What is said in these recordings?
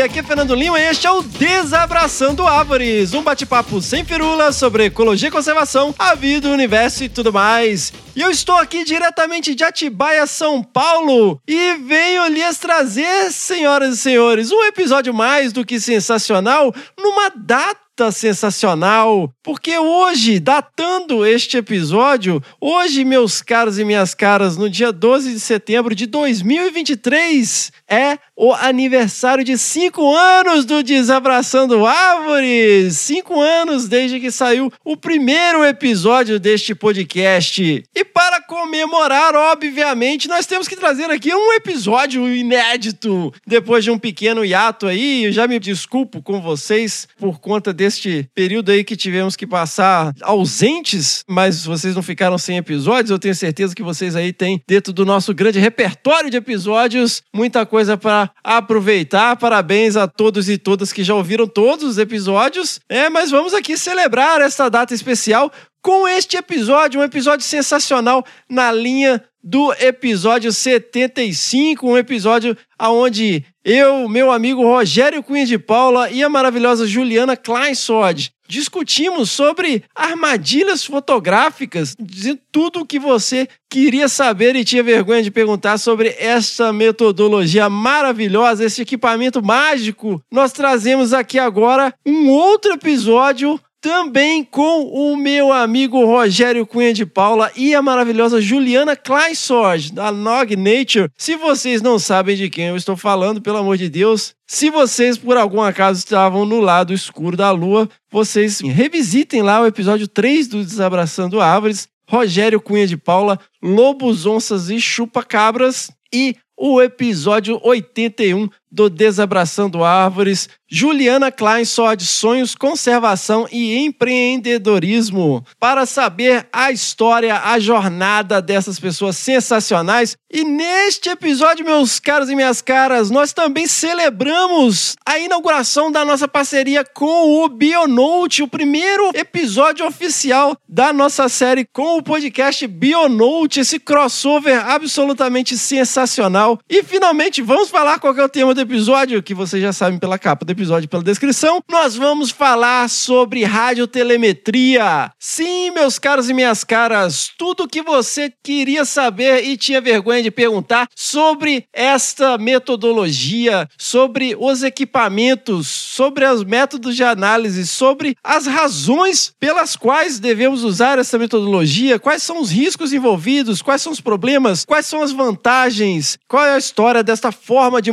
Aqui é Fernando Lima e este é o Desabraçando Árvores, um bate-papo sem firula sobre ecologia e conservação, a vida, o universo e tudo mais. E eu estou aqui diretamente de Atibaia, São Paulo, e venho lhes trazer, senhoras e senhores, um episódio mais do que sensacional numa data sensacional, porque hoje, datando este episódio, hoje, meus caros e minhas caras, no dia 12 de setembro de 2023, é o aniversário de cinco anos do Desabraçando Árvores! Cinco anos desde que saiu o primeiro episódio deste podcast. E para comemorar, obviamente, nós temos que trazer aqui um episódio inédito. Depois de um pequeno hiato aí, eu já me desculpo com vocês por conta deste período aí que tivemos que passar ausentes, mas vocês não ficaram sem episódios. Eu tenho certeza que vocês aí têm, dentro do nosso grande repertório de episódios, muita coisa para aproveitar. Parabéns a todos e todas que já ouviram todos os episódios. É, mas vamos aqui celebrar esta data especial com este episódio, um episódio sensacional na linha do episódio 75, um episódio aonde eu, meu amigo Rogério Cunha de Paula e a maravilhosa Juliana Kleinsod discutimos sobre armadilhas fotográficas, de tudo o que você queria saber e tinha vergonha de perguntar sobre essa metodologia maravilhosa, esse equipamento mágico. Nós trazemos aqui agora um outro episódio também com o meu amigo Rogério Cunha de Paula e a maravilhosa Juliana Kleinsord, da Nog Nature. Se vocês não sabem de quem eu estou falando, pelo amor de Deus, se vocês por algum acaso estavam no lado escuro da lua, vocês revisitem lá o episódio 3 do Desabraçando Árvores. Rogério Cunha de Paula, Lobos, Onças e Chupa-Cabras e o episódio 81 do Desabraçando Árvores, Juliana Klein só de sonhos, conservação e empreendedorismo. Para saber a história, a jornada dessas pessoas sensacionais. E neste episódio, meus caros e minhas caras, nós também celebramos a inauguração da nossa parceria com o Bionote, o primeiro episódio oficial da nossa série com o podcast Bionote, esse crossover absolutamente sensacional. E finalmente, vamos falar qual é o tema do episódio, que vocês já sabem pela capa do episódio pela descrição, nós vamos falar sobre radiotelemetria. Sim, meus caros e minhas caras, tudo que você queria saber e tinha vergonha de perguntar sobre esta metodologia, sobre os equipamentos, sobre os métodos de análise, sobre as razões pelas quais devemos usar essa metodologia, quais são os riscos envolvidos, quais são os problemas, quais são as vantagens, qual é a história desta forma de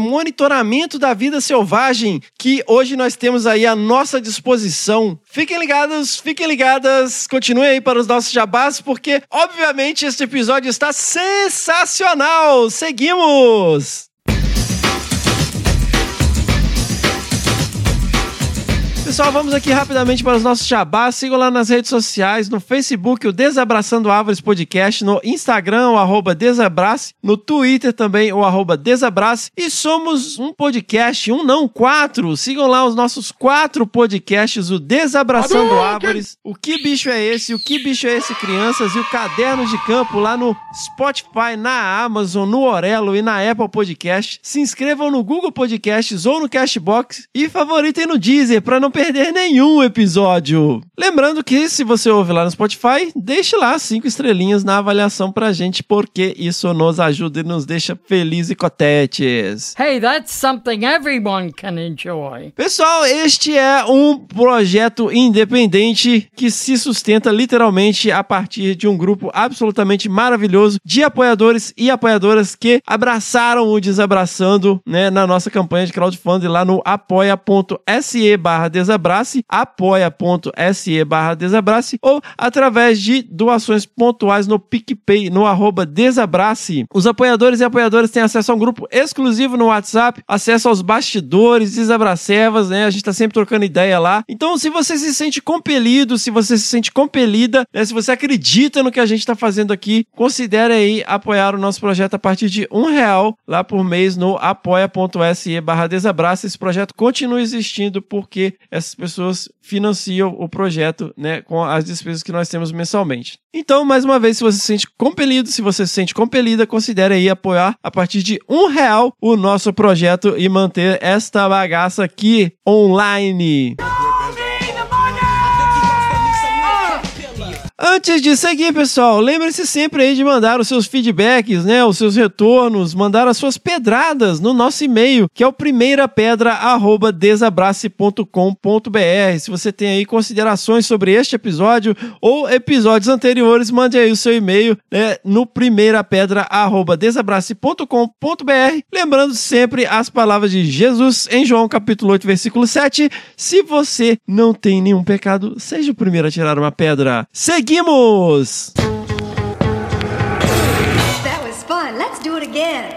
monitoramento da vida selvagem que hoje nós temos aí à nossa disposição. Fiquem ligados, fiquem ligadas, continuem aí para os nossos jabás, porque obviamente este episódio está sensacional! Seguimos! Pessoal, vamos aqui rapidamente para os nossos jabás. Sigam lá nas redes sociais, no Facebook, o Desabraçando Árvores Podcast, no Instagram, o arroba Desabrace, no Twitter também, o arroba Desabrace. E somos um podcast, um não, quatro. Sigam lá os nossos quatro podcasts, o Desabraçando Árvores, o Que Bicho é Esse, o Que Bicho é Esse Crianças e o Caderno de Campo lá no Spotify, na Amazon, no Orelo e na Apple Podcast. Se inscrevam no Google Podcasts ou no Cashbox e favoritem no Deezer para não perder nenhum episódio. Lembrando que se você ouve lá no Spotify, deixe lá cinco estrelinhas na avaliação pra gente, porque isso nos ajuda e nos deixa felizes e cotetes. Hey, that's something everyone can enjoy. Pessoal, este é um projeto independente que se sustenta literalmente a partir de um grupo absolutamente maravilhoso de apoiadores e apoiadoras que abraçaram o Desabraçando, né, na nossa campanha de crowdfunding lá no apoia.se barra Desabrace, apoia.se barra Desabrace ou através de doações pontuais no PicPay, no arroba Desabrace. Os apoiadores e apoiadoras têm acesso a um grupo exclusivo no WhatsApp, acesso aos bastidores, Desabracevas, né? A gente tá sempre trocando ideia lá. Então, se você se sente compelido, se você se sente compelida, né? se você acredita no que a gente tá fazendo aqui, considere aí apoiar o nosso projeto a partir de um real lá por mês no apoia.se barra. Esse projeto continua existindo porque essas pessoas financiam o projeto, né, com as despesas que nós temos mensalmente. Então, mais uma vez, se você se sente compelido, se você se sente compelida, considere aí apoiar a partir de um real o nosso projeto e manter esta bagaça aqui online. Antes de seguir, pessoal, lembre-se sempre aí de mandar os seus feedbacks, né, os seus retornos, mandar as suas pedradas no nosso e-mail, que é o primeirapedra@desabrace.com.br. Se você tem aí considerações sobre este episódio ou episódios anteriores, mande aí o seu e-mail né, no primeirapedra@desabrace.com.br. Lembrando sempre as palavras de Jesus em João capítulo 8, versículo 7. Se você não tem nenhum pecado, seja o primeiro a tirar uma pedra. Seguimos! That was fun. Let's do it again.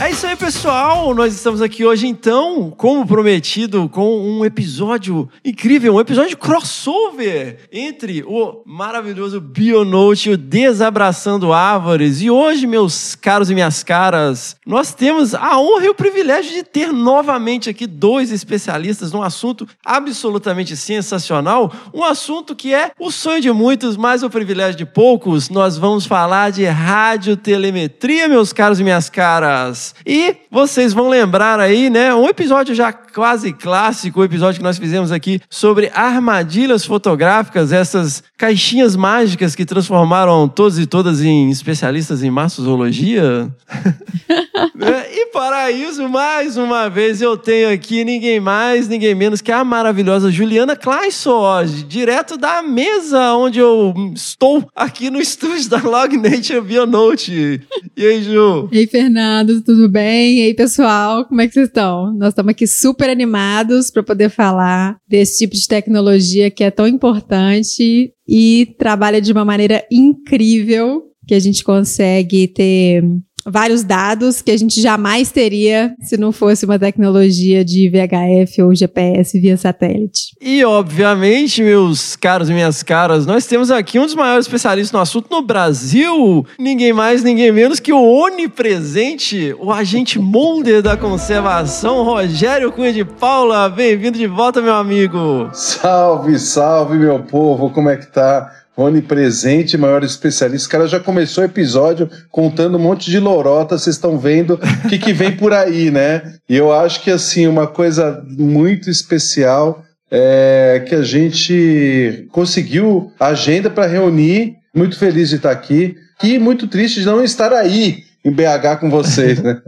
É isso aí, pessoal. Nós estamos aqui hoje, então, como prometido, com um episódio incrível, um episódio crossover entre o maravilhoso Bionote e o Desabraçando Árvores. E hoje, meus caros e minhas caras, nós temos a honra e o privilégio de ter novamente aqui dois especialistas num assunto absolutamente sensacional, um assunto que é o sonho de muitos, mas o privilégio de poucos. Nós vamos falar de radiotelemetria, meus caros e minhas caras. E vocês vão lembrar aí, né, um episódio já quase clássico, o episódio que nós fizemos aqui sobre armadilhas fotográficas, essas caixinhas mágicas que transformaram todos e todas em especialistas em massozoologia. Né? E para isso, mais uma vez, eu tenho aqui ninguém mais, ninguém menos que a maravilhosa Juliana Kleisson, hoje, direto da mesa onde eu estou aqui no estúdio da Log Nature Bionote. E aí, Ju? E aí, Fernando, tudo bem? E aí, pessoal, como é que vocês estão? Nós estamos aqui super animados para poder falar desse tipo de tecnologia que é tão importante e trabalha de uma maneira incrível que a gente consegue ter vários dados que a gente jamais teria se não fosse uma tecnologia de VHF ou GPS via satélite. E, obviamente, meus caros e minhas caras, nós temos aqui um dos maiores especialistas no assunto no Brasil. Ninguém mais, ninguém menos que o onipresente, o agente molder da conservação, Rogério Cunha de Paula. Bem-vindo de volta, meu amigo. Salve, salve, meu povo, como é que tá? Onipresente, maior especialista. O cara já começou o episódio contando um monte de lorota, vocês estão vendo o que, que vem por aí, né? E eu acho que, assim, uma coisa muito especial é que a gente conseguiu agenda para reunir. Muito feliz de estar aqui e muito triste de não estar aí em BH com vocês, né?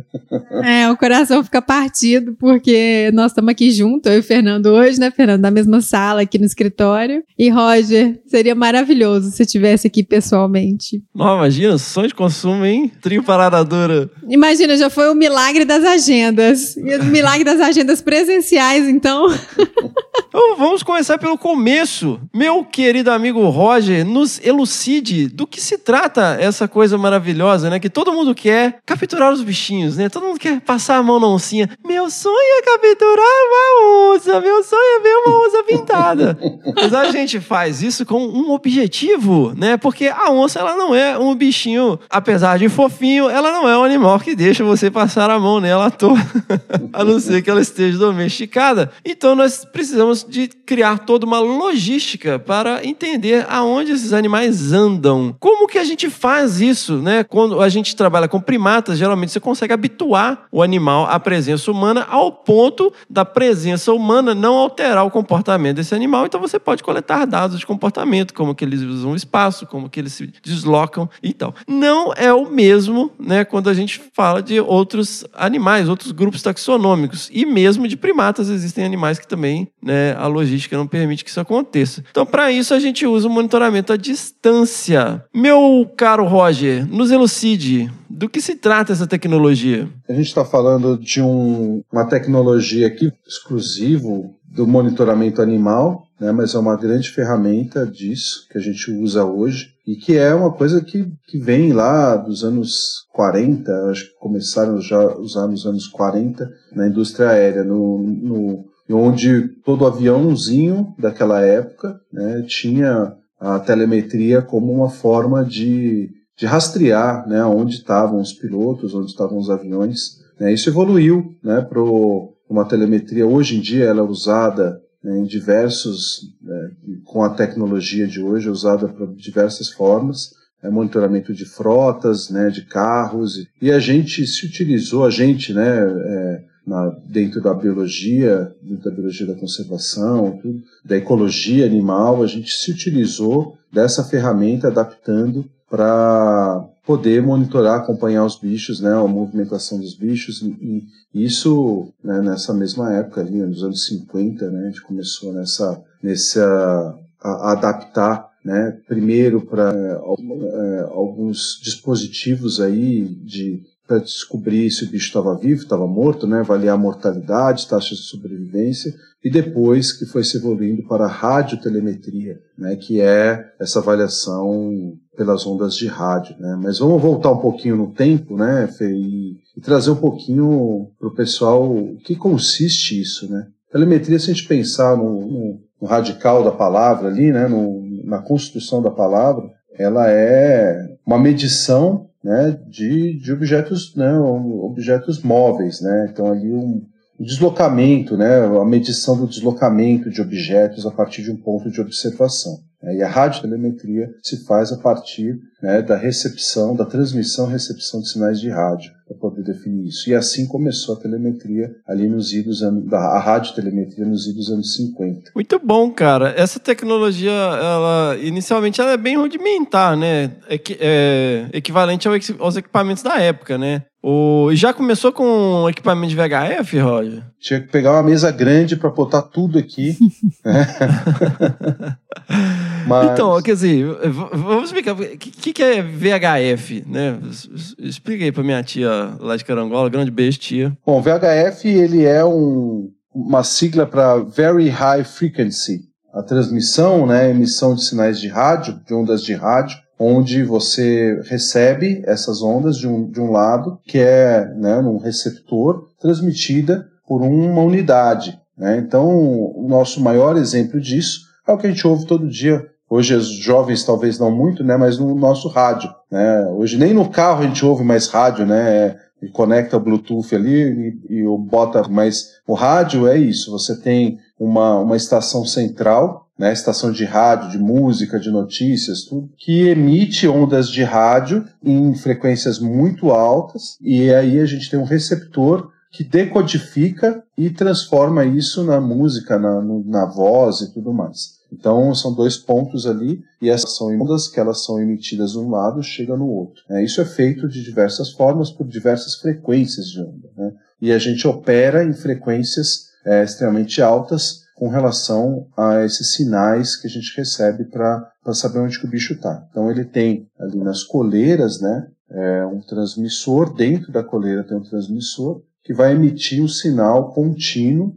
É, o coração fica partido, porque nós estamos aqui juntos, eu e o Fernando hoje, né, Fernando? Na mesma sala aqui no escritório. E Roger, seria maravilhoso se estivesse aqui pessoalmente. Não, imagina, sonho de consumo, hein? Trio parada dura. Imagina, já foi o milagre das agendas. E o milagre das agendas presenciais, então. Então vamos começar pelo começo. Meu querido amigo Roger, nos elucide do que se trata essa coisa maravilhosa, né? Que todo mundo quer capturar os bichinhos, né? Todo mundo quer passar a mão na oncinha. Meu sonho é capturar uma onça, meu sonho é ver uma onça pintada. Mas a gente faz isso com um objetivo, né? Porque a onça, ela não é um bichinho, apesar de fofinho, ela não é um animal que deixa você passar a mão nela à toa. a não ser que ela esteja domesticada. Então nós precisamos de criar toda uma logística para entender aonde esses animais andam. Como que a gente faz isso, né? Quando a gente trabalha com primatas, geralmente você consegue habituar o animal à presença humana ao ponto da presença humana não alterar o comportamento desse animal. Então você pode coletar dados de comportamento, como que eles usam o espaço, como que eles se deslocam e tal. Não é o mesmo, né, quando a gente fala de outros animais, outros grupos taxonômicos e mesmo de primatas existem animais que também, né, a logística não permite que isso aconteça. Então, para isso a gente usa o monitoramento à distância. Meu caro Roger, nos elucide do que se trata essa tecnologia? A gente está falando de um, uma tecnologia aqui exclusivo do monitoramento animal, né, mas é uma grande ferramenta disso que a gente usa hoje e que é uma coisa que, que vem lá dos anos 40, acho que começaram já a usar nos anos 40 na indústria aérea, no, no onde todo aviãozinho daquela época né, tinha a telemetria como uma forma de, de rastrear né, onde estavam os pilotos, onde estavam os aviões. Né, isso evoluiu né, para uma telemetria, hoje em dia ela é usada né, em diversos, né, com a tecnologia de hoje, é usada para diversas formas, é monitoramento de frotas, né, de carros, e a gente se utilizou, a gente, né, é, na, dentro da biologia, dentro da biologia da conservação, tudo, da ecologia animal, a gente se utilizou dessa ferramenta adaptando para poder monitorar, acompanhar os bichos, né, a movimentação dos bichos, e, isso né, nessa mesma época ali, nos anos 50, né, a gente começou nessa, nessa a, a adaptar né, primeiro para é, alguns dispositivos aí de para descobrir se o bicho estava vivo, estava morto, né, avaliar a mortalidade, taxa de sobrevivência, e depois que foi se evoluindo para a radiotelemetria, né, que é essa avaliação pelas ondas de rádio. Né. Mas vamos voltar um pouquinho no tempo, né, Fê, e, e trazer um pouquinho para o pessoal o que consiste isso. Né. Telemetria, se a gente pensar no, no, no radical da palavra ali, né, no, na construção da palavra, ela é uma medição né, de, de objetos, né, objetos móveis, né? Então ali um, um deslocamento, né, a medição do deslocamento de objetos a partir de um ponto de observação. Né? E a radiotelemetria se faz a partir né, da recepção, da transmissão recepção de sinais de rádio, para poder definir isso. E assim começou a telemetria ali nos idos, a radiotelemetria nos idos anos 50. Muito bom, cara. Essa tecnologia, ela inicialmente ela é bem rudimentar, né? É, é equivalente aos equipamentos da época, né? O, já começou com equipamento de VHF, Roger? Tinha que pegar uma mesa grande para botar tudo aqui. Mas... Então, quer dizer, vamos explicar. O que, que é VHF, né? Explica aí pra minha tia lá de Carangola, grande beijo, tia. Bom, VHF, ele é um, uma sigla para Very High Frequency. A transmissão, né, emissão de sinais de rádio, de ondas de rádio, onde você recebe essas ondas de um, de um lado, que é né, um receptor, transmitida por uma unidade. Né? Então, o nosso maior exemplo disso é o que a gente ouve todo dia Hoje os jovens talvez não muito, né, mas no nosso rádio, né? Hoje nem no carro a gente ouve mais rádio, né? E conecta o Bluetooth ali e, e bota, mas o rádio é isso. Você tem uma, uma estação central, né? Estação de rádio, de música, de notícias, tudo que emite ondas de rádio em frequências muito altas e aí a gente tem um receptor que decodifica e transforma isso na música, na, na voz e tudo mais. Então são dois pontos ali e essas são ondas que elas são emitidas de um lado chega no outro. É, isso é feito de diversas formas por diversas frequências de onda. Né? E a gente opera em frequências é, extremamente altas com relação a esses sinais que a gente recebe para saber onde que o bicho está. Então ele tem ali nas coleiras, né, é, um transmissor dentro da coleira tem um transmissor que vai emitir um sinal contínuo,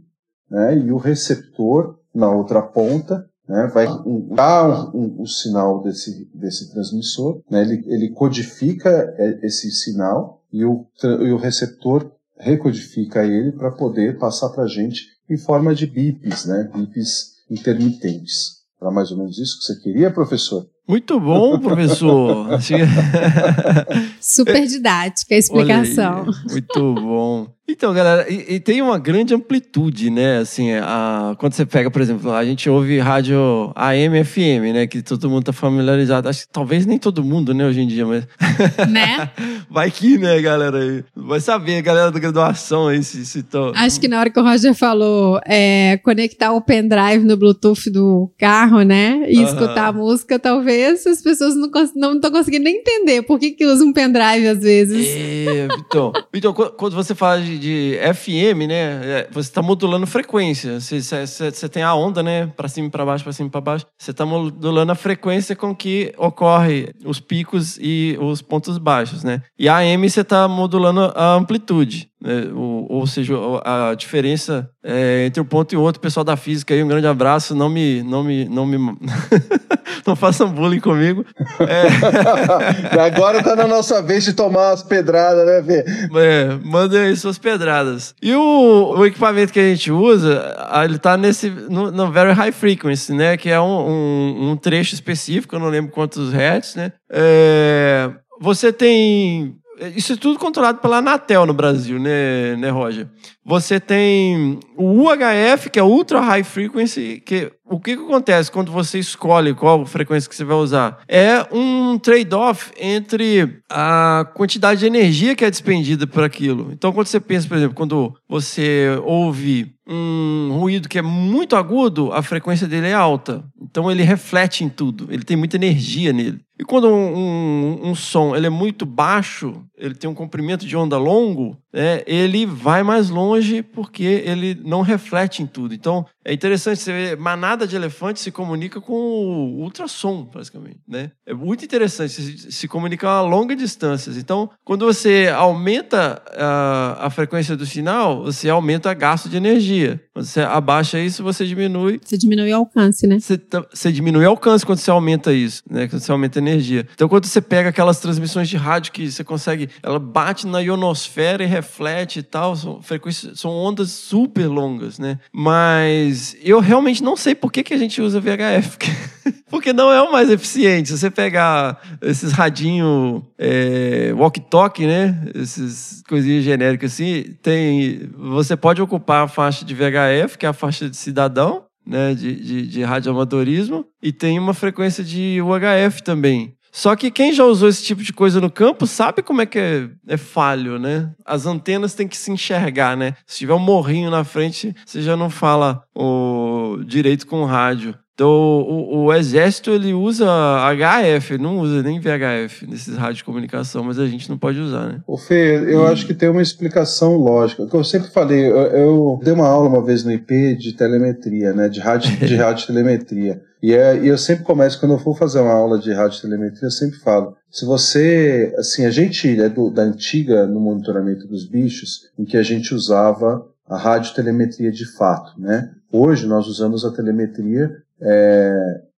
né, e o receptor na outra ponta né, vai dar o um, um, sinal desse, desse transmissor, né, ele, ele codifica é, esse sinal e o, e o receptor recodifica ele para poder passar para a gente em forma de bips, né, bips intermitentes. Era mais ou menos isso que você queria, professor? Muito bom, professor. Super didática a explicação. Muito bom. Então, galera, e, e, tem uma grande amplitude, né? Assim, a, quando você pega, por exemplo, a gente ouve rádio AM, FM, né? Que todo mundo tá familiarizado. Acho que talvez nem todo mundo, né, hoje em dia, mas. Né? Vai que, né, galera? Vai saber, galera da graduação aí, se, se tô... Acho que na hora que o Roger falou é, conectar o pendrive no Bluetooth do carro, né? E uh -huh. escutar a música, talvez vez as pessoas não estão não conseguindo nem entender por que, que usa um pendrive às vezes. É, então, então, qu- quando você fala de, de FM, né, é, você está modulando frequência. Você, você- você tem a onda, né, para cima para baixo, para cima para baixo. Você está modulando a frequência com que ocorre os picos e os pontos baixos, né? E a AM você está modulando a amplitude. Né? O- ou seja, a diferença é, entre um ponto e outro. Pessoal da física aí, um grande abraço. Não me, não me, não me, não façam bullying comigo. Agora tá na nossa vez de tomar umas pedradas, né, Vê? É, mandem aí suas pedradas. E o, o equipamento que a gente usa, ah, ele tá nesse, no, no Very High Frequency, né? Que é um, um, um trecho específico, eu não lembro quantos hertz, né? É, você tem... Isso é tudo controlado pela Anatel no Brasil, né, né, Roger? Você tem o UHF, que é Ultra High Frequency, que o que, que acontece quando você escolhe qual frequência que você vai usar? É um trade-off entre a quantidade de energia que é despendida por aquilo. Então, quando você pensa, por exemplo, quando você ouve um ruído que é muito agudo, a frequência dele é alta. Então, ele reflete em tudo. Ele tem muita energia nele. E quando um, um, um som ele é muito baixo, ele tem um comprimento de onda longo, né, ele vai mais longe porque ele não reflete em tudo. Então, é interessante você ver, manada de elefantes se comunica com o ultrassom, basicamente, né? É muito interessante, se, se comunica a longas distâncias. Então, quando você aumenta a, a frequência do sinal, você aumenta o gasto de energia. dia Quando você abaixa isso, você diminui Você diminui o alcance, né? você, você diminui o alcance quando você aumenta isso, né? Quando você aumenta a energia. Então, quando você pega aquelas transmissões de rádio que você consegue, ela bate na ionosfera e reflete e tal, são frequências, são ondas super longas, né? Mas eu realmente não sei por que, que a gente usa VHF. Porque não é o mais eficiente. Se você pegar esses radinho é, walkie-talkie, né? Esses coisinhas genéricas assim, tem. Você pode ocupar a faixa de VHF, que é a faixa de cidadão, né, de, de, de radioamadorismo, e tem uma frequência de UHF também. Só que quem já usou esse tipo de coisa no campo sabe como é que é, é falho, né? As antenas têm que se enxergar, né? Se tiver um morrinho na frente, você já não fala o direito com o rádio. Então, o, o exército ele usa HF, não usa nem VHF nesses rádios de comunicação, mas a gente não pode usar, né? Ô Fê, eu acho que tem uma explicação lógica. Eu sempre falei, eu, eu dei uma aula uma vez no IP de telemetria, né? De rádio, de radiotelemetria. E, é, e eu sempre começo, quando eu for fazer uma aula de radiotelemetria, eu sempre falo. Se você, assim, a gente é do, da antiga no monitoramento dos bichos, em que a gente usava a radiotelemetria de fato, né? Hoje nós usamos a telemetria, é,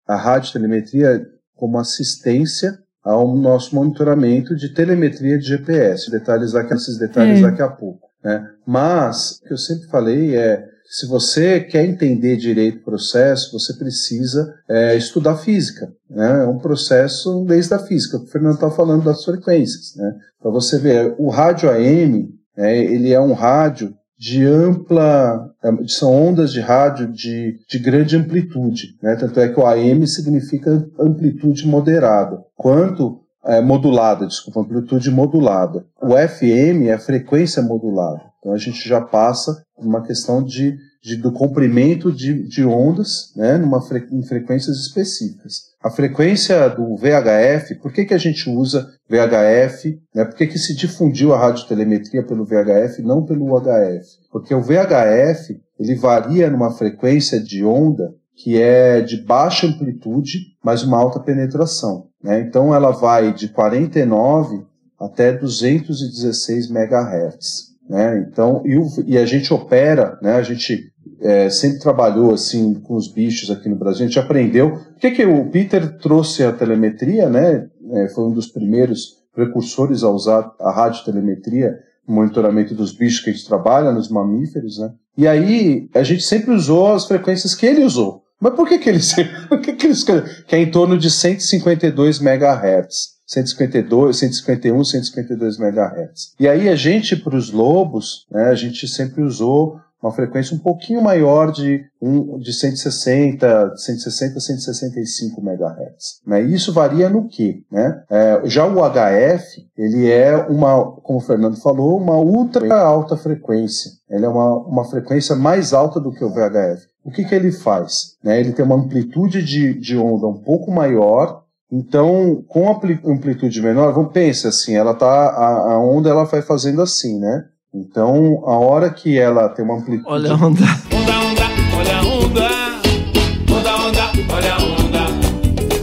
a radiotelemetria como assistência ao nosso monitoramento de telemetria de GPS. Detalhes daqui, esses detalhes É. daqui a pouco. Né? Mas o que eu sempre falei é se você quer entender direito o processo, você precisa é, estudar física. Né? É um processo desde a física. O Fernando está falando das frequências. Né? Para você ver, o rádio AM, né, ele é um rádio de ampla, é, são ondas de rádio de, de grande amplitude, né? Tanto é que o AM significa amplitude moderada, quanto é, modulada, desculpa, amplitude modulada. O FM é frequência modulada. Então a gente já passa uma questão de, de do comprimento de, de ondas, né? Numa fre, em frequências específicas. A frequência do VHF, por que, que a gente usa VHF? Né? Por que, que se difundiu a radiotelemetria pelo VHF não pelo UHF? Porque o VHF ele varia numa frequência de onda que é de baixa amplitude, mas uma alta penetração. Né? Então ela vai de 49 até 216 MHz. Né? Então, e, o, e, a gente opera, né? a gente é, sempre trabalhou assim com os bichos aqui no Brasil, a gente aprendeu. O que, o Peter trouxe a telemetria, né? É, foi um dos primeiros precursores a usar a radiotelemetria monitoramento dos bichos que a gente trabalha, nos mamíferos, né? E aí a gente sempre usou as frequências que ele usou. Mas por que, que ele. Por que, que, eles, que é em torno de 152 MHz? 152, 151, 152 MHz. E aí a gente, para os lobos, né, a gente sempre usou uma frequência um pouquinho maior de, um, de 160, 160 165 MHz. Né? Isso varia no quê? Né? É, já o HF, ele é uma, como o Fernando falou, uma ultra alta frequência. Ele é uma, uma frequência mais alta do que o VHF. O que, que ele faz? Né? Ele tem uma amplitude de, de onda um pouco maior, Então, com ampli- amplitude menor, vamos pensar assim, ela tá a, a onda ela vai fazendo assim, né? Então, a hora que ela tem uma amplitude Olha a onda.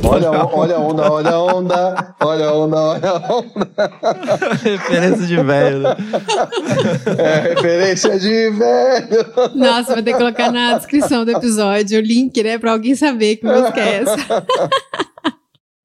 Olha, a- olha a onda, olha a onda, olha a onda, olha a onda. Referência de velho. né? É referência de velho. Nossa, vou ter que colocar na descrição do episódio o link, né? Pra alguém saber que música é essa.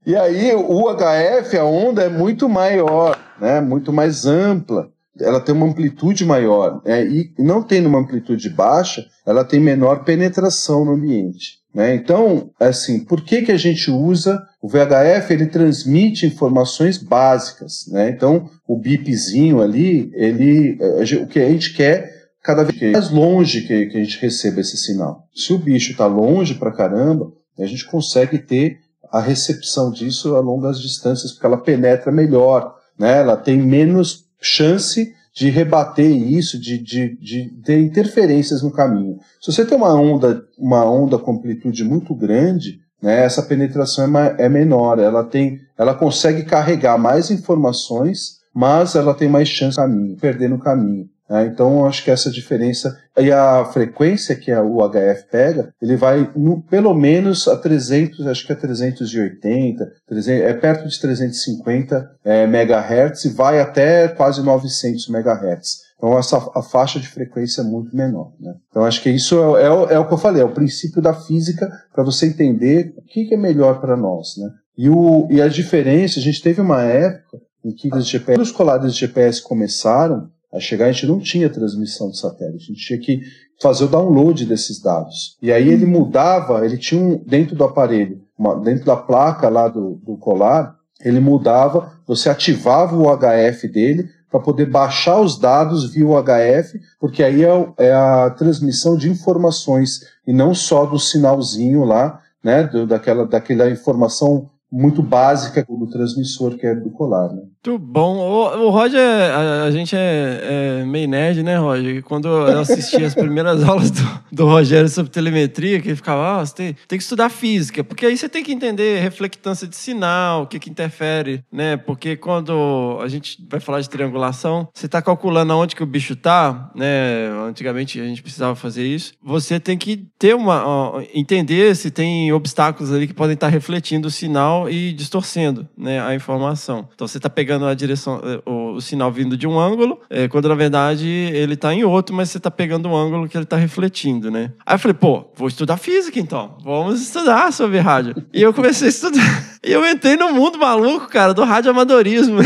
E aí, o HF, a onda é muito maior, né? Muito mais ampla. Ela tem uma amplitude maior. né? E não tendo uma amplitude baixa, ela tem menor penetração no ambiente. Né? Então, assim, por que, que a gente usa o VHF? Ele transmite informações básicas. Né? Então, o bipzinho ali, ele, eh, o que a gente quer cada vez mais longe que, que a gente receba esse sinal. Se o bicho está longe pra caramba, a gente consegue ter a recepção disso a longas distâncias, porque ela penetra melhor, né? ela tem menos chance de rebater isso, de, de, de ter interferências no caminho. Se você tem uma onda, uma onda com amplitude muito grande, né, essa penetração é, é menor, ela, tem, ela consegue carregar mais informações, mas ela tem mais chance de caminho, perder no caminho. Né? Então, acho que essa diferença. E a frequência que o HF pega, ele vai no- pelo menos a 300, acho que é 380, 300, é perto de 350 é, MHz e vai até quase 900 MHz. Então, essa, a faixa de frequência é muito menor. Né? Então, acho que isso é, é o- é o que eu falei, é o princípio da física para você entender o que, que é melhor para nós. Né? E, o, e a diferença, a gente teve uma época em que os GPS, os colares de GPS começaram a chegar, a gente não tinha transmissão de satélite, a gente tinha que fazer o download desses dados. E aí ele mudava, ele tinha um, dentro do aparelho, uma- dentro da placa lá do, do colar, ele mudava, você ativava o HF dele para poder baixar os dados via o HF, porque aí é, é a transmissão de informações e não só do sinalzinho lá, né, do- daquela, daquela informação muito básica do transmissor que é do colar, né? Muito bom. O, o Roger, a, a gente é, é meio nerd, né, Roger? Quando eu assisti as primeiras aulas do, do Rogério sobre telemetria, que ele ficava, ah, você tem, tem que estudar física, porque aí você tem que entender reflectância de sinal, o que, que interfere, né? Porque quando a gente vai falar de triangulação, você está calculando aonde que o bicho tá, né? Antigamente a gente precisava fazer isso. Você tem que ter uma. entender se tem obstáculos ali que podem estar refletindo o sinal e distorcendo né, a informação. Então você está pegando a direção, eh, o, o sinal vindo de um ângulo, eh, quando na verdade ele está em outro, mas você está pegando o ângulo que ele está refletindo, né? Aí eu falei, pô, vou estudar física então. Vamos estudar sobre rádio. E eu comecei a estudar. E eu entrei no mundo maluco, cara, do radioamadorismo.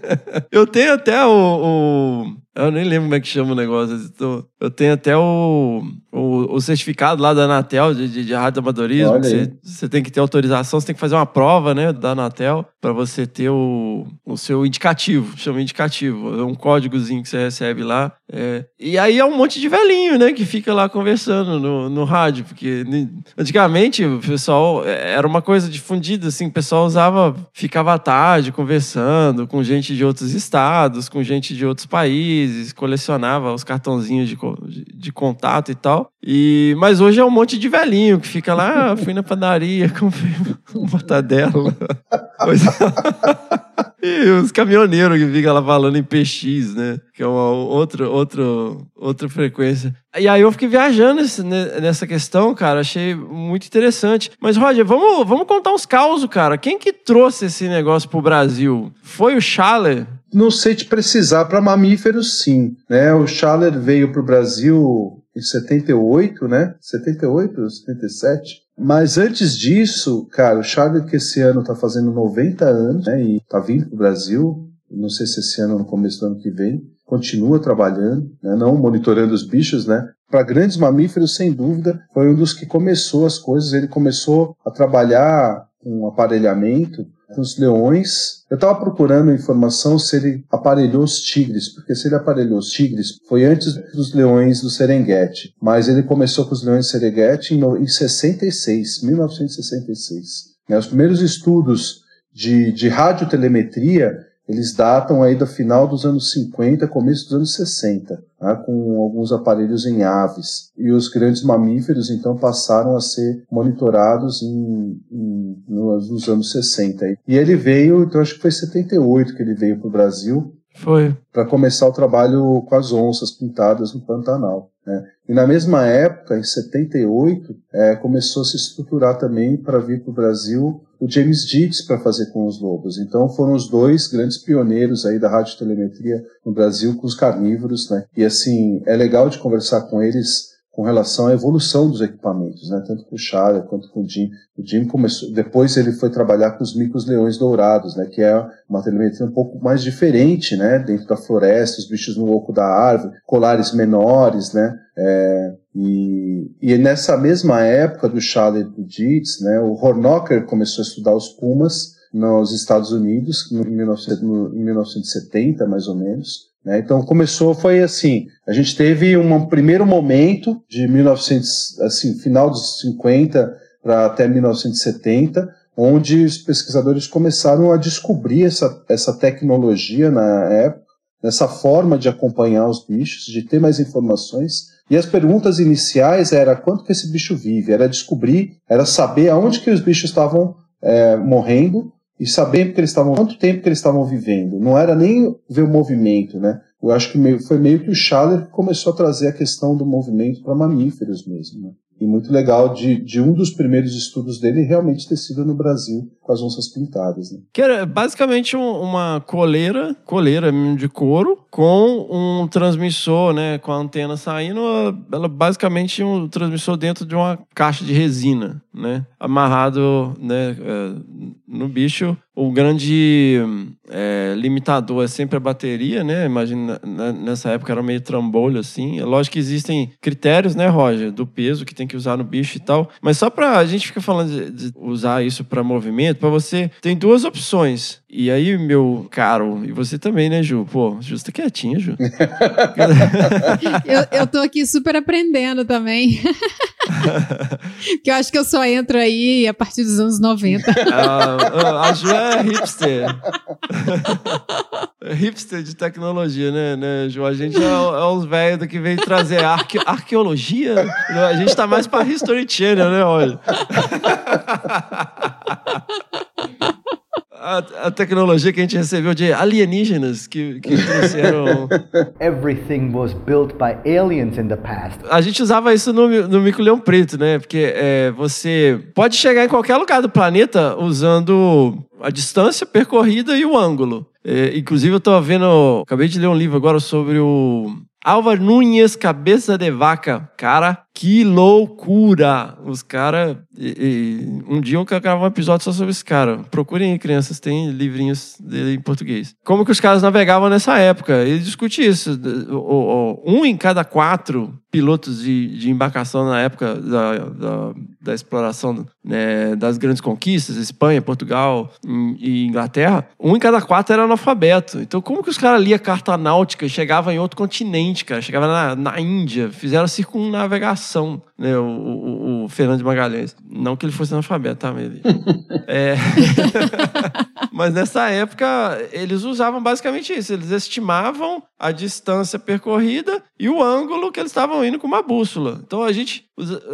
eu tenho até o, o- Eu nem lembro como é que chama o negócio. Eu- Eu tenho até o, o, o certificado lá da Anatel de, de, de que aí. Você, você tem que ter autorização, você tem que fazer uma prova, né, da Anatel, para você ter o, o seu indicativo. Chama indicativo. É um códigozinho que você recebe lá. É. E aí é um monte de velhinho, né, que fica lá conversando no, no rádio. Porque antigamente o pessoal é, era uma coisa difundida, assim, o pessoal usava, ficava à tarde conversando com gente de outros estados, com gente de outros países, colecionava os cartãozinhos de, de, de contato e tal. E, mas hoje é um monte de velhinho que fica lá, ah, fui na padaria, comprei uma mortadela. Coisa... E os caminhoneiros que ficam lá falando em PX, né? Que é uma outra, outra, outra frequência. E aí eu fiquei viajando nessa questão, cara. Achei muito interessante. Mas, Roger, vamos, vamos contar uns causos, cara. Quem que trouxe esse negócio pro Brasil? Foi o Schaller? Não sei te precisar para mamíferos, sim. Né? O Schaller veio para o Brasil em 78, né? 78, 77. Mas antes disso, cara, o Schaller que esse ano está fazendo 90 anos, né? E tá vindo para o Brasil. Não sei se esse ano ou no começo do ano que vem. Continua trabalhando, né? não monitorando os bichos, né? Para grandes mamíferos, sem dúvida, foi um dos que começou as coisas. Ele começou a trabalhar com aparelhamento os leões. Eu estava procurando informação se ele aparelhou os tigres, porque se ele aparelhou os tigres foi antes dos leões do Serengeti, mas ele começou com os leões do Serengeti em 66, 1966. né? Os primeiros estudos de, de radiotelemetria eles datam aí do final dos anos 50, começo dos anos 60, né, com alguns aparelhos em aves. E os grandes mamíferos, então, passaram a ser monitorados em, em, nos anos 60. E ele veio, então acho que foi 78 que ele veio para o Brasil, Foi. para começar o trabalho com as onças pintadas no Pantanal. Né? E na mesma época, em 78, é, começou a se estruturar também para vir para o Brasil o James Dietz para fazer com os lobos. Então foram os dois grandes pioneiros aí da radiotelemetria no Brasil com os carnívoros, né? E assim, é legal de conversar com eles com relação à evolução dos equipamentos, né? Tanto com o Charlie quanto com o Jim. O Jim começou, depois ele foi trabalhar com os micos leões dourados, né? Que é uma telemetria um pouco mais diferente, né? Dentro da floresta, os bichos no oco da árvore, colares menores, né? É, e, e nessa mesma época do Charlie e do Dietz, né? O Hornocker começou a estudar os pumas nos Estados Unidos, em 1970, mais ou menos. Né? Então começou, foi assim, a gente teve um primeiro momento de 1900, assim, final dos 50 para até 1970, onde os pesquisadores começaram a descobrir essa, essa tecnologia na época, essa forma de acompanhar os bichos, de ter mais informações. E as perguntas iniciais era quanto que esse bicho vive, era descobrir, era saber aonde que os bichos estavam é, morrendo e saber que eles estavam, quanto tempo que eles estavam vivendo. Não era nem ver o movimento, né? Eu acho que meio, foi meio que o Schaller que começou a trazer a questão do movimento para mamíferos mesmo. Né? E muito legal de, de um dos primeiros estudos dele realmente ter sido no Brasil com as onças pintadas. Né? Que era basicamente um- uma coleira, coleira de couro, com um transmissor, né? Com a antena saindo, ela basicamente um transmissor dentro de uma caixa de resina, né? Amarrado né, eh, no bicho. O grande eh, limitador é sempre a bateria, né? Imagina, né, nessa época era meio trambolho, assim. É lógico que existem critérios, né, Roger? Do peso que tem que usar no bicho e tal. Mas só pra... A gente fica falando de, de usar isso para movimento, para você... Tem duas opções. E aí, meu caro, e você também, né, Ju? Pô, Ju, você tá quietinha, Ju. Eu, eu tô aqui super aprendendo também. que eu acho que eu só entro aí a partir dos anos 90. a, a Ju é hipster. Hipster de tecnologia, né, né, Ju? A gente é, é os velhos que vem trazer arque, arqueologia. A gente tá mais pra History Channel, né, olha. A, a tecnologia que a gente recebeu de alienígenas que, que trouxeram. Everything was built by aliens in the past. A gente usava isso no, no Mico Leão Preto, né? Porque é, você pode chegar em qualquer lugar do planeta usando a distância percorrida e o ângulo. É, inclusive, eu tô vendo. Acabei de ler um livro agora sobre o. Álvaro Nunes, Cabeça de Vaca. Cara, que loucura! Os caras. Um dia eu quero gravar um episódio só sobre esse cara. Procurem aí, crianças, tem livrinhos dele em português. Como que os caras navegavam nessa época? Ele discute isso. Um em cada quatro pilotos de, de embarcação na época da, da, da exploração né, das grandes conquistas, Espanha, Portugal e Inglaterra, um em cada quatro era analfabeto. Então, como que os caras liam carta náutica e chegavam em outro continente, cara? Chegava na, na Índia, fizeram circunnavegação, ação né? O, o, o Fernando de Magalhães. Não que ele fosse analfabeto, tá? É... Mas nessa época, eles usavam basicamente isso. Eles estimavam a distância percorrida e o ângulo que eles estavam indo com uma bússola. Então a gente.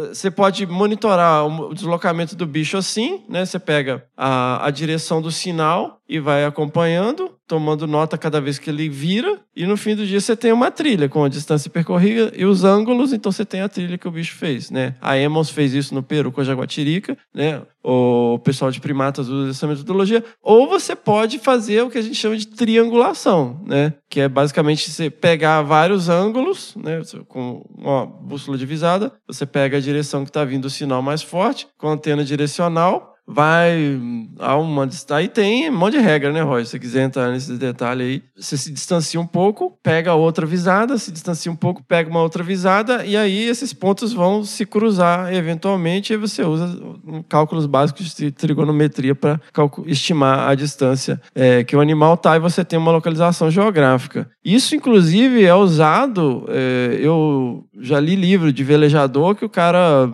Você pode monitorar o deslocamento do bicho assim, né? Você pega a, a direção do sinal e vai acompanhando, tomando nota cada vez que ele vira. E no fim do dia você tem uma trilha com a distância percorrida e os ângulos, então você tem a trilha que o bicho fez, né? A Emmons fez isso no Peru com a jaguatirica, né? O pessoal de primatas usa essa metodologia. Ou você pode fazer o que a gente chama de triangulação, né? Que é basicamente você pegar vários ângulos, né? Com uma bússola divisada, você pega a direção que está vindo o sinal mais forte, com a antena direcional, vai a uma. Aí tem um monte de regra, né, Roy? Se você quiser entrar nesse detalhe aí, você se distancia um pouco, pega outra visada, se distancia um pouco, pega uma outra visada, e aí esses pontos vão se cruzar eventualmente, e você usa um, cálculos básicos de trigonometria para estimar a distância é, que o animal está e você tem uma localização geográfica. Isso, inclusive, é usado. é, eu já li livro de velejador que o cara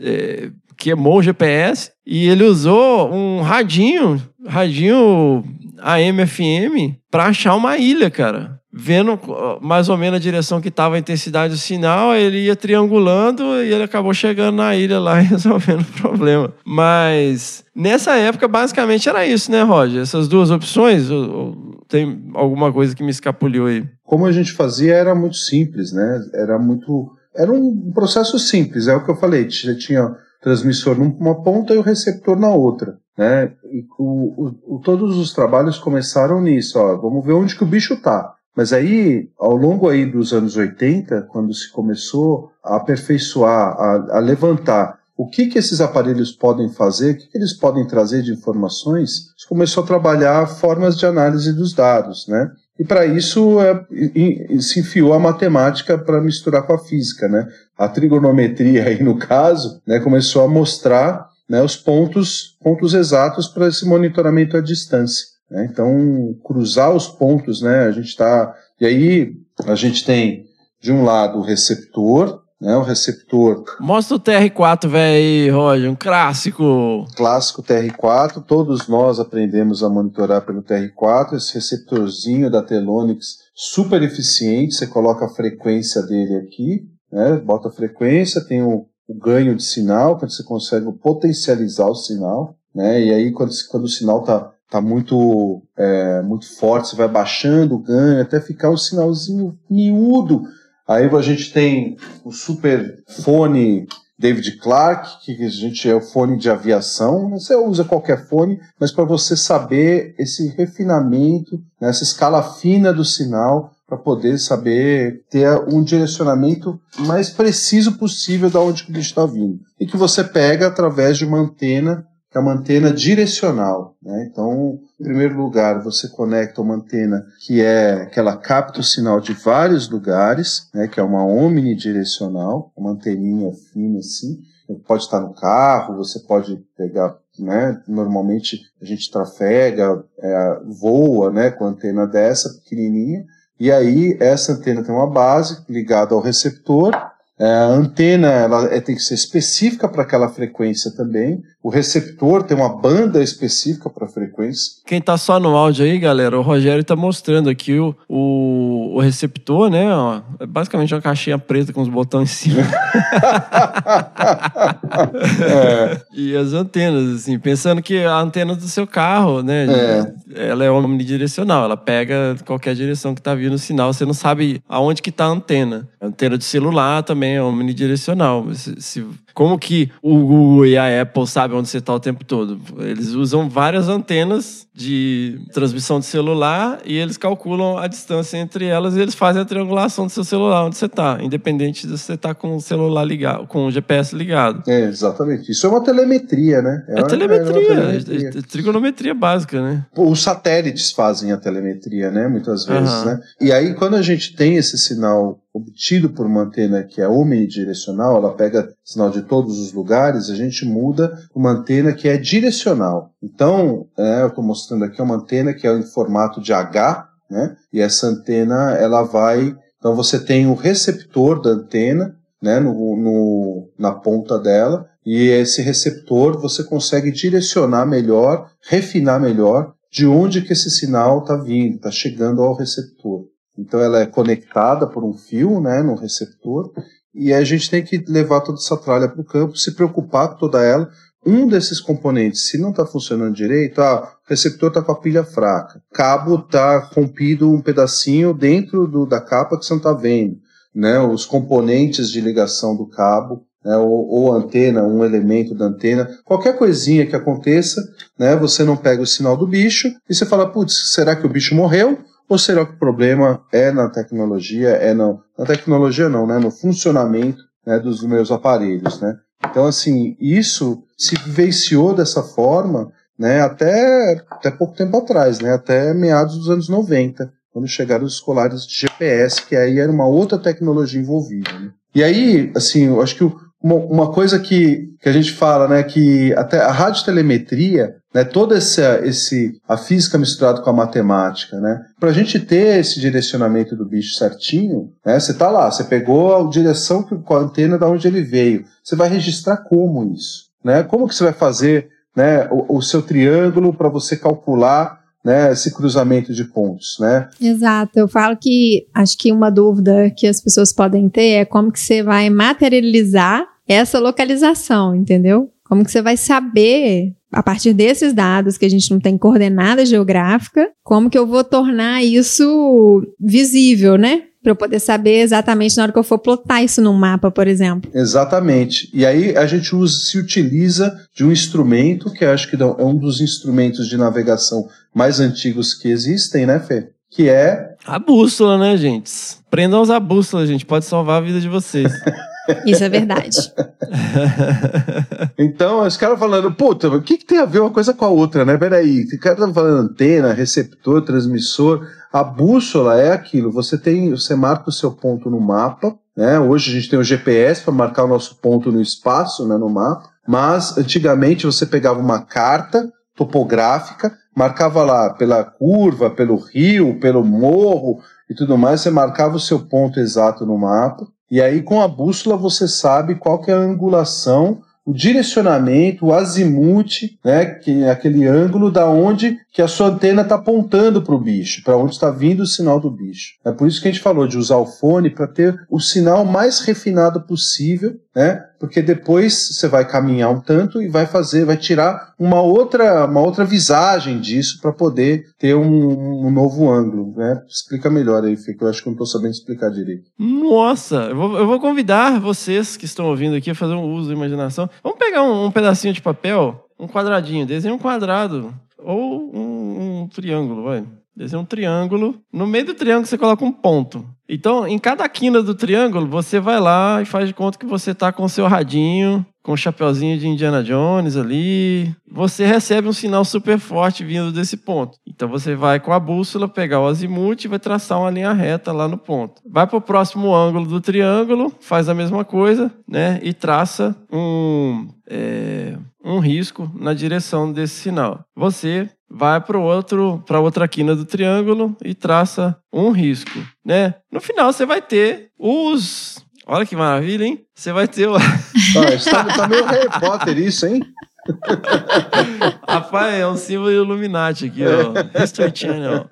é, queimou o GPS e ele usou um radinho, radinho AM, FM pra achar uma ilha, cara. Vendo mais ou menos a direção que tava a intensidade do sinal, ele ia triangulando e ele acabou chegando na ilha lá e resolvendo o problema. Mas nessa época, basicamente era isso, né, Roger? Essas duas opções, tem alguma coisa que me escapuliu aí? Como a gente fazia era muito simples, né? Era muito. Era um processo simples, é o que eu falei. Você tinha transmissor numa ponta e o receptor na outra. Né? E o, o- todos os trabalhos começaram nisso, ó, vamos ver onde que o bicho tá. Mas aí, ao longo aí dos anos 80, quando se começou a aperfeiçoar, a, a levantar o que, que esses aparelhos podem fazer, o que, que eles podem trazer de informações, se começou a trabalhar formas de análise dos dados, né? E para isso é, se enfiou a matemática para misturar com a física, né? A trigonometria aí no caso, né, começou a mostrar né, os pontos, pontos exatos para esse monitoramento à distância. né? Então, cruzar os pontos, né? A gente está. E aí, a gente tem, de um lado, o receptor, né? O receptor Mostra o TR4, velho, aí, Roger, um clássico. clássico TR4, todos nós aprendemos a monitorar pelo TR4, esse receptorzinho da Telonix super eficiente, você coloca a frequência dele aqui, né, bota frequência, tem o, o ganho de sinal, quando você consegue potencializar o sinal, né, e aí quando, quando o sinal tá, tá muito, é, muito forte, você vai baixando o ganho até ficar um sinalzinho miúdo, Aí a gente tem o super fone David Clark, que a gente é o fone de aviação. Você usa qualquer fone, mas para você saber esse refinamento, né, essa escala fina do sinal, para poder saber ter um direcionamento mais preciso possível da onde o bicho está vindo. E que você pega através de uma antena, que é uma antena direcional. Né? Então, em primeiro lugar, você conecta uma antena que é que ela capta o sinal de vários lugares, né? que é uma omnidirecional, uma anteninha fina assim. Pode estar no carro, você pode pegar, né? Normalmente a gente trafega, é, voa, né? Com antena dessa pequenininha. E aí essa antena tem uma base ligada ao receptor. É, a antena ela é- tem que ser específica para aquela frequência também. O receptor tem uma banda específica para frequência. Quem tá só no áudio aí, galera, o Rogério tá mostrando aqui o, o, o receptor, né? ó, é basicamente uma caixinha preta com os botões em cima. E as antenas, assim, pensando que a antena do seu carro, né? Ela é omnidirecional, ela pega qualquer direção que tá vindo o sinal, você não sabe aonde que tá a antena. A antena do celular também é omnidirecional. Se, se- como que o Google e a Apple sabem onde você tá o tempo todo? Eles usam várias antenas de transmissão de celular e eles calculam a distância entre elas e eles fazem a triangulação do seu celular onde você tá, independente de você tá com o celular ligado, com o GPS ligado. É, exatamente. Isso é uma telemetria, né? É, uma- telemetria, é, telemetria. é trigonometria básica, né? Os satélites fazem a telemetria, né? Muitas vezes, Aham. né? E aí, quando a gente tem esse sinal obtido por uma antena que é omnidirecional, ela pega sinal de todos os lugares, a gente muda uma antena que é direcional. Então, é, eu estou mostrando aqui uma antena que é em formato de H, né? E essa antena, ela vai... Então, você tem o receptor da antena, né? No, no- na ponta dela, e esse receptor você consegue direcionar melhor, refinar melhor de onde que esse sinal está vindo, está chegando ao receptor. Então ela é conectada por um fio, né, no receptor, e a gente tem que levar toda essa tralha para o campo, se preocupar com toda ela. Um desses componentes, se não está funcionando direito, ah, o receptor está com a pilha fraca, cabo está rompido um pedacinho dentro do, da capa que você não está vendo, né, os componentes de ligação do cabo né, ou, ou antena, um elemento da antena, qualquer coisinha que aconteça, né, você não pega o sinal do bicho e você fala, putz, será que o bicho morreu? Ou será que o problema é na tecnologia, é não, na tecnologia não, né, no funcionamento né, dos meus aparelhos, né? Então, assim, isso se vivenciou dessa forma, né, até, até pouco tempo atrás, né, até meados dos anos 90, quando chegaram os colares de GPS, que aí era uma outra tecnologia envolvida, né? E aí, assim, eu acho que o- uma, coisa que, que a gente fala, né, que até a radiotelemetria, né, toda essa esse, a física misturada com a matemática, né, para a gente ter esse direcionamento do bicho certinho, né, você tá lá, você pegou a direção que, com a antena da onde ele veio, você vai registrar como isso, né, como que você vai fazer, né, o, o seu triângulo para você calcular né, esse cruzamento de pontos, né? Exato. Eu falo que acho que uma dúvida que as pessoas podem ter é como que você vai materializar essa localização, entendeu? Como que você vai saber a partir desses dados que a gente não tem coordenada geográfica, como que eu vou tornar isso visível, né? Para eu poder saber exatamente na hora que eu for plotar isso num mapa, por exemplo. Exatamente. E aí a gente usa, se utiliza de um instrumento que eu acho que é um dos instrumentos de navegação mais antigos que existem, né, Fê? Que é A bússola, né, gente? Prendam a bússola, gente. Pode salvar a vida de vocês. Isso é verdade. Então, os caras falando, puta, o que, que tem a ver uma coisa com a outra, né? Peraí, o cara tá falando antena, receptor, transmissor. A bússola é aquilo, você tem, você marca o seu ponto no mapa, né? Hoje a gente tem o GPS para marcar o nosso ponto no espaço, né, no mapa. Mas antigamente você pegava uma carta topográfica, marcava lá pela curva, pelo rio, pelo morro e tudo mais, você marcava o seu ponto exato no mapa. E aí com a bússola você sabe qual que é a angulação, o direcionamento, o azimuth, né, que é aquele ângulo da onde que a sua antena está apontando para o bicho, para onde está vindo o sinal do bicho. É por isso que a gente falou de usar o fone para ter o sinal mais refinado possível, né? Porque depois você vai caminhar um tanto e vai fazer, vai tirar uma outra, uma outra visagem disso para poder ter um, um novo ângulo, né? Explica melhor aí, Fê, que eu acho que não estou sabendo explicar direito. Nossa, eu vou, eu vou convidar vocês que estão ouvindo aqui a fazer um uso da imaginação. Vamos pegar um, um pedacinho de papel, um quadradinho, desenha um quadrado ou um, um triângulo, vai. Desenha um triângulo. No meio do triângulo você coloca um ponto. Então, em cada quina do triângulo, você vai lá e faz de conta que você está com o seu radinho, com o chapeuzinho de Indiana Jones ali. Você recebe um sinal super forte vindo desse ponto. Então você vai com a bússola pegar o azimuth e vai traçar uma linha reta lá no ponto. Vai para o próximo ângulo do triângulo, faz a mesma coisa, né? E traça um, é, um risco na direção desse sinal. Você vai para outro, para outra quina do triângulo e traça um risco, né? No final você vai ter os Olha que maravilha, hein? Você vai ter o. Isso tá, tá meio Harry Potter isso, hein? Rapaz, é um símbolo Illuminati aqui, ó. History Channel.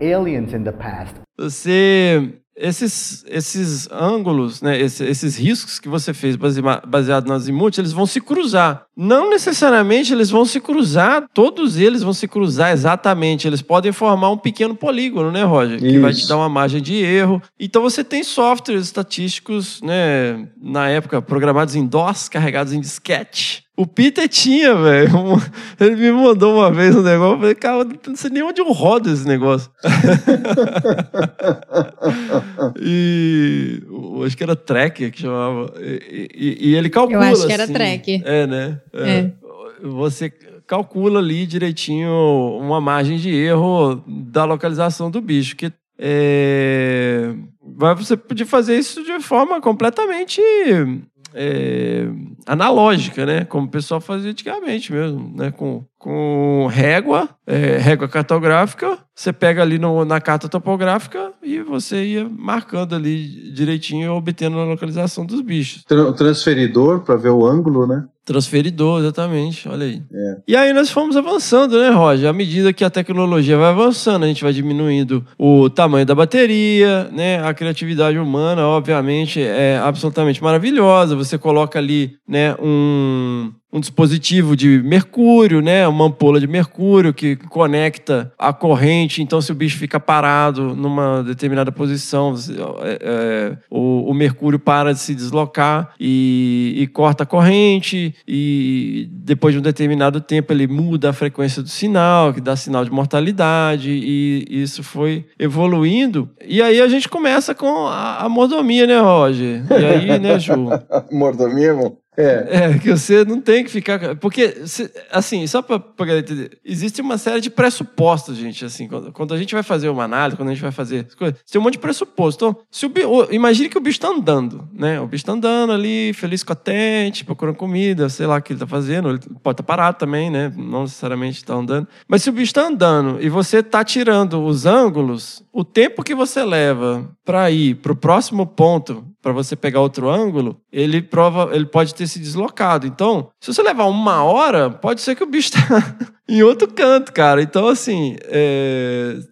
Aliens in the past. Você. Esses, esses ângulos, né, esse- esses riscos que você fez base- baseado no azimuth, eles vão se cruzar. Não necessariamente eles vão se cruzar, todos eles vão se cruzar exatamente. Eles podem formar um pequeno polígono, né, Roger? Que vai te Isso. dar uma margem de erro. Então você tem softwares estatísticos, né, na época, programados em DOS, carregados em disquete. O Peter tinha, velho. Ele me mandou uma vez um negócio. Eu falei, cara, eu não sei nem onde eu rodo esse negócio. e eu acho que era Tracker que chamava. E, e- e ele calcula. Eu acho que era assim. Tracker. É, né? É. Você calcula ali direitinho uma margem de erro da localização do bicho. Que é, você podia fazer isso de forma completamente é, analógica, né? Como o pessoal fazia antigamente mesmo, né? Com, com régua, é, régua cartográfica, você pega ali no- na carta topográfica e você ia marcando ali direitinho, obtendo a localização dos bichos. Tra- transferidor para ver o ângulo, né? Transferidor, exatamente, olha aí. É. E aí nós fomos avançando, né, Roger? À medida que a tecnologia vai avançando, a gente vai diminuindo o tamanho da bateria, né? A criatividade humana, obviamente, é absolutamente maravilhosa. Você coloca ali, né, um, um dispositivo de mercúrio, né? Uma ampola de mercúrio que conecta a corrente. Então, se o bicho fica parado numa determinada posição, é, é, o, o mercúrio para de se deslocar e, e corta a corrente. E depois de um determinado tempo, ele muda a frequência do sinal, que dá sinal de mortalidade. E isso foi evoluindo. E aí a gente começa com a, a mordomia, né, Roger? E aí, né, Ju? Mordomia, irmão? É. É, que você não tem que ficar. Porque, assim, só galera entender, existe uma série de pressupostos, gente. Assim, quando, quando a gente vai fazer uma análise, quando a gente vai fazer as coisas, tem um monte de pressuposto. Então, se o, imagine que o bicho tá andando, né? O bicho tá andando ali, feliz, contente, procurando comida, sei lá o que ele tá fazendo. Ele pode estar parado também, né? Não necessariamente tá andando. Mas se o bicho tá andando e você tá tirando os ângulos, o tempo que você leva para ir pro próximo ponto para você pegar outro ângulo, ele prova, ele pode ter se deslocado. Então, se você levar uma hora, pode ser que o bicho tá, em outro canto, cara. Então, assim,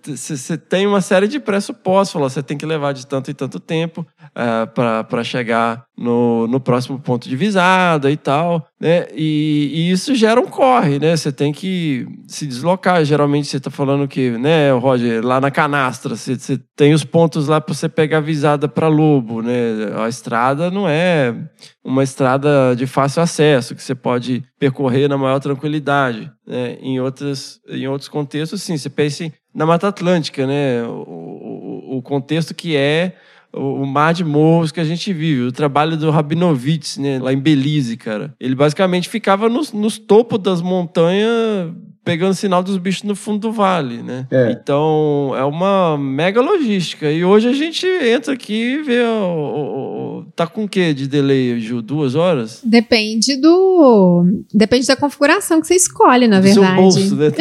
você tem uma série de pressupostos. Você tem que levar de tanto e tanto tempo é, para chegar no, no próximo ponto de visada e tal, né? E, e isso gera um corre, né? Você tem que se deslocar. Geralmente você está falando que, né, Roger, lá na canastra, você, você tem os pontos lá para você pegar visada para Lobo, né? A estrada não é uma estrada de fácil acesso que você pode percorrer na maior tranquilidade. Né? Em, outras, em outros contextos, sim. Você pensa na Mata Atlântica, né? o, o, o contexto que é o mar de morros que a gente vive. O trabalho do Rabinovitz, né, lá em Belize, cara. Ele basicamente ficava nos, nos topos das montanhas pegando sinal dos bichos no fundo do vale, né? É. Então, é uma mega logística. E hoje a gente entra aqui e vê. O, o, tá com o que de delay, Ju? Duas horas? Depende do. Depende da configuração que você escolhe, na do verdade. Seu bolso, né?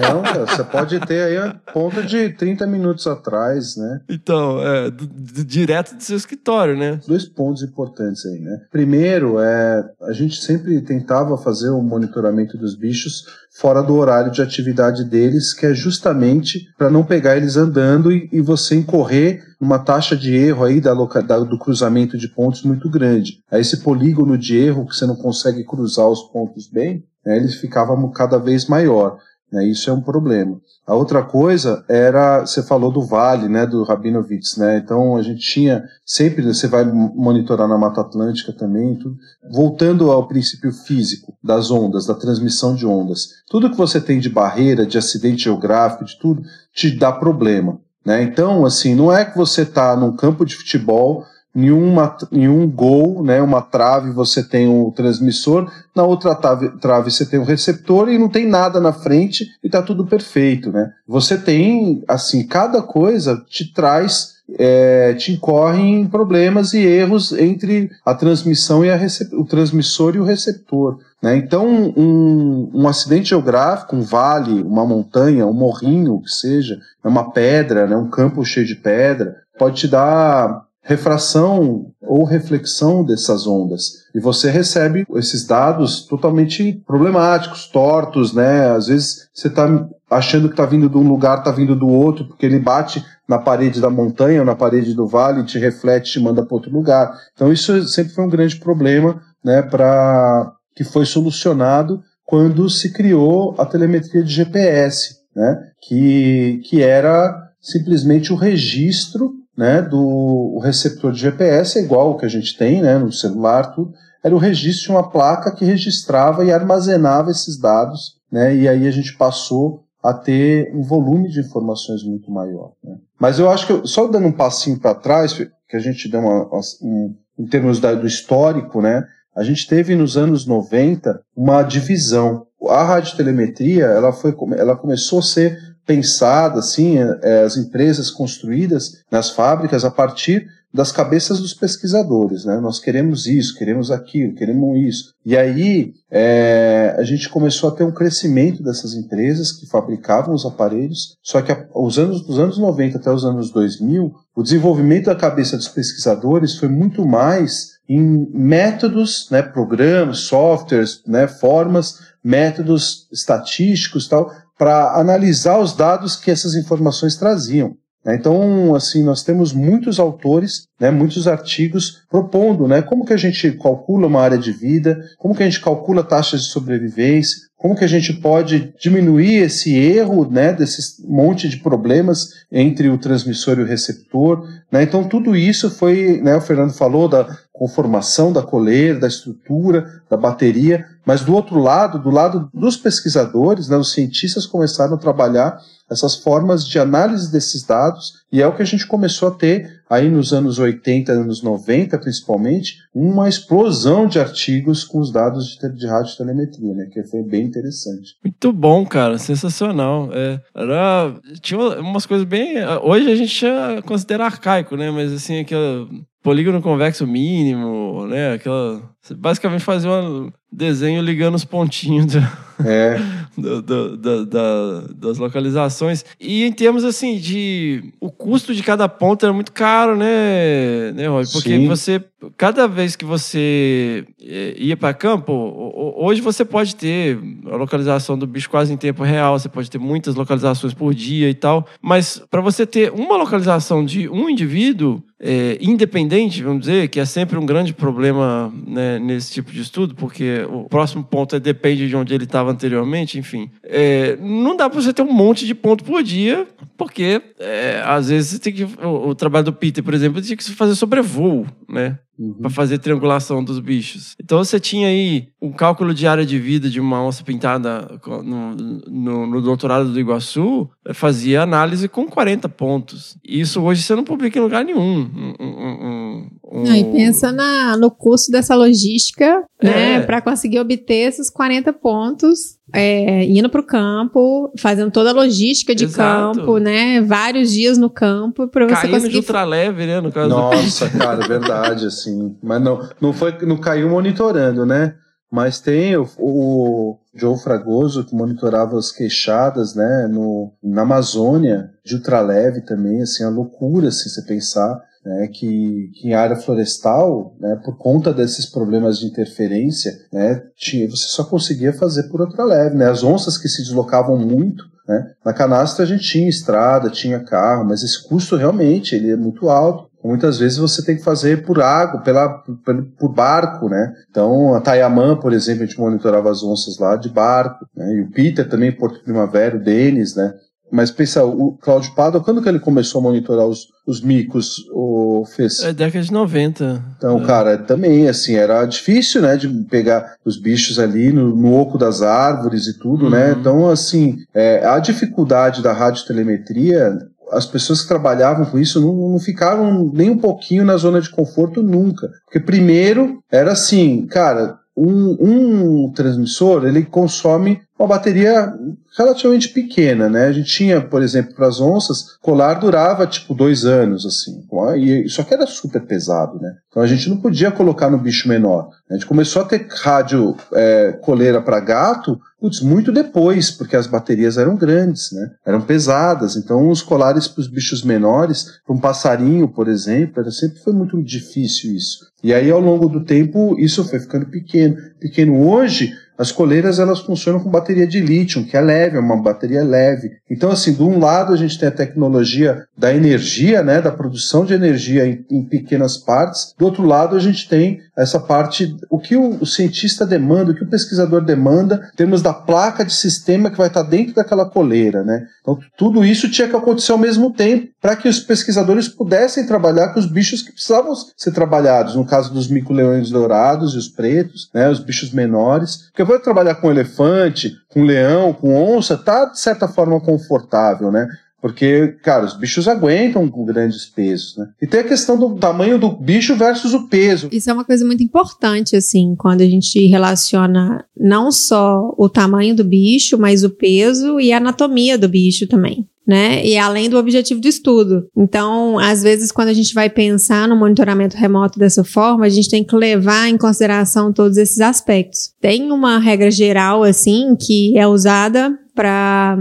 Não, você pode ter aí a ponta de 30 minutos atrás, né? Então, é, do, do, direto do seu escritório, né? Dois pontos importantes aí, né? Primeiro, é, a gente sempre tentava fazer o monitoramento dos bichos fora do horário de atividade deles, que é justamente para não pegar eles andando e, e, você incorrer numa taxa de erro aí da, da, do cruzamento de pontos muito grande. Aí esse polígono de erro que você não consegue cruzar os pontos bem, né, ele ficava cada vez maior. Né, isso é um problema. A outra coisa era, você falou do Vale, né, do Rabinovitz, né? Então a gente tinha sempre, você vai monitorar na Mata Atlântica também, tudo. voltando ao princípio físico das ondas, da transmissão de ondas. Tudo que você tem de barreira, de acidente geográfico, de tudo, te dá problema. Né? Então, assim, não é que você está num campo de futebol em, uma, em um gol, né, uma trave, você tem o um transmissor, na outra trave, trave você tem o um receptor e não tem nada na frente e está tudo perfeito. Né? Você tem, assim, cada coisa te traz é, te incorre em problemas e erros entre a transmissão e a o transmissor e o receptor. Né? Então, um, um, acidente geográfico, um vale, uma montanha, um morrinho, que seja, uma pedra, né? um campo cheio de pedra, pode te dar refração ou reflexão dessas ondas. E você recebe esses dados totalmente problemáticos, tortos, né? Às vezes você está achando que está vindo de um lugar, está vindo do outro, porque ele bate na parede da montanha ou na parede do vale, te reflete, te manda para outro lugar. Então isso sempre foi um grande problema, né? Para que foi solucionado quando se criou a telemetria de GPS, né? Que que era simplesmente o registro né, do receptor de GPS, é igual o que a gente tem né, no celular, tudo, era o registro de uma placa que registrava e armazenava esses dados, né, e aí a gente passou a ter um volume de informações muito maior. Né. Mas eu acho que, só dando um passinho para trás, que a gente deu uma, um, em termos da, do histórico, né, a gente teve nos anos 90 uma divisão. A radiotelemetria ela, foi, ela começou a ser pensada, assim, é, é, as empresas construídas nas fábricas a partir das cabeças dos pesquisadores, né? Nós queremos isso, queremos aquilo, queremos isso. E aí é, a gente começou a ter um crescimento dessas empresas que fabricavam os aparelhos. Só que os anos dos anos 90 até os anos 2000, o desenvolvimento da cabeça dos pesquisadores foi muito mais em métodos, né, programas, softwares, né, formas, métodos estatísticos, tal, para analisar os dados que essas informações traziam. Né? Então, assim, nós temos muitos autores, né, muitos artigos propondo né, como que a gente calcula uma área de vida, como que a gente calcula taxas de sobrevivência, como que a gente pode diminuir esse erro, né, desse monte de problemas entre o transmissor e o receptor. Né? Então, tudo isso foi, né, o Fernando falou da conformação da coleira, da estrutura, da bateria, mas do outro lado, do lado dos pesquisadores, né, os cientistas começaram a trabalhar essas formas de análise desses dados, e é o que a gente começou a ter aí nos anos 80, anos 90 principalmente, uma explosão de artigos com os dados de, de radiotelemetria, né, que foi bem interessante. Muito bom, cara, sensacional. É, era, tinha umas coisas bem... Hoje a gente considera arcaico, né, mas assim, aquela polígono convexo mínimo, né? Aquela. Basicamente fazia um desenho ligando os pontinhos do, é. do, do, da, das localizações. E em termos assim de. O custo de cada ponto era muito caro, né, né Roy? Porque Sim. você cada vez que você eh, ia para campo, ho- ho- hoje você pode ter a localização do bicho quase em tempo real, você pode ter muitas localizações por dia e tal, mas para você ter uma localização de um indivíduo eh, independente, vamos dizer, que é sempre um grande problema né, nesse tipo de estudo, porque o próximo ponto é, depende de onde ele estava anteriormente, enfim. Eh, não dá para você ter um monte de ponto por dia, porque eh, às vezes você tem que. O, o trabalho do Peter, por exemplo, tinha que fazer sobrevoo, né? Para fazer triangulação dos bichos. Então você tinha aí um cálculo de área de vida de uma onça pintada no, no, no doutorado do Iguaçu, eh, fazia análise com 40 pontos. E Isso hoje você não publica em lugar nenhum. Um- um- um- um- Não, e pensa na, no custo dessa logística, né, É. para conseguir obter esses 40 pontos, é, indo para o campo, fazendo toda a logística de Exato. campo, né, vários dias no campo para você Caindo de conseguir. ultraleve, né? No caso do Nossa, cara, verdade, assim. Mas não, não foi, não caiu monitorando, né? Mas tem o, o Joe Fragoso que monitorava as queixadas, né? No, na Amazônia, de ultraleve também, assim, a loucura, se você pensar. Né, que, que em área florestal, né, por conta desses problemas de interferência, né, tinha, você só conseguia fazer por ultraleve. Né, as onças que se deslocavam muito, né, na canastra a gente tinha estrada, tinha carro, mas esse custo realmente ele é muito alto. Muitas vezes você tem que fazer por água, pela, por, por barco, né? Então, a Tayamã, por exemplo, a gente monitorava as onças lá de barco, né? E o Peter também, Porto Primavera, o Denis, né? Mas pensa, o Cláudio Pádua, quando que ele começou a monitorar os, os micos, o fez? É década de 90. Então, cara, também, assim, era difícil, né, de pegar os bichos ali no, no oco das árvores e tudo, né? Uhum. Então, assim, é, a dificuldade da radiotelemetria, as pessoas que trabalhavam com isso não, não ficaram nem um pouquinho na zona de conforto nunca. Porque, primeiro, era assim, cara, um, um transmissor, ele consome uma bateria relativamente pequena, né? A gente tinha, por exemplo, para as onças, colar durava tipo dois anos, assim. E isso aqui era super pesado, né? Então a gente não podia colocar no bicho menor. A gente começou a ter rádio é, coleira para gato, putz, muito depois, porque as baterias eram grandes, né? Eram pesadas. Então os colares para os bichos menores, para um passarinho, por exemplo, era, sempre foi muito difícil isso. E aí ao longo do tempo isso foi ficando pequeno. Pequeno hoje, as coleiras elas funcionam com bateria de lítio, que é leve, é uma bateria leve. Então, assim, de um lado a gente tem a tecnologia da energia, né, da produção de energia em, em pequenas partes. Do outro lado a gente tem essa parte, o que o, cientista demanda, o que o pesquisador demanda, em termos da placa de sistema que vai estar dentro daquela coleira, né? Então, tudo isso tinha que acontecer ao mesmo tempo para que os pesquisadores pudessem trabalhar com os bichos que precisavam ser trabalhados, no caso dos mico-leões dourados e os pretos, né, os bichos menores. Porque vai trabalhar com elefante, com leão, com onça, tá de certa forma confortável, né? Porque, cara, os bichos aguentam com grandes pesos, né? E tem a questão do tamanho do bicho versus o peso. Isso é uma coisa muito importante, assim, quando a gente relaciona não só o tamanho do bicho, mas o peso e a anatomia do bicho também. Né? E além do objetivo do estudo. Então, às vezes, quando a gente vai pensar no monitoramento remoto dessa forma, a gente tem que levar em consideração todos esses aspectos. Tem uma regra geral, assim, que é usada para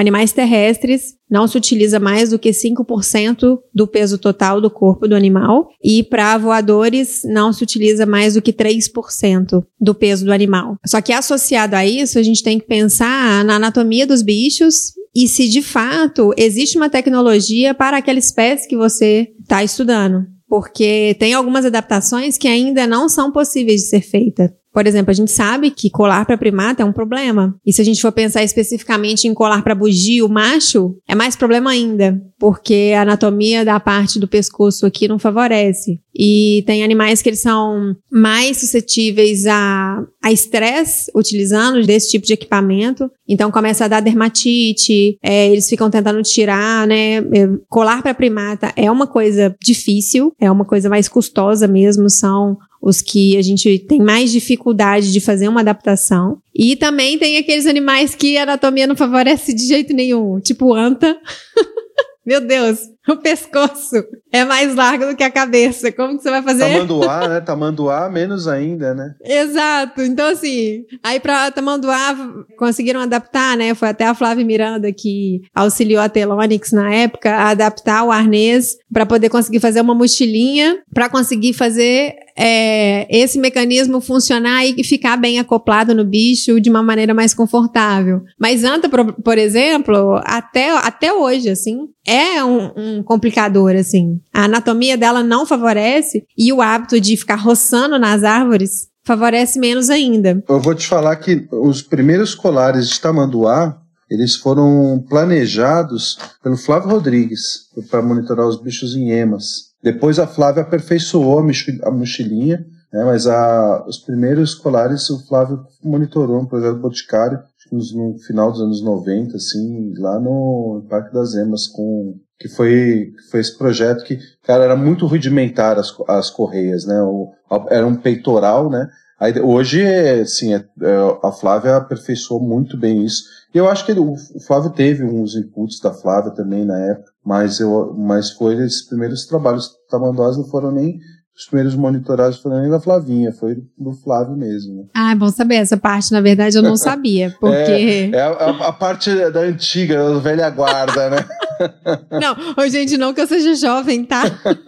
animais terrestres, não se utiliza mais do que 5% do peso total do corpo do animal, e para voadores não se utiliza mais do que 3% do peso do animal. Só que associado a isso, a gente tem que pensar na anatomia dos bichos e se de fato existe uma tecnologia para aquela espécie que você está estudando. Porque tem algumas adaptações que ainda não são possíveis de ser feitas. Por exemplo, a gente sabe que colar para primata é um problema. E se a gente for pensar especificamente em colar para bugio macho, é mais problema ainda, porque a anatomia da parte do pescoço aqui não favorece. E tem animais que eles são mais suscetíveis a estresse utilizando desse tipo de equipamento. Então começa a dar dermatite, é, eles ficam tentando tirar, né? É, Colar para primata é uma coisa difícil, é uma coisa mais custosa mesmo, são os que a gente tem mais dificuldade de fazer uma adaptação. E também tem aqueles animais que a anatomia não favorece de jeito nenhum, tipo anta. Meu Deus, o pescoço é mais largo do que a cabeça. Como que você vai fazer? Tamanduá, né? Tamanduá, menos ainda, né? Exato. Então, assim, aí pra Tamanduá conseguiram adaptar, né? Foi até a Flávia Miranda que auxiliou a Telonix na época a adaptar o arnês para poder conseguir fazer uma mochilinha, para conseguir fazer é, esse mecanismo funcionar e ficar bem acoplado no bicho de uma maneira mais confortável. Mas anta, por, exemplo, até, até hoje, assim, é um, um, complicador, assim. A anatomia dela não favorece e o hábito de ficar roçando nas árvores favorece menos ainda. Eu vou te falar que os primeiros colares de tamanduá, eles foram planejados pelo Flávio Rodrigues para monitorar os bichos em emas. Depois a Flávia aperfeiçoou a mochilinha, né, mas a, os primeiros colares o Flávio monitorou no projeto Boticário, no final dos anos 90, assim, lá no Parque das Emas, com, que foi, foi esse projeto que, cara, era muito rudimentar as, as correias, né? O, era um peitoral, né? Aí, hoje, assim, é, é, a Flávia aperfeiçoou muito bem isso. E eu acho que ele, o Flávio teve uns inputs da Flávia também na época, mas, eu, mas foi esses primeiros trabalhos tamanduás não foram nem os primeiros monitorados foram nem da Flavinha, foi do Flávio mesmo. Né? Ah, é bom saber. Essa parte, na verdade, eu não sabia, porque... é, é a, a, parte da antiga, da velha guarda, né? não, gente, não que eu seja jovem, tá?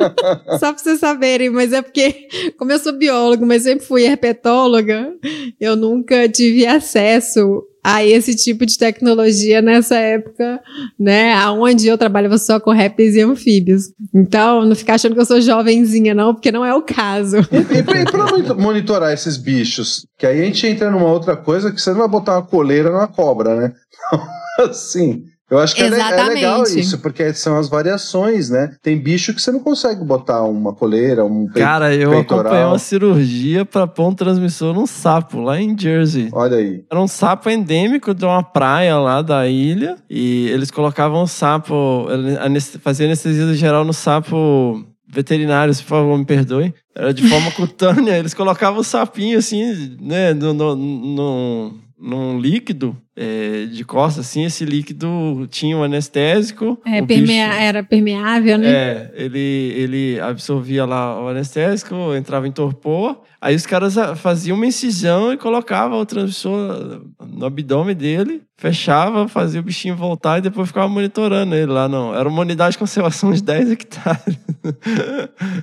Só pra vocês saberem, mas é porque, como eu sou biólogo, mas sempre fui herpetóloga, eu nunca tive acesso a esse tipo de tecnologia nessa época, né? Aonde eu trabalhava só com répteis e anfíbios. Então, não ficar achando que eu sou jovenzinha, não, porque não é o caso. E, e, pra monitorar esses bichos, que aí a gente entra numa outra coisa que você não vai botar uma coleira numa cobra, né? assim. Eu acho que é, é, legal isso, porque são as variações, né? Tem bicho que você não consegue botar uma coleira, um Cara, eu peitoral. acompanhei uma cirurgia para pôr um transmissor num sapo lá em Jersey. Olha aí. Era um sapo endêmico de uma praia lá da ilha e eles colocavam o sapo, fazia anestesia geral no sapo veterinários, por favor, me perdoem. Era de forma cutânea, eles colocavam o sapinho assim, né, no, no, no, num líquido é, de costas, assim, esse líquido tinha um anestésico. É, permea bicho, era permeável, né? É, ele, ele absorvia lá o anestésico, entrava em torpor, aí os caras faziam uma incisão e colocavam o transmissor no abdômen dele, fechava, fazia o bichinho voltar e depois ficava monitorando ele lá, não. Era uma unidade de conservação de 10 hectares.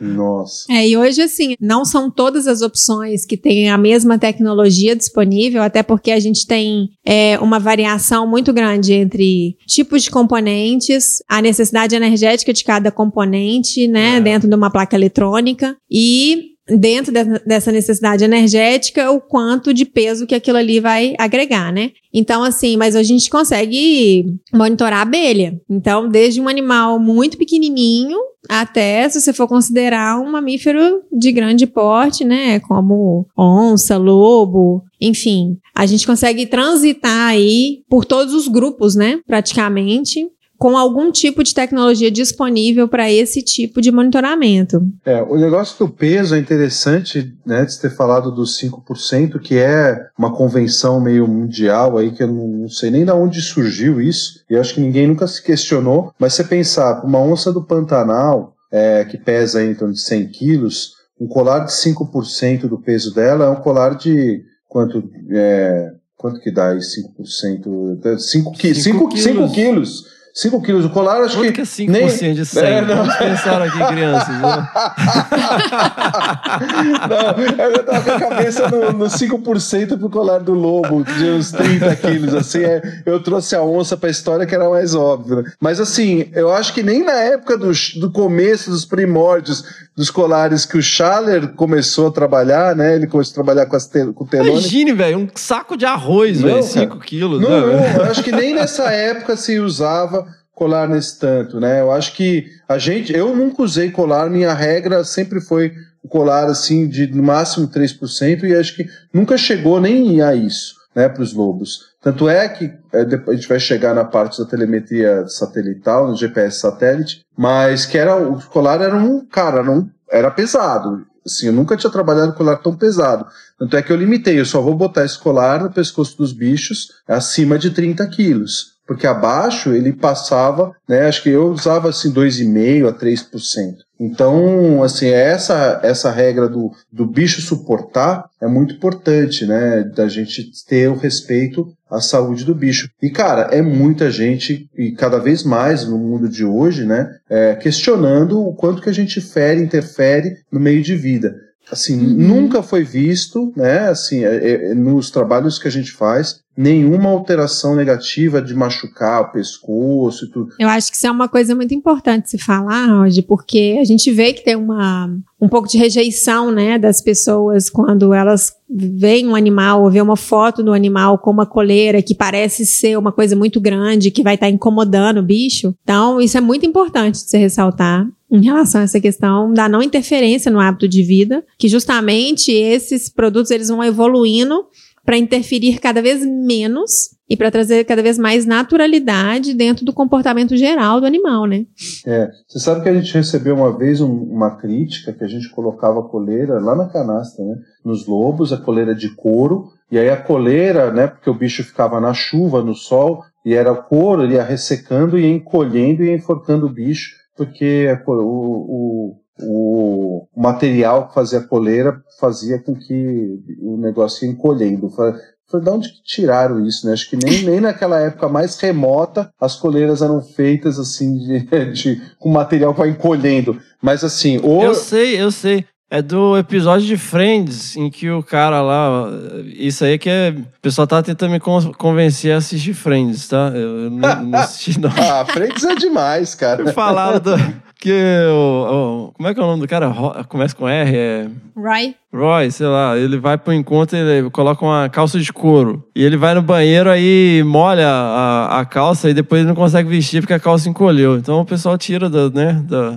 Nossa. É, e hoje, assim, não são todas as opções que têm a mesma tecnologia disponível, até porque a gente tem é, uma variação muito grande entre tipos de componentes, a necessidade energética de cada componente, né, é. dentro de uma placa eletrônica e dentro de, dessa necessidade energética, o quanto de peso que aquilo ali vai agregar, né? Então, assim, mas a gente consegue monitorar a abelha. Então, desde um animal muito pequenininho até, se você for considerar, um mamífero de grande porte, né? Como onça, lobo, enfim. A gente consegue transitar aí por todos os grupos, né? Praticamente com algum tipo de tecnologia disponível para esse tipo de monitoramento. É, o negócio do peso é interessante, né, de ter falado dos 5%, que é uma convenção meio mundial aí, que eu não sei nem de onde surgiu isso, e acho que ninguém nunca se questionou, mas você pensar, uma onça do Pantanal, é, que pesa em torno de 100 quilos, um colar de 5% do peso dela é um colar de quanto é, quanto que dá aí 5%? 5, 5, 5 quilos. 5 quilos de colar, acho Quanto que. que é 5% nem... de 100? É, Vamos pensar aqui, crianças. Né? não, eu tava com a cabeça no, no 5% pro colar do lobo, de uns 30 quilos, assim. É, eu trouxe a onça pra história que era mais óbvio. Mas, assim, eu acho que nem na época do, do começo, dos primórdios dos colares que o Schaller começou a trabalhar, né? Ele começou a trabalhar com, as te, com o telone. Imagine, velho, um saco de arroz, velho, 5 quilos. Não, né, não, eu acho que nem nessa época se usava colar nesse tanto, né? Eu acho que a gente, eu nunca usei colar, minha regra sempre foi o colar assim de no máximo 3% e acho que nunca chegou nem a isso, né, para os lobos. Tanto é que é, a gente vai chegar na parte da telemetria satelital, no GPS satélite, mas que era o colar era um cara, era, um, era pesado. Assim, eu nunca tinha trabalhado colar tão pesado. Tanto é que eu limitei, eu só vou botar esse colar no pescoço dos bichos acima de 30 quilos porque abaixo ele passava, né? Acho que eu usava assim 2,5 a 3%. Então, assim, essa essa regra do, do bicho suportar é muito importante, né? Da gente ter o respeito à saúde do bicho. E, cara, é muita gente, e cada vez mais no mundo de hoje, né? É, questionando o quanto que a gente fere, interfere no meio de vida assim, nunca foi visto, né, assim, é, é, nos trabalhos que a gente faz, nenhuma alteração negativa de machucar o pescoço e tudo. Eu acho que isso é uma coisa muito importante se falar, Roger, porque a gente vê que tem uma, um pouco de rejeição, né, das pessoas quando elas veem um animal ou vê uma foto do animal com uma coleira que parece ser uma coisa muito grande, que vai estar incomodando o bicho. Então, isso é muito importante de se ressaltar em relação a essa questão da não interferência no hábito de vida, que justamente esses produtos eles vão evoluindo para interferir cada vez menos e para trazer cada vez mais naturalidade dentro do comportamento geral do animal, né? É, você sabe que a gente recebeu uma vez um, uma crítica que a gente colocava a coleira lá na canastra, né? Nos lobos, a coleira de couro, e aí a coleira, né? Porque o bicho ficava na chuva, no sol, e era couro, ele ia ressecando e encolhendo e enforcando o bicho porque o, o, o material que fazia a coleira fazia com que o negócio ia encolhendo. Foi, de onde que tiraram isso, né? Acho que nem, nem naquela época mais remota as coleiras eram feitas assim, de, de com material para encolhendo. Mas assim, o... Eu sei, eu sei. É do episódio de Friends, em que o cara lá. Isso aí que é. O pessoal tá tentando me convencer a assistir Friends, tá? Eu não, não assisti, não. ah, Friends é demais, cara. Falaram do. Que o, o, Como é que é o nome do cara? Começa com R? É. Roy. Roy, sei lá, ele vai pro encontro e ele coloca uma calça de couro. E ele vai no banheiro, aí molha a, a calça e depois ele não consegue vestir porque a calça encolheu. Então o pessoal tira da, né, da,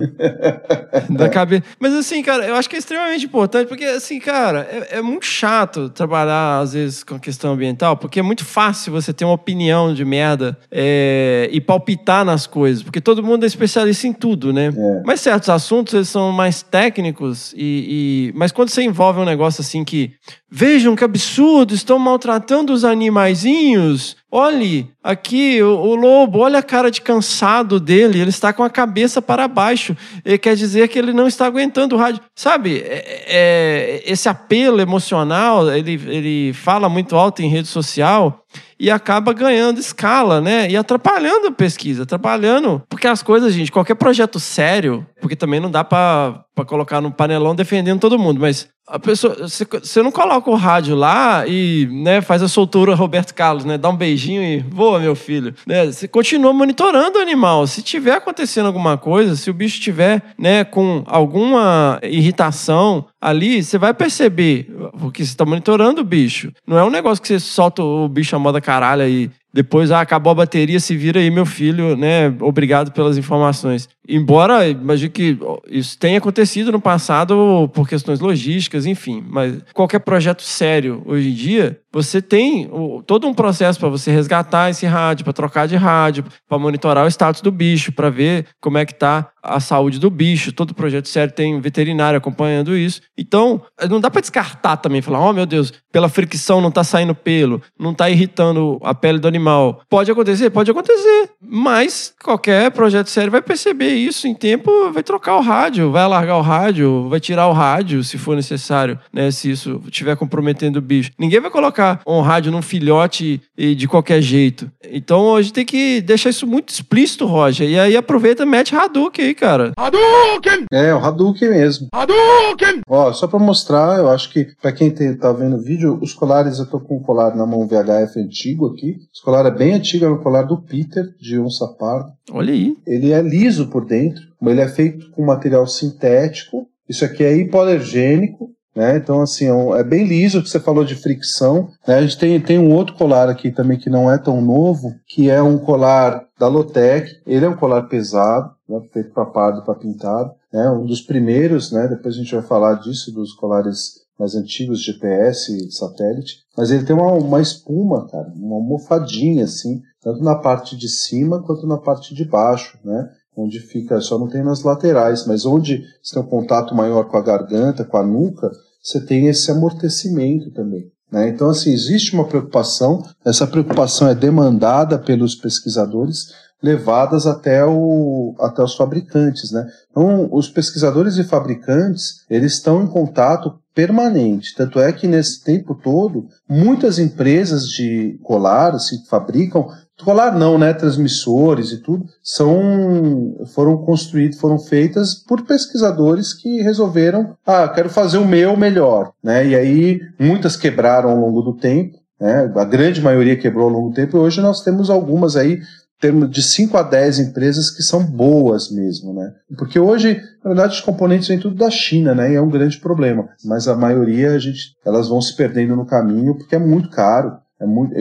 da cabeça. Mas assim, cara, eu acho que é extremamente importante porque, assim, cara, é, é muito chato trabalhar às vezes com a questão ambiental porque é muito fácil você ter uma opinião de merda é, e palpitar nas coisas, porque todo mundo é especialista em tudo, né? É. Mas certos assuntos, eles são mais técnicos e, e... Mas quando você envolve envolve um negócio assim que vejam que absurdo, estão maltratando os animaizinhos. Olhe aqui o, o, lobo, olha a cara de cansado dele, ele está com a cabeça para baixo. Ele quer dizer que ele não está aguentando o rádio. Sabe, é, é, esse apelo emocional, ele, ele fala muito alto em rede social e acaba ganhando escala, né? E atrapalhando a pesquisa, atrapalhando. Porque as coisas, gente, qualquer projeto sério, porque também não dá para colocar no panelão defendendo todo mundo, mas a pessoa, você não coloca o rádio lá e né, faz a soltura Roberto Carlos, né? Dá um beijinho e voa, meu filho. Né? Você continua monitorando o animal. Se tiver acontecendo alguma coisa, se o bicho tiver né, com alguma irritação ali, você vai perceber, porque você está monitorando o bicho. Não é um negócio que você solta o bicho a moda caralho e depois, ah, acabou a bateria, se vira aí, meu filho, né? Obrigado pelas informações. Embora, imagino que isso tenha acontecido no passado por questões logísticas, enfim. Mas qualquer projeto sério hoje em dia, você tem todo um processo para você resgatar esse rádio, para trocar de rádio, para monitorar o status do bicho, para ver como é que está a saúde do bicho. Todo projeto sério tem veterinário acompanhando isso. Então, não dá para descartar também, falar, oh meu Deus, pela fricção não está saindo pelo, não está irritando a pele do animal animal. Pode acontecer? Pode acontecer. Mas qualquer projeto sério vai perceber isso em tempo, vai trocar o rádio, vai alargar o rádio, vai tirar o rádio se for necessário, né? Se isso estiver comprometendo o bicho. Ninguém vai colocar um rádio num filhote de qualquer jeito. Então a gente tem que deixar isso muito explícito, Roger. E aí aproveita e mete Hadouken aí, cara. Hadouken! É, o Hadouken mesmo. Hadouken! Ó, só pra mostrar, eu acho que pra quem tá vendo o vídeo, os colares, eu tô com um colar na mão VHF antigo aqui. Os colar é bem antigo, é o colar do Peter, de onça parda. Olha aí. Ele é liso por dentro, mas ele é feito com material sintético. Isso aqui é hipoalergênico, né? Então, assim, é, é bem liso, que você falou de fricção. Né? A gente tem, tem um outro colar aqui também que não é tão novo, que é um colar da Lotec. Ele é um colar pesado, né? feito para pardo e para pintado. Né? Um dos primeiros, né? depois a gente vai falar disso, dos colares mais antigos GPS satélite, mas ele tem uma, uma espuma, cara, uma almofadinha assim, tanto na parte de cima quanto na parte de baixo, né? Onde fica, só não tem nas laterais, mas onde você tem um contato maior com a garganta, com a nuca, você tem esse amortecimento também. Né? Então, assim, existe uma preocupação, essa preocupação é demandada pelos pesquisadores, levadas até, o, até os fabricantes. Né? Então, os pesquisadores e fabricantes, eles estão em contato permanente. Tanto é que nesse tempo todo, muitas empresas de colar se fabricam colar não, né? Transmissores e tudo são foram construídos, foram feitas por pesquisadores que resolveram, ah, quero fazer o meu melhor, né? E aí muitas quebraram ao longo do tempo, né? A grande maioria quebrou ao longo do tempo e hoje nós temos algumas aí termos de 5 a 10 empresas que são boas mesmo, né? Porque hoje, na verdade, os componentes vêm tudo da China, né? E é um grande problema. Mas a maioria, a gente, elas vão se perdendo no caminho porque é muito caro. É muito,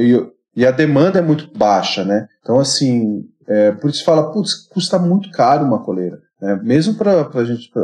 e a demanda é muito baixa, né? Então, assim, é, por isso fala, putz, custa muito caro uma coleira. Né? Mesmo para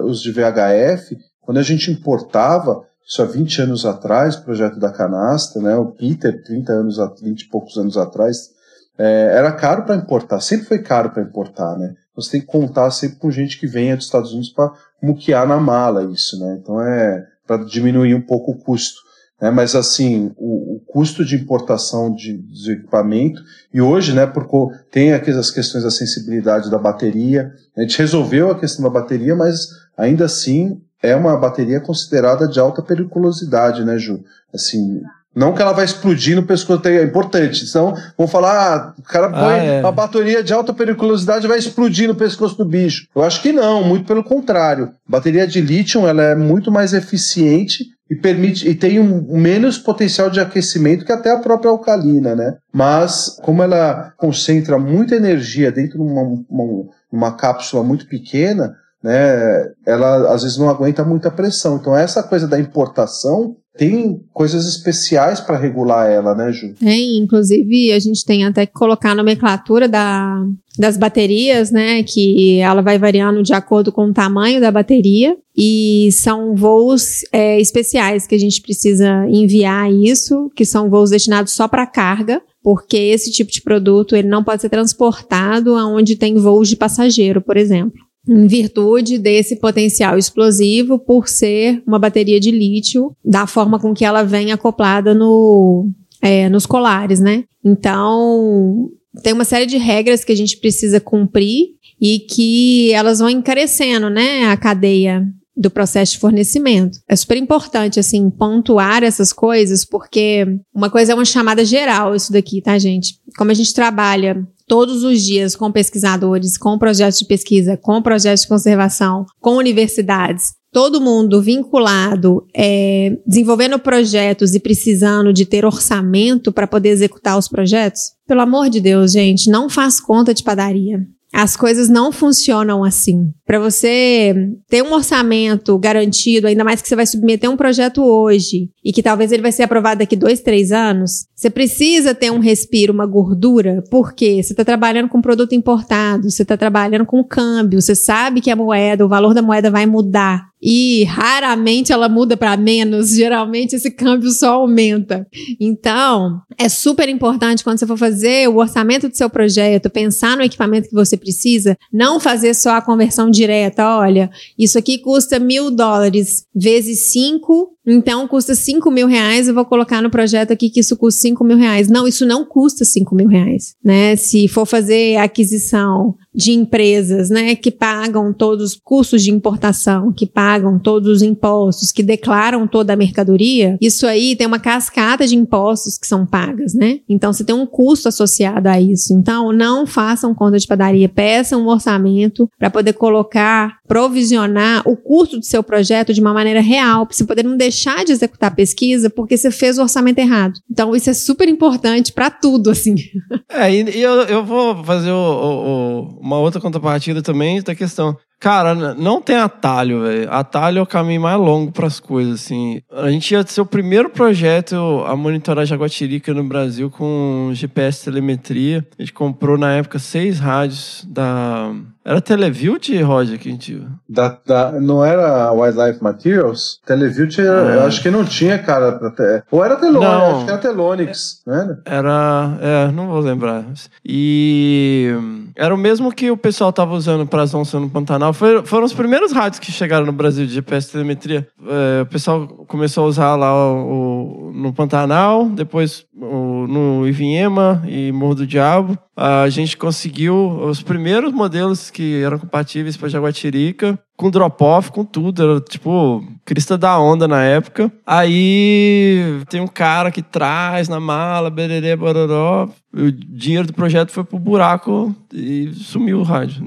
os de VHF, quando a gente importava, isso há 20 anos atrás, o projeto da canasta, né? O Peter, 30 anos, 20 e poucos anos atrás, é, era caro para importar, sempre foi caro para importar, né? Você tem que contar sempre com gente que venha dos Estados Unidos para muquear na mala isso, né? Então é para diminuir um pouco o custo. Né? Mas assim, o, o, custo de importação de, de equipamento, e hoje, né, porque tem aquelas questões da sensibilidade da bateria, a gente resolveu a questão da bateria, mas ainda assim é uma bateria considerada de alta periculosidade, né, Ju? Assim, não que ela vai explodir no pescoço, é importante. Então, vão falar, ah, o cara põe ah, é. uma bateria de alta periculosidade vai explodir no pescoço do bicho. Eu acho que não, muito pelo contrário. bateria de lítio ela é muito mais eficiente e permite e tem um menos potencial de aquecimento que até a própria alcalina, né? Mas como ela concentra muita energia dentro de uma, uma, uma cápsula muito pequena, né? Ela às vezes não aguenta muita pressão. Então essa coisa da importação tem coisas especiais para regular ela, né, Ju? Tem, inclusive a gente tem até que colocar a nomenclatura da, das baterias, né, que ela vai variando de acordo com o tamanho da bateria e são voos é, especiais que a gente precisa enviar isso, que são voos destinados só para carga, porque esse tipo de produto ele não pode ser transportado aonde tem voos de passageiro, por exemplo em virtude desse potencial explosivo por ser uma bateria de lítio, da forma com que ela vem acoplada no, é, nos colares, né? Então, tem uma série de regras que a gente precisa cumprir e que elas vão encarecendo, né, a cadeia do processo de fornecimento. É super importante, assim, pontuar essas coisas, porque uma coisa é uma chamada geral, isso daqui, tá, gente? Como a gente trabalha todos os dias com pesquisadores, com projetos de pesquisa, com projetos de conservação, com universidades, todo mundo vinculado, é, desenvolvendo projetos e precisando de ter orçamento para poder executar os projetos, pelo amor de Deus, gente, não faz conta de padaria. As coisas não funcionam assim. Para você ter um orçamento garantido, ainda mais que você vai submeter um projeto hoje e que talvez ele vai ser aprovado daqui dois, três anos, você precisa ter um respiro, uma gordura, porque você está trabalhando com produto importado, você está trabalhando com câmbio, você sabe que a moeda, o valor da moeda vai mudar e raramente ela muda para menos, geralmente esse câmbio só aumenta. Então, é super importante quando você for fazer o orçamento do seu projeto, pensar no equipamento que você precisa, não fazer só a conversão direta. Olha, isso aqui custa mil dólares vezes cinco então custa 5 mil reais, eu vou colocar no projeto aqui que isso custa 5 mil reais. Não, isso não custa 5 mil reais, né? Se for fazer aquisição de empresas, né, que pagam todos os custos de importação, que pagam todos os impostos, que declaram toda a mercadoria, isso aí tem uma cascata de impostos que são pagas, né? Então você tem um custo associado a isso. Então não façam conta de padaria, peçam um orçamento para poder colocar, provisionar o custo do seu projeto de uma maneira real, para você poder não deixar deixar de executar a pesquisa porque você fez o orçamento errado. Então, isso é super importante para tudo, assim. É, e, eu, eu vou fazer o, o, uma outra contrapartida também da questão. Cara, não tem atalho, velho. Atalho é o caminho mais longo para as coisas, assim. A gente ia ser o primeiro projeto a monitorar Jaguatirica no Brasil com GPS telemetria. A gente comprou na época seis rádios da Era Televilt, Roger, que a gente. Da, da- não era Wildlife Materials? Televiewt, era- Ah. eu acho que não tinha, cara. ter- Ou era Telonix, acho que era Telonix, né? Era. É, não vou lembrar. E. Era o mesmo que o pessoal tava usando para as onças no Pantanal. Foi- foram os primeiros rádios que chegaram no Brasil de GPS telemetria. É, o pessoal começou a usar lá o, o- no Pantanal, depois o- no Ivinhema e Morro do Diabo. A gente conseguiu os primeiros modelos que eram compatíveis para Jaguatirica, com drop-off, com tudo. Era tipo crista da onda na época. Aí tem um cara que traz na mala, bererê, bororó. O dinheiro do projeto foi pro buraco e sumiu o rádio.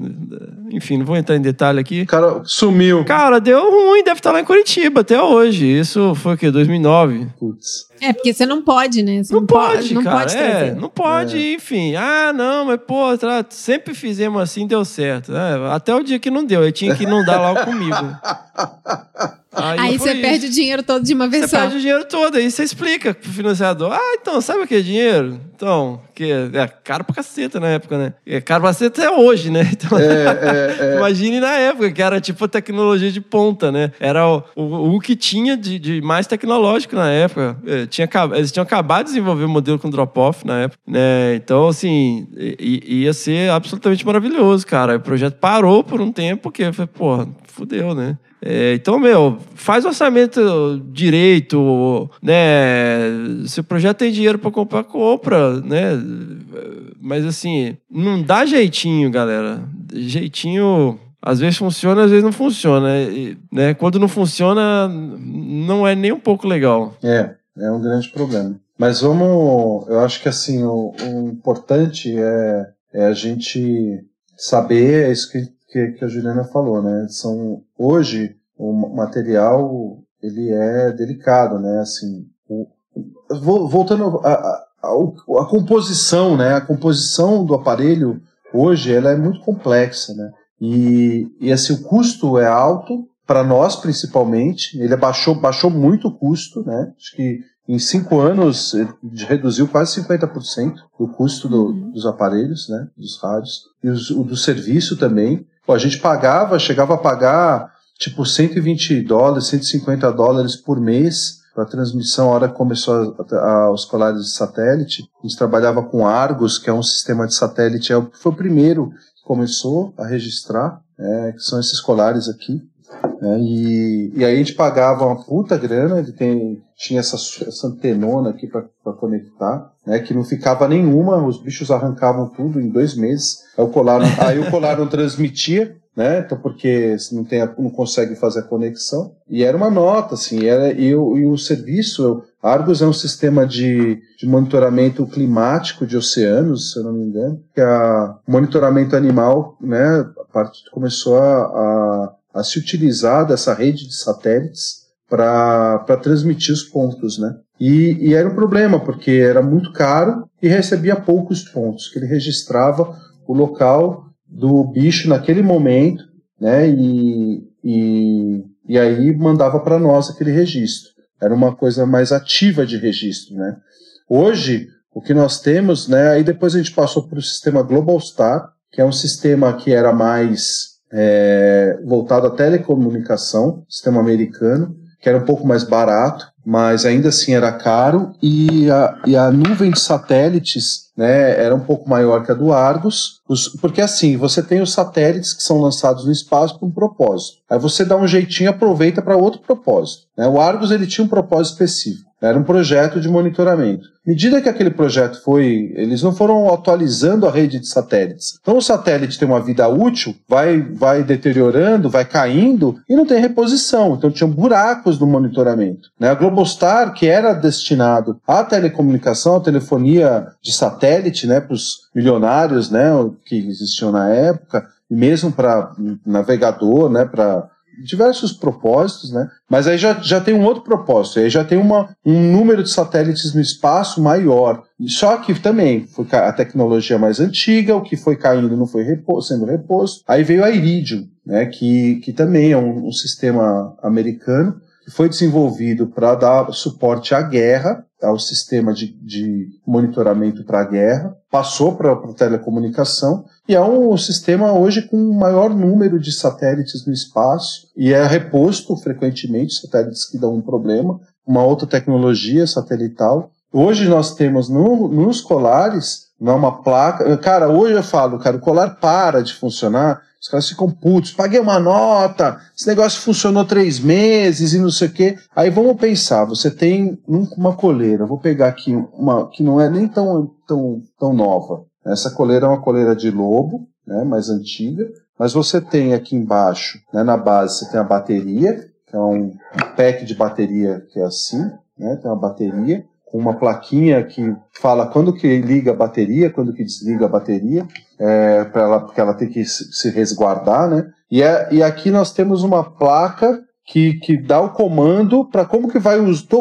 Enfim, não vou entrar em detalhe aqui. O cara sumiu. Cara, deu ruim, deve estar lá em Curitiba até hoje. Isso foi o quê? 2009? Putz. É, porque você não pode, né? Você Não, pode, não cara. pode é, não pode, enfim. Ah, não, mas pô, sempre fizemos assim, deu certo. né? Até o dia que não deu, aí tinha que inundar lá comigo. Aí foi você isso. perde o dinheiro todo de uma vez Você só. perde o dinheiro todo, aí você explica pro financiador. Ah, então, sabe o que é dinheiro? Então, que é caro pra caceta na época, né? É caro pra caceta até hoje, né? Então, É, imagine na época, que era tipo a tecnologia de ponta, né? Era o, o, o que tinha de, de mais tecnológico na época. É, tinha, eles tinham acabado de desenvolver o modelo com drop-off na época, né? Então, assim, ia ser absolutamente maravilhoso, cara. O projeto parou por um tempo, porque foi, porra, fudeu, né? É, então, meu, faz orçamento direito, né? Se o projeto tem dinheiro para comprar, compra, né? Mas assim, não dá jeitinho, galera. Jeitinho, às vezes funciona, às vezes não funciona, né? Quando não funciona, não é nem um pouco legal. É, é um grande problema. Mas vamos, eu acho que assim, o, o importante é, é a gente saber, é isso que, que, que a Juliana falou, né? São, hoje, o material, ele é delicado, né? Assim, o, o- vo- voltando a, a, a, a composição, né? A composição do aparelho, hoje, ela é muito complexa, né? E, e assim, o custo é alto, para nós principalmente, ele baixou, baixou muito o custo, né? Acho que em cinco anos ele reduziu quase 50% do custo do- dos aparelhos, né? Dos rádios. E os- o do serviço também. Pô, a gente pagava, chegava a pagar tipo 120 dólares, 150 dólares por mês para transmissão. A hora que começou a, a, os colares de satélite, a gente trabalhava com Argos, que é um sistema de satélite, é foi o primeiro que começou a registrar, é, que são esses colares aqui. né, e, e aí a gente pagava uma puta grana, ele tem, tinha essa, essa antenona aqui para conectar, né, que não ficava nenhuma, os bichos arrancavam tudo em dois meses. Aí o colar, não- aí o colar não transmitia, né, então porque não, tem não consegue fazer a conexão. E era uma nota, assim, era, e, o, e o serviço, Argos é um sistema de, de monitoramento climático de oceanos, se eu não me engano, que a monitoramento animal, né, a parte começou a, a, a se utilizar dessa rede de satélites para transmitir os pontos, né? E, e era um problema, porque era muito caro e recebia poucos pontos, que ele registrava o local do bicho naquele momento, né? E, e, e aí mandava para nós aquele registro. Era uma coisa mais ativa de registro, né? Hoje, o que nós temos, né? Aí depois a gente passou para o sistema Global Star, que é um sistema que era mais é, voltado à telecomunicação, sistema americano, que era um pouco mais barato, mas ainda assim era caro, e a, e a nuvem de satélites né, era um pouco maior que a do Argos, os, porque assim, você tem os satélites que são lançados no espaço para um propósito. Aí você dá um jeitinho e aproveita para outro propósito. Né? O Argos ele tinha um propósito específico. Era um projeto de monitoramento. À medida que aquele projeto foi, eles não foram atualizando a rede de satélites. Então o satélite tem uma vida útil, vai, vai deteriorando, vai caindo e não tem reposição. Então tinham buracos no monitoramento. Né? A Globostar, que era destinado à telecomunicação, à telefonia de satélite, né, para os milionários, né, que existiam na época, mesmo para navegador, né, para diversos propósitos, né? Mas aí já, já tem um outro propósito, aí já tem uma, um número de satélites no espaço maior. Só que também foi a tecnologia mais antiga, o que foi caindo não foi sendo reposto. Aí veio a Iridium, né? Que, que também é um, um sistema americano que foi desenvolvido para dar suporte à guerra, ao sistema de, de monitoramento para a guerra, passou para a telecomunicação e é um sistema hoje com o maior número de satélites no espaço e é reposto frequentemente satélites que dão um problema, uma outra tecnologia satelital. Hoje nós temos no, nos colares não uma placa. Cara, hoje eu falo, cara, o colar para de funcionar os caras ficam putos, paguei uma nota, esse negócio funcionou três meses e não sei o quê. Aí vamos pensar, você tem uma coleira, vou pegar aqui uma que não é nem tão, tão, tão nova. Essa coleira é uma coleira de lobo, né, mais antiga, mas você tem aqui embaixo, né, na base, você tem a bateria, que é um pack de bateria que é assim, né, tem uma bateria, com uma plaquinha que fala quando que liga a bateria, quando que desliga a bateria, é, para ela, porque ela tem que se resguardar, né? E, é, e aqui nós temos uma placa que, que dá o comando para como que vai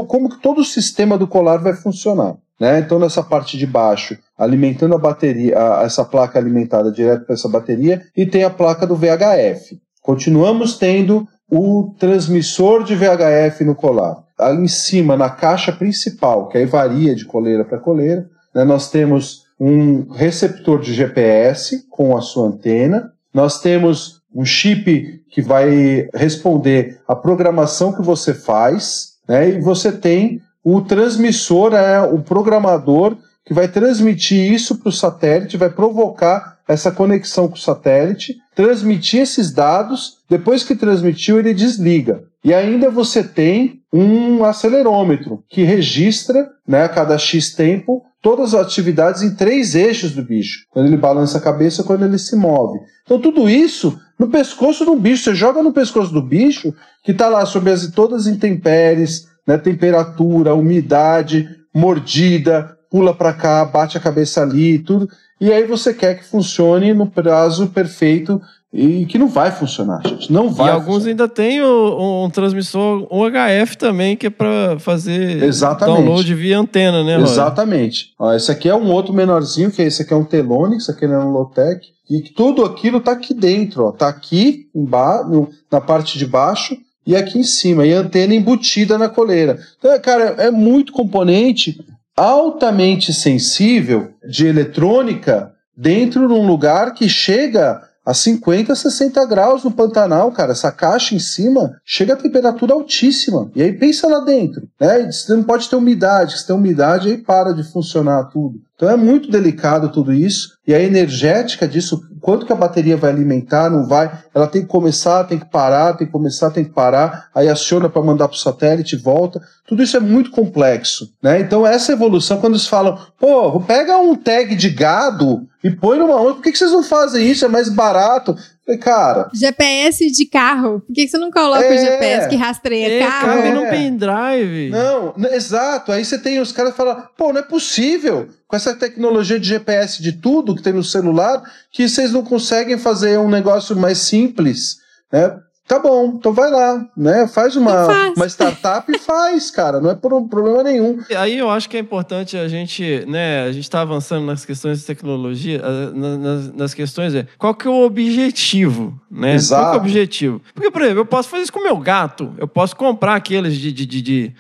como que todo o sistema do colar vai funcionar. Né? Então, nessa parte de baixo, alimentando a bateria, a, essa placa alimentada direto para essa bateria, e tem a placa do VHF. Continuamos tendo o transmissor de VHF no colar. Ali em cima, na caixa principal, que aí varia de coleira para coleira, né, nós temos um receptor de GPS com a sua antena, nós temos um chip que vai responder a programação que você faz, né, e você tem o transmissor, é o programador que vai transmitir isso para o satélite, vai provocar essa conexão com o satélite, transmitir esses dados, depois que transmitiu, ele desliga. E ainda você tem um acelerômetro que registra, né, a cada X tempo, todas as atividades em três eixos do bicho. Quando ele balança a cabeça, quando ele se move. Então tudo isso no pescoço do bicho. Você joga no pescoço do bicho, que está lá sob as, todas as intempéries, né, temperatura, umidade, mordida, pula para cá, bate a cabeça ali, tudo. E aí você quer que funcione no prazo perfeito e que não vai funcionar, gente. Não vai. E alguns funcionar. ainda tem o, um transmissor UHF também, que é para fazer Exatamente. download via antena, né? Exatamente. Ó, esse aqui é um outro menorzinho, que é esse aqui é um Telonic, esse aqui é um Lotec. E tudo aquilo tá aqui dentro, ó. Tá aqui embaixo, na parte de baixo e aqui em cima. E a antena embutida na coleira. Então, cara, é muito componente altamente sensível de eletrônica dentro de um lugar que chega a 50, 60 graus no Pantanal, cara. Essa caixa em cima chega a temperatura altíssima. E aí pensa lá dentro, né? Você não pode ter umidade. Se tem umidade, aí para de funcionar tudo. Então é muito delicado tudo isso. E a energética disso, quanto que a bateria vai alimentar, não vai. Ela tem que começar, tem que parar, tem que começar, tem que parar. Aí aciona para mandar para o satélite, volta. Tudo isso é muito complexo. Né? Então essa evolução, quando eles falam, pô, pega um tag de gado e põe numa onda, por que, que vocês não fazem isso? É mais barato. Falei, cara. GPS de carro. Por que, que você não coloca É. o GPS que rastreia É, carro? cabe É. num pendrive. Não, exato. Aí você tem os caras que falam, pô, não é possível, com essa tecnologia de GPS de tudo que tem no celular, que vocês não conseguem fazer um negócio mais simples, né? Tá bom, então vai lá, né? Faz uma, Então faz. uma startup e faz, cara. Não é por um problema nenhum. Aí eu acho que é importante a gente, né, a gente está avançando nas questões de tecnologia, na- nas, nas questões é, qual que é o objetivo, né? Exato. Qual que é o objetivo? Porque, por exemplo, eu posso fazer isso com o meu gato, eu posso comprar aqueles de, de, de- de,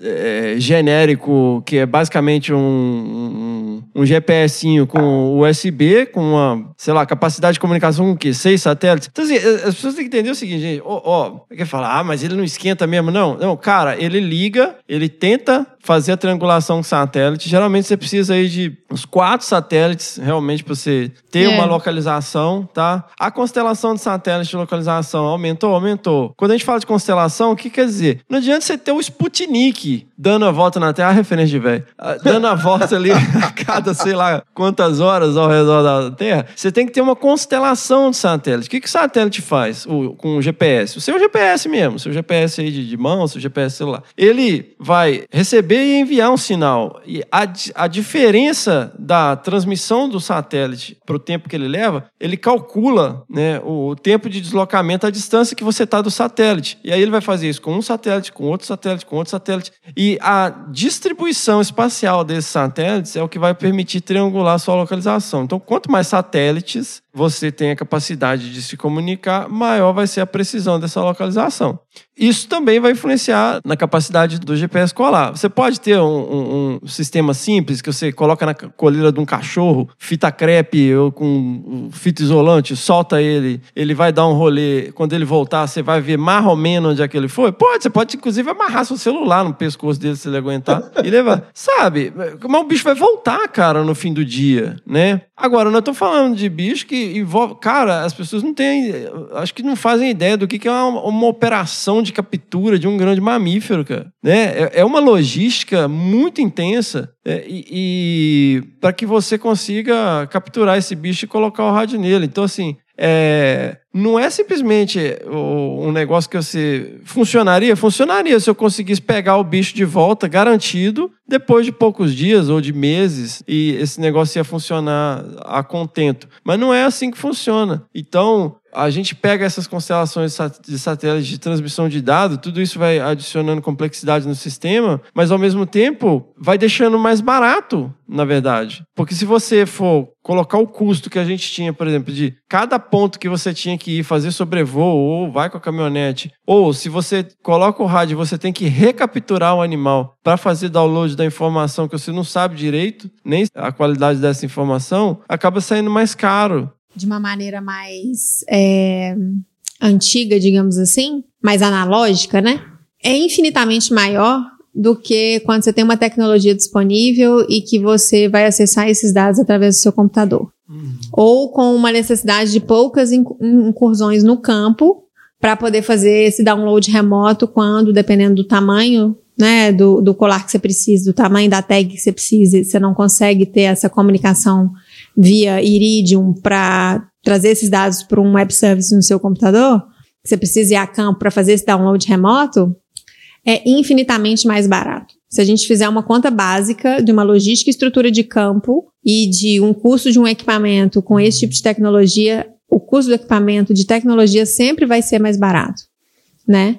eh, genérico, que é basicamente um, um, um GPSinho com USB, com uma, sei lá, capacidade de comunicação com o quê? Seis satélites. Então, assim, as pessoas têm que entender o seguinte, gente, ó, ó, quer falar, ah, mas ele não esquenta mesmo, não. Não, cara, ele liga, ele tenta fazer a triangulação com satélite. Geralmente você precisa aí de uns quatro satélites, realmente, para você ter É. uma localização, tá? A constelação de satélites de localização aumentou, aumentou. Quando a gente fala de constelação, o que quer dizer? Não adianta você ter o Sputnik dando a volta na Terra, a referência de velho, ah, dando a volta ali a cada, sei lá, quantas horas ao redor da Terra. Você tem que ter uma constelação de satélites. O que, que o satélite faz o- com o GPS? O seu GPS mesmo, seu GPS aí de, de mão, seu GPS celular. Ele vai receber e enviar um sinal. E a, a diferença da transmissão do satélite para o tempo que ele leva, ele calcula né, o, o tempo de deslocamento, a distância que você está do satélite. E aí ele vai fazer isso com um satélite, com outro satélite, com outro satélite. E a distribuição espacial desses satélites é o que vai permitir triangular a sua localização. Então, quanto mais satélites você tem a capacidade de se comunicar, maior vai ser a precisão dessa localização. Isso também vai influenciar na capacidade do GPS colar. Você pode ter um, um- um sistema simples que você coloca na coleira de um cachorro, fita crepe ou com fita isolante, solta ele, ele vai dar um rolê. Quando ele voltar, você vai ver mais ou menos onde é que ele foi? Pode, você pode inclusive amarrar seu celular no pescoço dele se ele aguentar e levar. Sabe? Mas o bicho vai voltar, cara, no fim do dia, né? Agora, não tô falando de bicho que envolve. Cara, as pessoas não têm. Acho que não fazem ideia do que que é uma, uma operação de captura de um grande mamífero, cara. Né? É, é uma logística muito intensa é, e, e para que você consiga capturar esse bicho e colocar o rádio nele. Então, assim, é, não é simplesmente um negócio que você. Funcionaria? Funcionaria se eu conseguisse pegar o bicho de volta, garantido, depois de poucos dias ou de meses, e esse negócio ia funcionar a contento. Mas não é assim que funciona. Então. A gente pega essas constelações de sat- de satélites de transmissão de dados, tudo isso vai adicionando complexidade no sistema, mas ao mesmo tempo vai deixando mais barato, na verdade. Porque se você for colocar o custo que a gente tinha, por exemplo, de cada ponto que você tinha que ir fazer sobrevoo, ou vai com a caminhonete, ou se você coloca o rádio, você tem que recapturar o animal para fazer download da informação que você não sabe direito, nem a qualidade dessa informação, acaba saindo mais caro. De uma maneira mais é, antiga, digamos assim, mais analógica, né? É infinitamente maior do que quando você tem uma tecnologia disponível e que você vai acessar esses dados através do seu computador. Ou com uma necessidade de poucas incu- incursões no campo para poder fazer esse download remoto quando, dependendo do tamanho, né, do, do colar que você precisa, do tamanho da tag que você precisa, você não consegue ter essa comunicação via Iridium para trazer esses dados para um web service no seu computador, que você precisa ir a campo para fazer esse download remoto, é infinitamente mais barato. Se a gente fizer uma conta básica de uma logística e estrutura de campo e de um custo de um equipamento com esse tipo de tecnologia, o custo do equipamento de tecnologia sempre vai ser mais barato, né?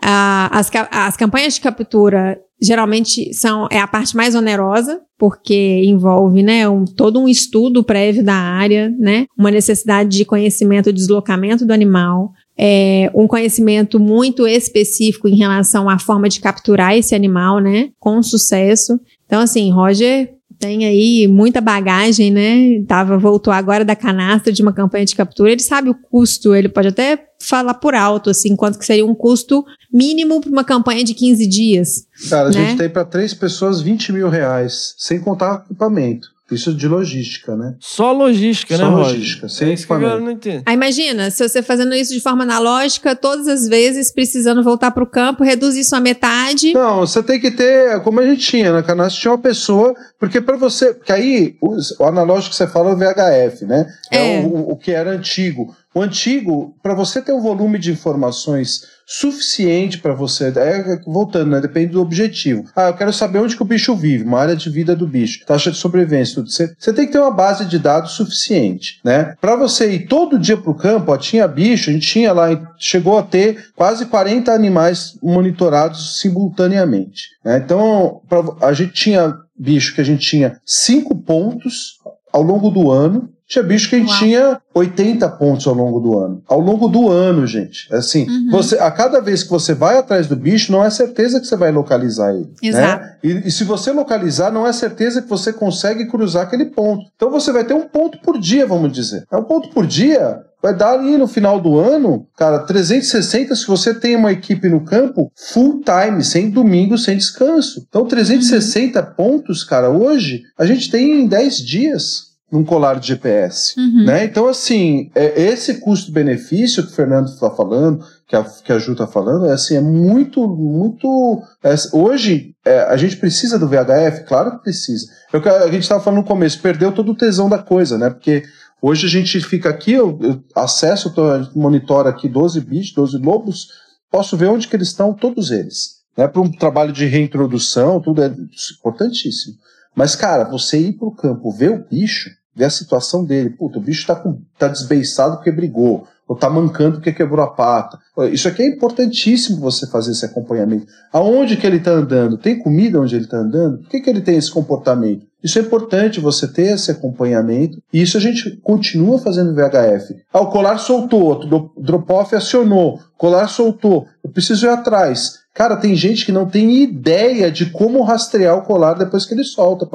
Ah, as, as campanhas de captura geralmente são é a parte mais onerosa porque envolve né um, todo um estudo prévio da área né uma necessidade de conhecimento do deslocamento do animal é, um conhecimento muito específico em relação à forma de capturar esse animal né com sucesso. Então assim Roger tem aí muita bagagem, né? Tava, voltou agora da canastra de uma campanha de captura. Ele sabe o custo, ele pode até falar por alto, assim, quanto que seria um custo mínimo para uma campanha de 15 dias. Cara, a né? gente tem para três pessoas 20 mil reais, sem contar equipamento. Isso de logística, né? Só logística, Só né, Roger? logística, sem é equipamento. não entende. Aí imagina, se você fazendo isso de forma analógica, todas as vezes precisando voltar para o campo, reduzir isso a metade. Não, você tem que ter, como a gente tinha na canastra, tinha uma pessoa, porque para você, porque aí o, o analógico que você fala é o VHF, né? É, É. O, o que era antigo. O antigo, para você ter um volume de informações suficiente para você, é, voltando, né? Depende do objetivo. Ah, eu quero saber onde que o bicho vive, uma área de vida do bicho, taxa de sobrevivência, tudo. Você, você tem que ter uma base de dados suficiente, né? Para você ir todo dia pro campo, ó, tinha bicho, a gente tinha lá, chegou a ter quase 40 animais monitorados simultaneamente. né? Então, pra- a gente tinha bicho que a gente tinha cinco pontos ao longo do ano. Tinha bicho que tinha 80 pontos ao longo do ano. Ao longo do ano, gente. Assim, Uhum. você, a cada vez que você vai atrás do bicho, não é certeza que você vai localizar ele. Exato. Né? E, e se você localizar, não é certeza que você consegue cruzar aquele ponto. Então você vai ter um ponto por dia, vamos dizer. É um ponto por dia. Vai dar ali no final do ano, cara, 360 se você tem uma equipe no campo full time, sem domingo, sem descanso. Então 360 pontos, cara, hoje a gente tem em 10 dias num colar de GPS. Uhum. Né? Então, assim, é, esse custo-benefício que o Fernando está falando, que a, que a Ju está falando, é, assim, é muito, muito. é, hoje, é, a gente precisa do VHF? Claro que precisa. O que a gente estava falando no começo, perdeu todo o tesão da coisa, né? Porque hoje a gente fica aqui, eu, eu acesso, eu tô, monitoro aqui 12 bichos, 12 lobos, posso ver onde que eles estão, todos eles. Né? Para um trabalho de reintrodução, tudo é importantíssimo. Mas, cara, você ir pro campo ver o bicho, ver a situação dele, puta, o bicho tá, com, tá desbeiçado porque brigou, ou tá mancando porque quebrou a pata. Isso aqui é importantíssimo você fazer esse acompanhamento. Aonde que ele tá andando? Tem comida onde ele tá andando? Por que, que ele tem esse comportamento? Isso é importante você ter esse acompanhamento. E isso a gente continua fazendo VHF. Ah, o colar soltou, o drop-off acionou, o colar soltou. Eu preciso ir atrás. Cara, tem gente que não tem ideia de como rastrear o colar depois que ele solta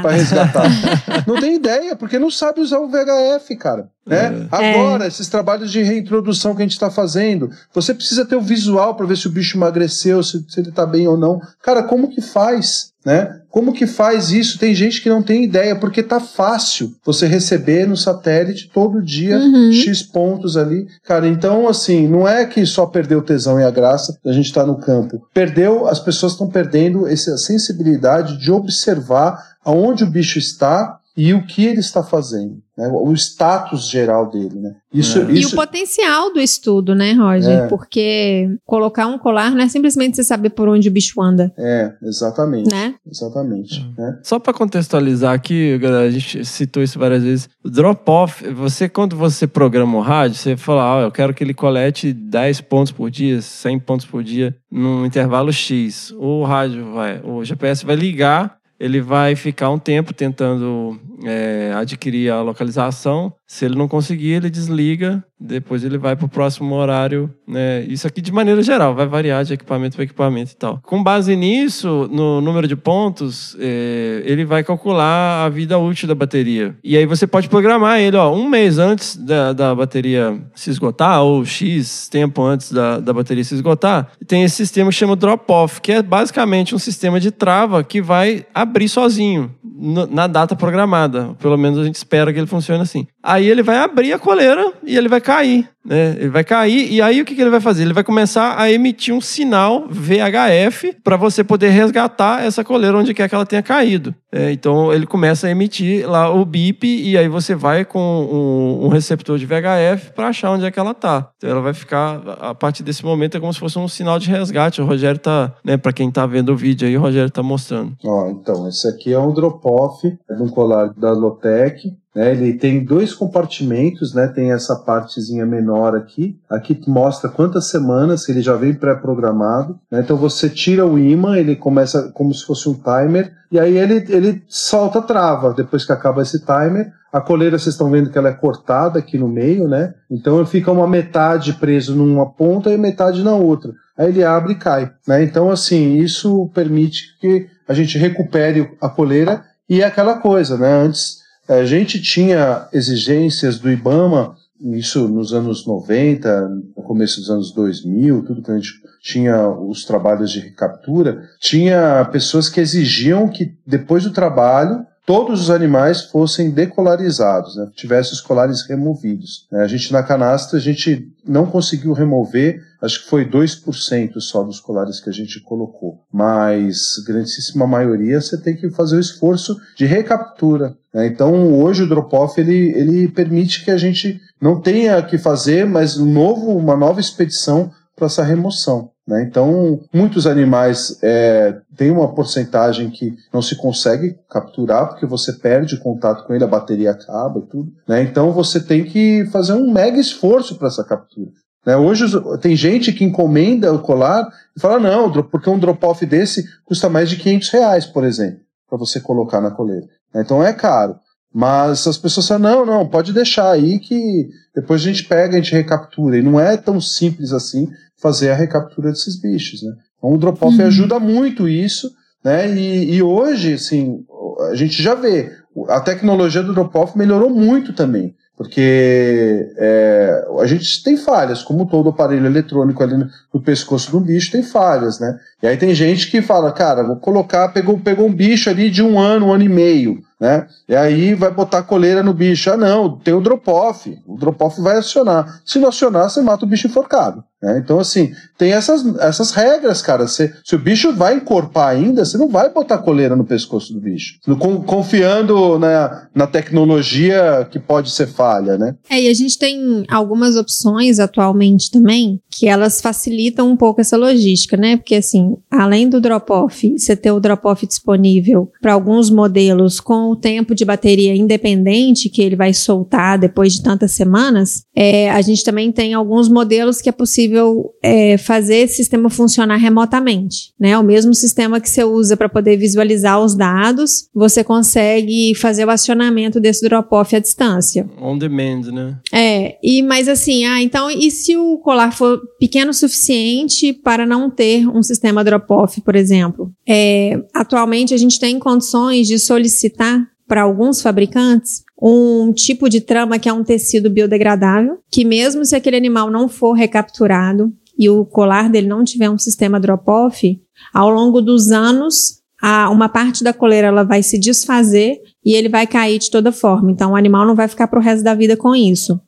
para resgatar. não tem ideia, porque não sabe usar o VHF, cara. Né? É. Agora, esses trabalhos de reintrodução que a gente está fazendo, você precisa ter o visual para ver se o bicho emagreceu, se, se ele está bem ou não. Cara, como que faz? Né? Como que faz isso? Tem gente que não tem ideia, porque tá fácil você receber no satélite todo dia Uhum. X pontos ali. Cara, então assim, não é que só perdeu o tesão e a graça da gente estar no campo. Perdeu, as pessoas estão perdendo essa sensibilidade de observar aonde o bicho está e o que ele está fazendo, né? o status geral dele. Né? Isso, É. E isso o potencial do estudo, né, Roger? É. Porque colocar um colar não é simplesmente você saber por onde o bicho anda, é, exatamente. né? Exatamente. né? Só para contextualizar aqui, galera, a gente citou isso várias vezes. O drop-off, você quando você programa o rádio, você fala, ah, eu quero que ele colete 10 pontos por dia, 100 pontos por dia, num intervalo X. O rádio vai, o GPS vai ligar, ele vai ficar um tempo tentando é, adquirir a localização. Se ele não conseguir, ele desliga. Depois ele vai para o próximo horário. Né? Isso aqui de maneira geral, vai variar de equipamento para equipamento e tal. Com base nisso, no número de pontos, é, ele vai calcular a vida útil da bateria. E aí você pode programar ele, ó, um mês antes da, da bateria se esgotar, ou X tempo antes da, da bateria se esgotar, tem esse sistema que chama drop-off, que é basicamente um sistema de trava que vai abrir sozinho na data programada. Pelo menos a gente espera que ele funcione assim. Aí ele vai abrir a coleira e ele vai cair. Né? Ele vai cair e aí o que, que ele vai fazer? Ele vai começar a emitir um sinal VHF para você poder resgatar essa coleira onde quer que ela tenha caído. É, então ele começa a emitir lá o bip e aí você vai com um, um receptor de VHF para achar onde é que ela tá. Então ela vai ficar a partir desse momento é como se fosse um sinal de resgate. O Rogério tá, né, para quem tá vendo o vídeo aí, o Rogério tá mostrando. Ó, então, esse aqui é um drop-off é de um colar da Lotec. Né? Ele tem dois compartimentos, né? Tem essa partezinha menor aqui. Aqui mostra quantas semanas ele já vem pré-programado. Né? Então você tira o imã, ele começa como se fosse um timer, e aí ele, ele solta a trava depois que acaba esse timer. A coleira, vocês estão vendo que ela é cortada aqui no meio, né? Então fica uma metade preso numa ponta e metade na outra. Aí ele abre e cai, né? Então, assim, isso permite que a gente recupere a coleira e é aquela coisa, né? Antes a gente tinha exigências do IBAMA, isso nos anos 90, no começo dos anos 2000, tudo que a gente tinha os trabalhos de recaptura, tinha pessoas que exigiam que depois do trabalho todos os animais fossem decolarizados, né? tivessem os colares removidos. né? A gente na canastra a gente não conseguiu remover, acho que foi 2% só dos colares que a gente colocou, mas grandíssima maioria você tem que fazer o esforço de recaptura. né? Então hoje o drop-off ele, ele permite que a gente não tenha que fazer, mas um novo, uma nova expedição para essa remoção. Né? Então, muitos animais é, têm uma porcentagem que não se consegue capturar porque você perde contato com ele, a bateria acaba e tudo. Né? Então, você tem que fazer um mega esforço para essa captura. Né? Hoje tem gente que encomenda o colar e fala, não, porque um drop-off desse custa mais de 500 reais, por exemplo, para você colocar na coleira. né? Então, é caro. Mas as pessoas falam, não, não, pode deixar aí que depois a gente pega, a gente recaptura. E não é tão simples assim fazer a recaptura desses bichos, né? Então o drop-off ajuda muito isso, né? E, e hoje, assim, a gente já vê, a tecnologia do drop-off melhorou muito também. Porque é, a gente tem falhas, como todo aparelho eletrônico ali no, pescoço do bicho tem falhas, né? E aí tem gente que fala, cara, vou colocar, pegou, pegou um bicho ali de um ano, um ano e meio, né? E aí vai botar coleira no bicho. Ah, não, tem o drop-off. O drop-off vai acionar. Se não acionar, você mata o bicho enforcado. Né? Então, assim, tem essas, essas regras, cara. Você- se o bicho vai encorpar ainda, você não vai botar coleira no pescoço do bicho. Con- Confiando na, na tecnologia que pode ser falha, né? É, e a gente tem algumas opções atualmente também que elas facilitam um pouco essa logística, né? Porque assim, além do drop-off, você ter o drop-off disponível para alguns modelos com o tempo de bateria independente que ele vai soltar depois de tantas semanas, é, a gente também tem alguns modelos que é possível possível é, fazer esse sistema funcionar remotamente, né? O mesmo sistema que você usa para poder visualizar os dados, você consegue fazer o acionamento desse drop-off à distância. On demand, né? É, e mas assim, ah, então e se o colar for pequeno o suficiente para não ter um sistema drop-off, por exemplo? É, atualmente a gente tem condições de solicitar para alguns fabricantes um tipo de trama que é um tecido biodegradável, que mesmo se aquele animal não for recapturado e o colar dele não tiver um sistema drop-off, ao longo dos anos, a, uma parte da coleira ela vai se desfazer e ele vai cair de toda forma. Então, o animal não vai ficar para o resto da vida com isso.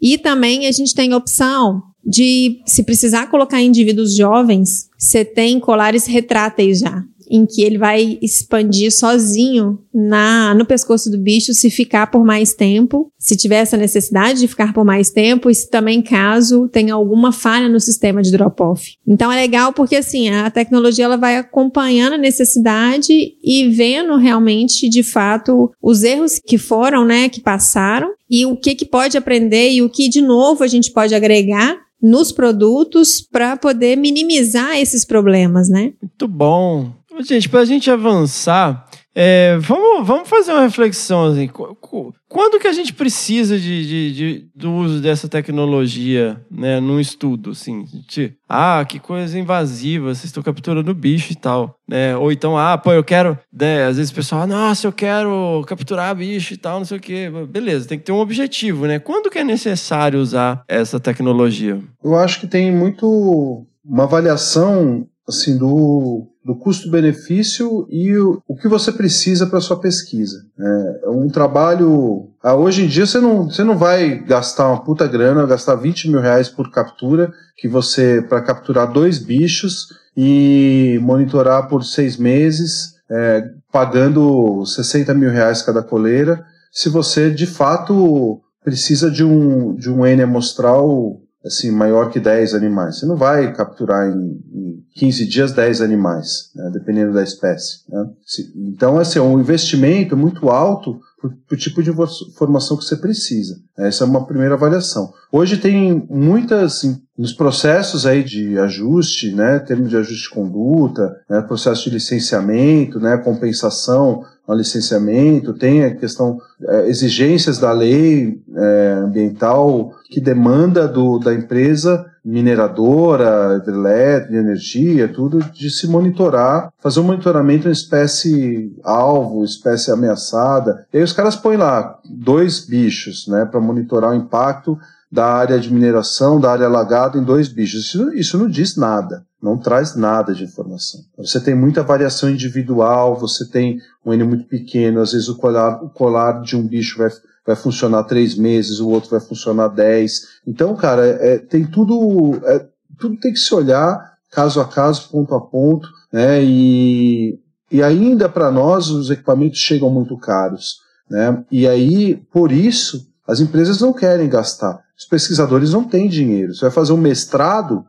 E também a gente tem opção de, se precisar colocar indivíduos jovens, você tem colares retráteis já em que ele vai expandir sozinho na no pescoço do bicho se ficar por mais tempo, se tiver essa necessidade de ficar por mais tempo e se também caso tenha alguma falha no sistema de drop-off. Então é legal porque assim, a tecnologia ela vai acompanhando a necessidade e vendo realmente de fato os erros que foram, né, que passaram e o que que pode aprender e o que de novo a gente pode agregar nos produtos para poder minimizar esses problemas, né? Muito bom. Gente, para a gente avançar, é, vamos, vamos fazer uma reflexão. Assim, quando que a gente precisa de, de, de, do uso dessa tecnologia né, num estudo? Assim, ah, que coisa invasiva, vocês estão capturando bicho e tal. Né? Ou então, ah, pô, eu quero. Né, às vezes o pessoal, nossa, eu quero capturar bicho e tal, não sei o quê. Beleza, tem que ter um objetivo, né? Quando que é necessário usar essa tecnologia? Eu acho que tem muito uma avaliação assim do do custo-benefício e o, o, que você precisa para sua pesquisa. É, é um trabalho. Ah, hoje em dia você não, você não vai gastar uma puta grana, gastar 20 mil reais por captura, que você para capturar dois bichos e monitorar por seis meses, é, pagando 60 mil reais cada coleira, se você de fato precisa de um, de um N amostral assim, maior que 10 animais. Você não vai capturar em, em 15 dias 10 animais, né, dependendo da espécie. Né? Então, assim, é um investimento muito alto para o tipo de informação que você precisa. Essa é uma primeira avaliação. Hoje tem muitas, nos processos aí de ajuste, né, termos de ajuste de conduta, né, processo de licenciamento, né, compensação ao licenciamento, tem a questão, é, exigências da lei é, ambiental que demanda do, da empresa mineradora, hidrelétrica, de energia, tudo, de se monitorar, fazer um monitoramento em espécie alvo, espécie ameaçada. E aí os caras põem lá dois bichos, né, para monitorar o impacto da área de mineração, da área alagada em dois bichos. Isso, isso não diz nada, não traz nada de informação. Você tem muita variação individual, você tem um N muito pequeno, às vezes o colar, o colar de um bicho vai, vai funcionar três meses, o outro vai funcionar dez. Então, cara, é, tem tudo, é, tudo tem que se olhar caso a caso, ponto a ponto, né? E, e ainda para nós os equipamentos chegam muito caros, né? E aí, por isso, as empresas não querem gastar. Os pesquisadores não têm dinheiro. Você vai fazer um mestrado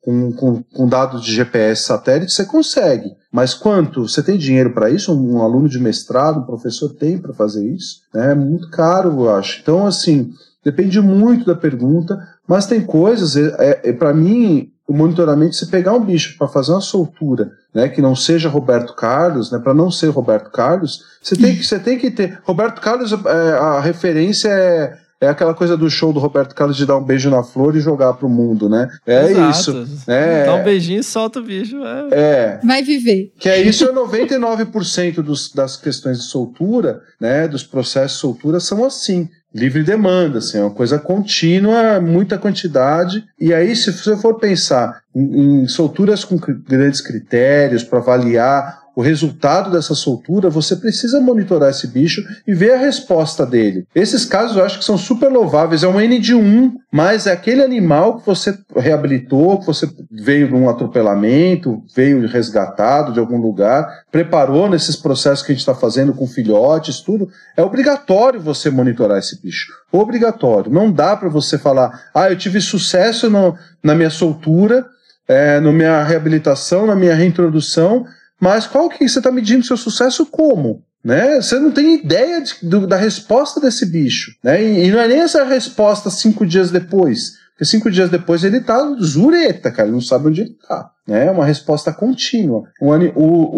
com, com, com dados de GPS satélite, você consegue. Mas quanto? Você tem dinheiro para isso? Um, aluno de mestrado, um professor tem para fazer isso? É muito caro, eu acho. Então, assim, depende muito da pergunta, mas tem coisas, é, é, é para mim, o monitoramento, se pegar um bicho para fazer uma soltura, né, que não seja Roberto Carlos, né, para não ser Roberto Carlos, você tem que, você tem que ter. Roberto Carlos, é, a referência é é aquela coisa do show do Roberto Carlos de dar um beijo na flor e jogar pro mundo, né? É Exato. isso. É, Dá um beijinho e solta o bicho. É. é. Vai viver. Que é isso, é 99% dos, das questões de soltura, né? Dos processos de soltura são assim. Livre demanda, assim, é uma coisa contínua, muita quantidade. E aí, se você for pensar em, em solturas com grandes critérios para avaliar o resultado dessa soltura, você precisa monitorar esse bicho e ver a resposta dele. Esses casos eu acho que são super louváveis. É um N de 1, mas é aquele animal que você reabilitou, que você veio de um atropelamento, veio resgatado de algum lugar, preparou nesses processos que a gente está fazendo com filhotes, tudo. É obrigatório você monitorar esse bicho. Obrigatório. Não dá para você falar, ah, eu tive sucesso no, na minha soltura, é, na minha reabilitação, na minha reintrodução, mas qual que você está medindo seu sucesso como? Né? Você não tem ideia de, do, da resposta desse bicho. Né? E, e, não é nem essa resposta cinco dias depois. Porque cinco dias depois ele tá zureta, cara, ele não sabe onde ele tá. Né? É uma resposta contínua. O,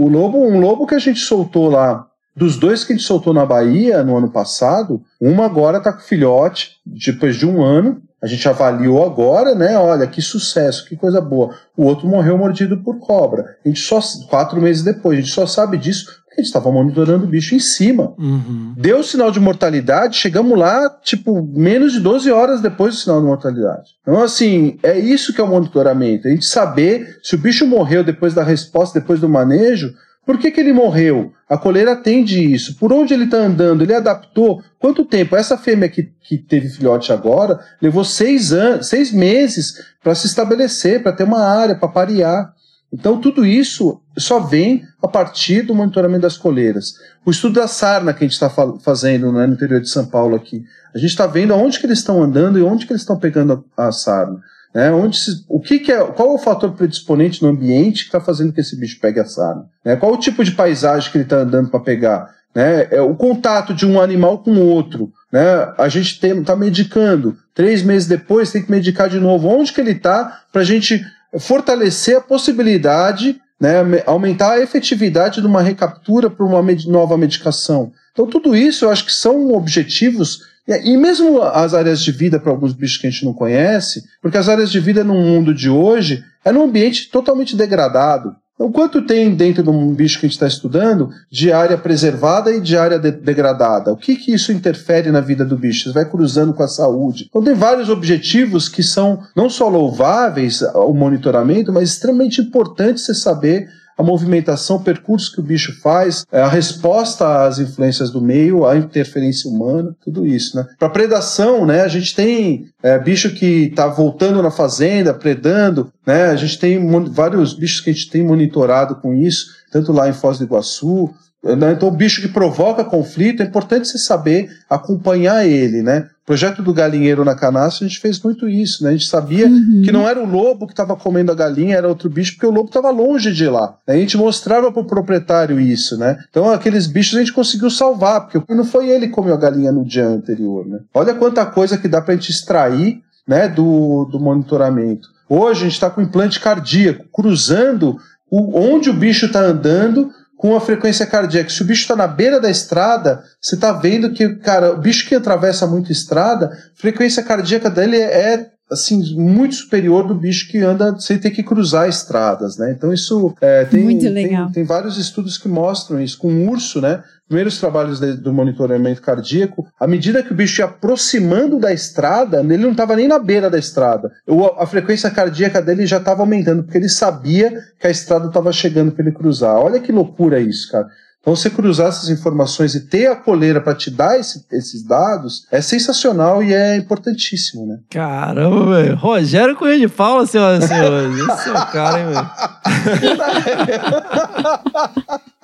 o, lobo, um lobo que a gente soltou lá dos dois que a gente soltou na Bahia no ano passado, uma agora tá com filhote, depois de um ano. A gente avaliou agora, né? Olha, que sucesso, que coisa boa. O outro morreu mordido por cobra. A gente só, quatro meses depois, a gente só sabe disso porque a gente estava monitorando o bicho em cima. Uhum. Deu sinal de mortalidade, chegamos lá, tipo, menos de 12 horas depois do sinal de mortalidade. Então, assim, é isso que é o monitoramento. A gente saber se o bicho morreu depois da resposta, depois do manejo, por que, que ele morreu? A coleira atende isso. Por onde ele está andando? Ele adaptou? Quanto tempo? Essa fêmea que, que teve filhote agora levou seis, anos, seis meses para se estabelecer, para ter uma área, para parear. Então, tudo isso só vem a partir do monitoramento das coleiras. O estudo da sarna que a gente está fazendo né, no interior de São Paulo aqui, a gente está vendo aonde que eles estão andando e onde que eles estão pegando a, a sarna. Né? Onde se, o que, que, é, qual é o fator predisponente no ambiente que está fazendo que esse bicho pegue a sarna? Né? Qual o tipo de paisagem que ele está andando para pegar? Né? É o contato de um animal com outro. Né? A gente está medicando. Três meses depois tem que medicar de novo. Onde que ele está para a gente fortalecer a possibilidade, né? aumentar a efetividade de uma recaptura para uma med nova medicação? Então tudo isso eu acho que são objetivos e mesmo as áreas de vida para alguns bichos que a gente não conhece, porque as áreas de vida no mundo de hoje é num ambiente totalmente degradado. Então, quanto tem dentro de um bicho que a gente está estudando de área preservada e de área de degradada? O que, que isso interfere na vida do bicho? Isso vai cruzando com a saúde. Então, tem vários objetivos que são não só louváveis o monitoramento, mas extremamente importantes você saber a movimentação, o percurso que o bicho faz, é, a resposta às influências do meio, a interferência humana, tudo isso, né? Para predação, né, a gente tem é, bicho que está voltando na fazenda, predando, né? A gente tem vários bichos que a gente tem monitorado com isso, tanto lá em Foz do Iguaçu, né? então, o bicho que provoca conflito, é importante você saber acompanhar ele, né? Projeto do galinheiro na canastra, a gente fez muito isso, né? A gente sabia uhum. que não era o lobo que estava comendo a galinha, era outro bicho, porque o lobo estava longe de lá. A gente mostrava para o proprietário isso, né? Então aqueles bichos a gente conseguiu salvar, porque não foi ele que comeu a galinha no dia anterior, né? Olha quanta coisa que dá para a gente extrair, né, do, do monitoramento. Hoje a gente está com implante cardíaco, cruzando o, onde o bicho está andando com a frequência cardíaca. Se o bicho está na beira da estrada, você está vendo que, cara, o bicho que atravessa muito estrada, a frequência cardíaca dele é assim muito superior do bicho que anda sem ter que cruzar estradas, né? Então isso é, tem, muito legal. Tem, tem, vários estudos que mostram isso com o urso, né? Primeiros trabalhos de, do monitoramento cardíaco, à medida que o bicho ia aproximando da estrada, ele não estava nem na beira da estrada. A frequência cardíaca dele já estava aumentando, porque ele sabia que a estrada estava chegando para ele cruzar. Olha que loucura isso, cara. Então, você cruzar essas informações e ter a coleira para te dar esse, esses dados é sensacional e é importantíssimo, né? Caramba, velho. Rogério Cunha de Paula, senhoras e senhores. Esse é o cara, hein, velho.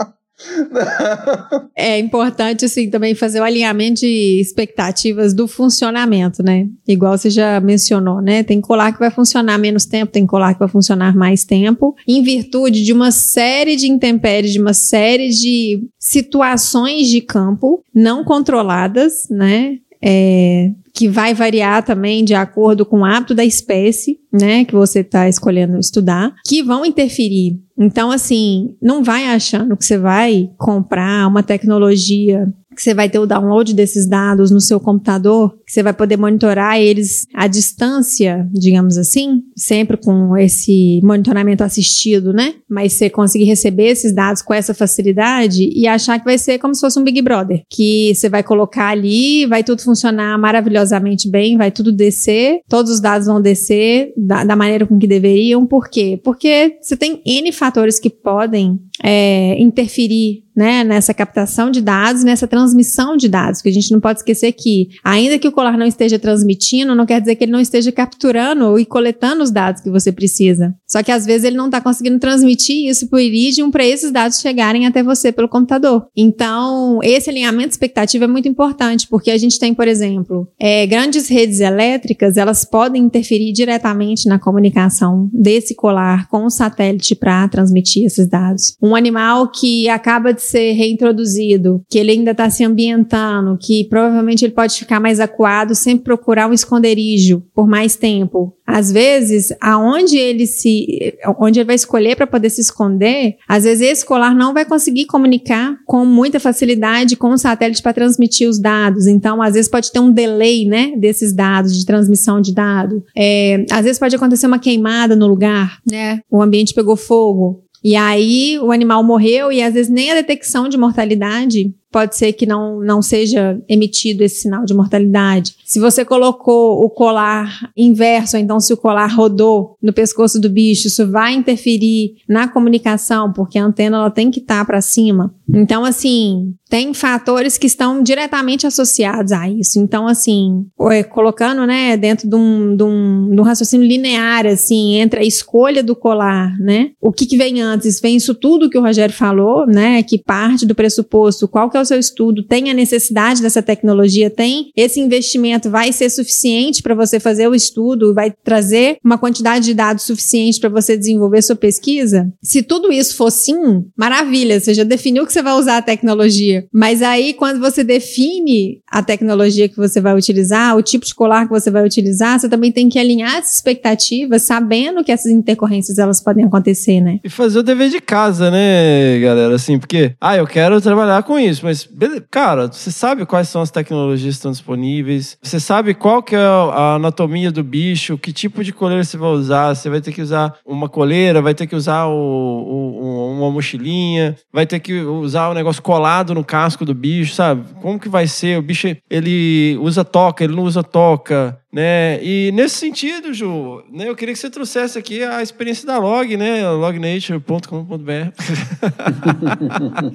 é importante, assim, também fazer o alinhamento de expectativas do funcionamento, né? Igual você já mencionou, né? Tem colar que vai funcionar menos tempo, tem colar que vai funcionar mais tempo, em virtude de uma série de intempéries, de uma série de situações de campo não controladas, né? É, que vai variar também de acordo com o hábito da espécie, né, que você está escolhendo estudar, que vão interferir. Então, assim, não vai achando que você vai comprar uma tecnologia que você vai ter o download desses dados no seu computador, que você vai poder monitorar eles à distância, digamos assim, sempre com esse monitoramento assistido, né? Mas você conseguir receber esses dados com essa facilidade e achar que vai ser como se fosse um Big Brother, que você vai colocar ali, vai tudo funcionar maravilhosamente bem, vai tudo descer, todos os dados vão descer da, da maneira com que deveriam. Por quê? Porque você tem N fatores que podem é, interferir né, nessa captação de dados, nessa transmissão de dados, que a gente não pode esquecer que, ainda que o colar não esteja transmitindo, não quer dizer que ele não esteja capturando e coletando os dados que você precisa. Só que às vezes ele não está conseguindo transmitir isso para o Iridium para esses dados chegarem até você pelo computador. Então, esse alinhamento de expectativa é muito importante, porque a gente tem, por exemplo, é, grandes redes elétricas, elas podem interferir diretamente na comunicação desse colar com o satélite para transmitir esses dados. Um animal que acaba de ser reintroduzido, que ele ainda está se ambientando, que provavelmente ele pode ficar mais acuado, sempre procurar um esconderijo por mais tempo. Às vezes, aonde ele se, onde ele vai escolher para poder se esconder, às vezes esse colar não vai conseguir comunicar com muita facilidade com o satélite para transmitir os dados. Então, às vezes pode ter um delay, né, desses dados de transmissão de dados. É, às vezes pode acontecer uma queimada no lugar, né? O ambiente pegou fogo. E aí o animal morreu e às vezes nem a detecção de mortalidade pode ser que não, não seja emitido esse sinal de mortalidade. Se você colocou o colar inverso, então se o colar rodou no pescoço do bicho, isso vai interferir na comunicação, porque a antena ela tem que estar tá para cima. Então, assim, tem fatores que estão diretamente associados a isso. Então, assim, colocando, né, dentro de um, de um, de um raciocínio linear, assim, entre a escolha do colar, né, o que, que vem antes? Vem isso tudo que o Rogério falou, né, que parte do pressuposto, qual que é o seu estudo, tem a necessidade dessa tecnologia, tem esse investimento, vai ser suficiente para você fazer o estudo, vai trazer uma quantidade de dados suficiente para você desenvolver sua pesquisa? Se tudo isso for sim, maravilha, você já definiu que você vai usar a tecnologia. Mas aí, quando você define a tecnologia que você vai utilizar, o tipo de colar que você vai utilizar, você também tem que alinhar as expectativas, sabendo que essas intercorrências elas podem acontecer, né? E fazer o dever de casa, né, galera? Assim, porque, ah, eu quero trabalhar com isso, mas mas, cara, você sabe quais são as tecnologias que estão disponíveis, você sabe qual que é a anatomia do bicho, que tipo de coleira você vai usar, você vai ter que usar uma coleira, vai ter que usar o, o, uma mochilinha, vai ter que usar o um negócio colado no casco do bicho, sabe? Como que vai ser? O bicho, ele usa toca, ele não usa toca, né? E nesse sentido, Ju, né, eu queria que você trouxesse aqui a experiência da Log, né? lognature.com.br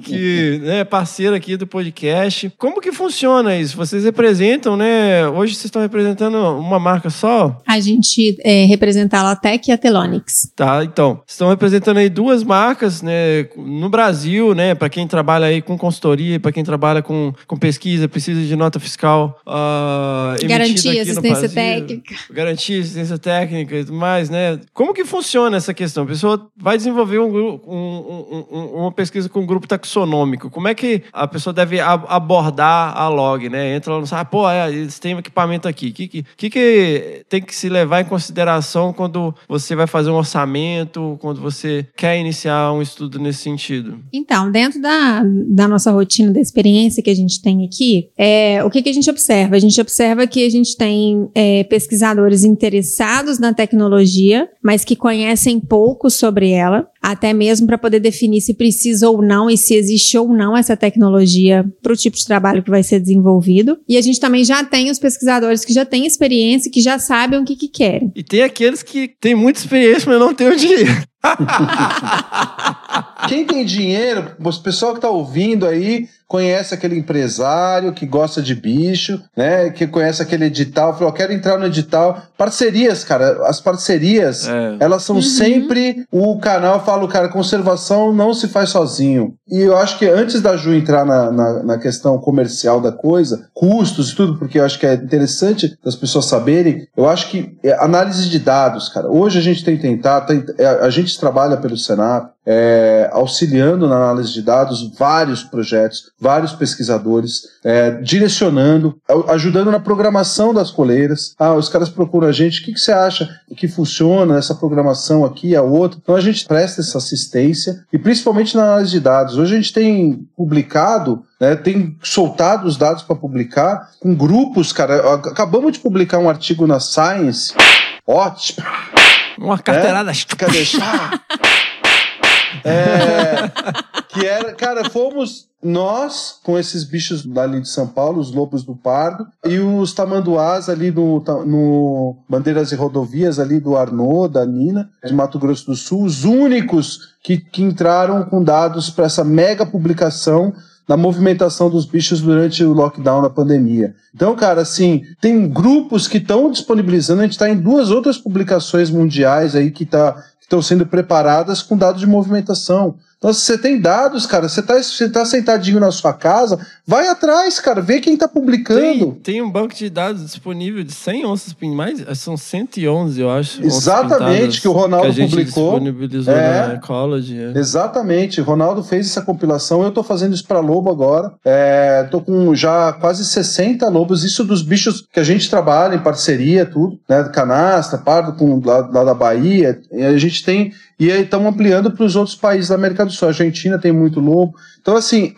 que né, é parceira aqui do podcast. Como que funciona isso? Vocês representam, né? Hoje vocês estão representando uma marca só? A gente é, representa a Latec e a Telonix. Tá, então. Estão representando aí duas marcas, né? No Brasil, né? Para quem trabalha aí com consultoria, para quem trabalha com, com pesquisa, precisa de nota fiscal uh, Garantia, assistência técnica. Garantia, assistência técnica e tudo mais, né? Como que funciona essa questão? A pessoa vai desenvolver um, um, um, uma pesquisa com um grupo taxonômico. Como é que a pessoa deve abordar a log, né? Entra lá no site, ah, pô, é, eles têm um equipamento aqui. O que, que, que tem que se levar em consideração quando você vai fazer um orçamento, quando você quer iniciar um estudo nesse sentido? Então, dentro da, da nossa rotina, da experiência que a gente tem aqui, é, o que, que a gente observa? A gente observa que a gente tem é, pesquisadores interessados na tecnologia, mas que conhecem pouco sobre ela, até mesmo para poder definir se precisa ou não e se existe ou não essa tecnologia para o tipo de trabalho que vai ser desenvolvido. E a gente também já tem os pesquisadores que já têm experiência e que já sabem o que, que querem. E tem aqueles que têm muita experiência, mas não têm o dinheiro. Quem tem dinheiro, o pessoal que está ouvindo aí, conhece aquele empresário que gosta de bicho, né? Que conhece aquele edital, falou, quero entrar no edital. Parcerias, cara, as parcerias, é. elas são uhum. sempre o canal, falo, cara, conservação não se faz sozinho. E eu acho que antes da Ju entrar na, na, na questão comercial da coisa, custos e tudo, porque eu acho que é interessante as pessoas saberem, eu acho que é análise de dados, cara. Hoje a gente tem tentado, tem, é, a gente trabalha pelo Senap, é, auxiliando na análise de dados vários projetos, vários pesquisadores, é, direcionando, ajudando na programação das coleiras. Ah, os caras procuram a gente, o que, que você acha que funciona essa programação aqui, a outra? Então a gente presta essa assistência e principalmente na análise de dados. Hoje a gente tem publicado né, tem soltado os dados para publicar com grupos, cara. Acabamos de publicar um artigo na Science. Ótimo. Uma carteirada. É? Quer deixar? É, que era, cara, fomos nós com esses bichos dali de São Paulo, os lobos do Pardo, e os tamanduás ali no, no Bandeiras e Rodovias ali do Arnaud, da Nina, de Mato Grosso do Sul, os únicos que, que entraram com dados para essa mega publicação da movimentação dos bichos durante o lockdown da pandemia. Então, cara, assim, tem grupos que estão disponibilizando, a gente está em duas outras publicações mundiais aí que tá, estão sendo preparadas com dados de movimentação. Então, se você tem dados, cara, você tá, você tá sentadinho na sua casa, vai atrás, cara, vê quem tá publicando. Tem, tem um banco de dados disponível de 100 onças mais, são 111, eu acho. Exatamente, que o Ronaldo que publicou. disponibilizou É. na Ecology. é. Exatamente, o Ronaldo fez essa compilação, eu tô fazendo isso pra lobo agora. É, tô com já quase 60 lobos, isso dos bichos que a gente trabalha em parceria, tudo, né? Canastra, Pardo, com, lá, lá da Bahia, a gente tem. E aí estamos ampliando para os outros países da América do Sul. A Argentina tem muito lobo. Então, assim,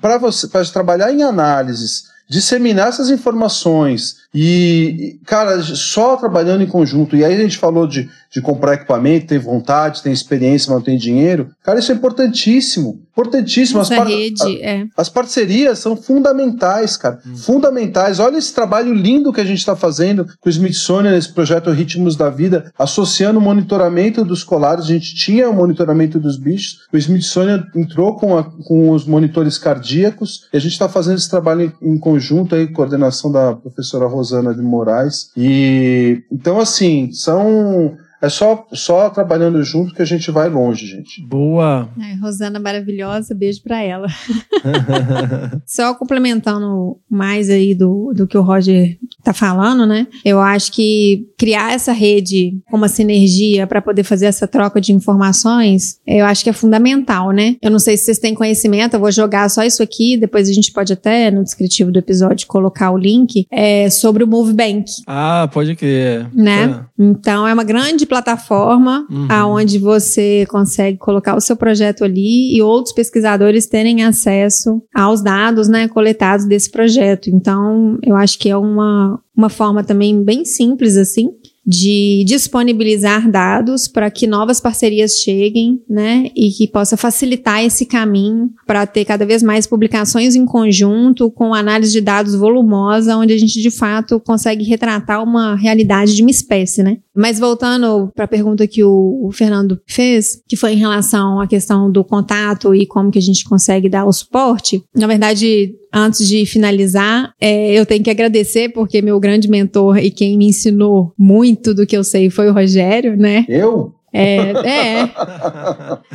para você pra trabalhar em análises, disseminar essas informações e, cara, só trabalhando em conjunto. E aí a gente falou de, de comprar equipamento, tem vontade, tem experiência, mas não tem dinheiro. Cara, isso é importantíssimo. Importantíssimo. As, par- rede, é. as parcerias são fundamentais, cara. Fundamentais. Olha esse trabalho lindo que a gente está fazendo com o Smithsonian nesse projeto Ritmos da Vida, associando o monitoramento dos colares. A gente tinha o monitoramento dos bichos. O Smithsonian entrou com, a- com os monitores cardíacos e a gente está fazendo esse trabalho em, em conjunto aí, coordenação da professora Rosana de Moraes. E então, assim, são. É só, só trabalhando junto que a gente vai longe, gente. Boa. Ai, Rosana maravilhosa, beijo pra ela. Só complementando mais aí do, do que o Roger tá falando, né? Eu acho que criar essa rede com uma sinergia para poder fazer essa troca de informações, eu acho que é fundamental, né? Eu não sei se vocês têm conhecimento, eu vou jogar só isso aqui, depois a gente pode até no descritivo do episódio colocar o link é, sobre o MoveBank Ah, pode crer. né? Então é uma grande plataforma Uhum. aonde você consegue colocar o seu projeto ali e outros pesquisadores terem acesso aos dados, né, coletados desse projeto. Então, eu acho que é uma, uma forma também bem simples assim de disponibilizar dados para que novas parcerias cheguem, né, e que possa facilitar esse caminho para ter cada vez mais publicações em conjunto com análise de dados volumosa, onde a gente de fato consegue retratar uma realidade de uma espécie, né? Mas voltando para a pergunta que o, o Fernando fez, que foi em relação à questão do contato e como que a gente consegue dar o suporte, na verdade, antes de finalizar, é, eu tenho que agradecer porque meu grande mentor e quem me ensinou muito do que eu sei foi o Rogério, né? Eu? É, é.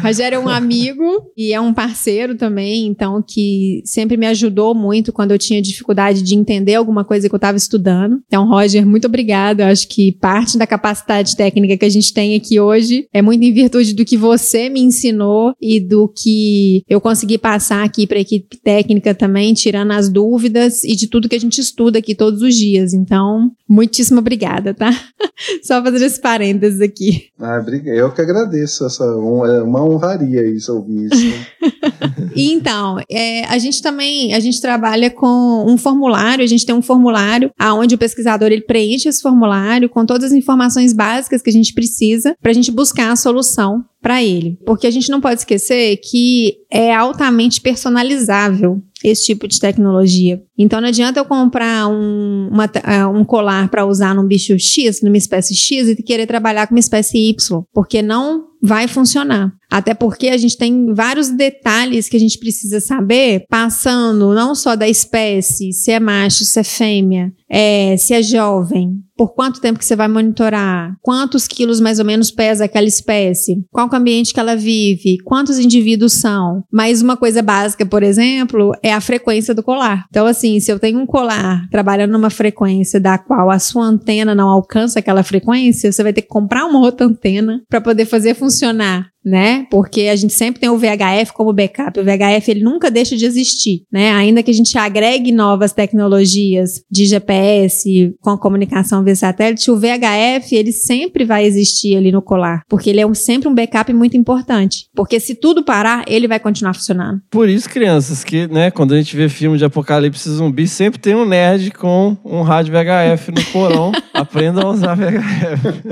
Rogério é um amigo e é um parceiro também, então que sempre me ajudou muito quando eu tinha dificuldade de entender alguma coisa que eu estava estudando. Então, Roger, muito obrigada. Eu acho que parte da capacidade técnica que a gente tem aqui hoje é muito em virtude do que você me ensinou e do que eu consegui passar aqui para a equipe técnica também, tirando as dúvidas e de tudo que a gente estuda aqui todos os dias. Então, muitíssimo obrigada, tá? Só fazer esse parênteses aqui. Ah, briga- eu que agradeço. Essa, é uma honraria isso, ouvir isso. né? E então, é, a gente também, a gente trabalha com um formulário, a gente tem um formulário aonde o pesquisador ele preenche esse formulário com todas as informações básicas que a gente precisa para a gente buscar a solução para ele. Porque a gente não pode esquecer que é altamente personalizável esse tipo de tecnologia. Então não adianta eu comprar um, uma ah, um colar para usar num bicho X, numa espécie X, e querer trabalhar com uma espécie Y, porque não vai funcionar. Até porque a gente tem vários detalhes que a gente precisa saber, passando não só da espécie, se é macho, se é fêmea, é, se é jovem, por quanto tempo que você vai monitorar, quantos quilos mais ou menos pesa aquela espécie, qual é o ambiente que ela vive, quantos indivíduos são. Mas uma coisa básica, por exemplo, é a frequência do colar. Então, assim, se eu tenho um colar trabalhando numa frequência da qual a sua antena não alcança aquela frequência, você vai ter que comprar uma outra antena para poder fazer funcionar né? Porque a gente sempre tem o VHF como backup. O VHF ele nunca deixa de existir, né? Ainda que a gente agregue novas tecnologias de GPS com comunicação via satélite, o VHF ele sempre vai existir ali no colar, porque ele é um- sempre um backup muito importante. Porque se tudo parar, ele vai continuar funcionando. Por isso, crianças, que, né, quando a gente vê filme de apocalipse zumbi, sempre tem um nerd com um rádio VHF no porão. Aprendam a usar VHF.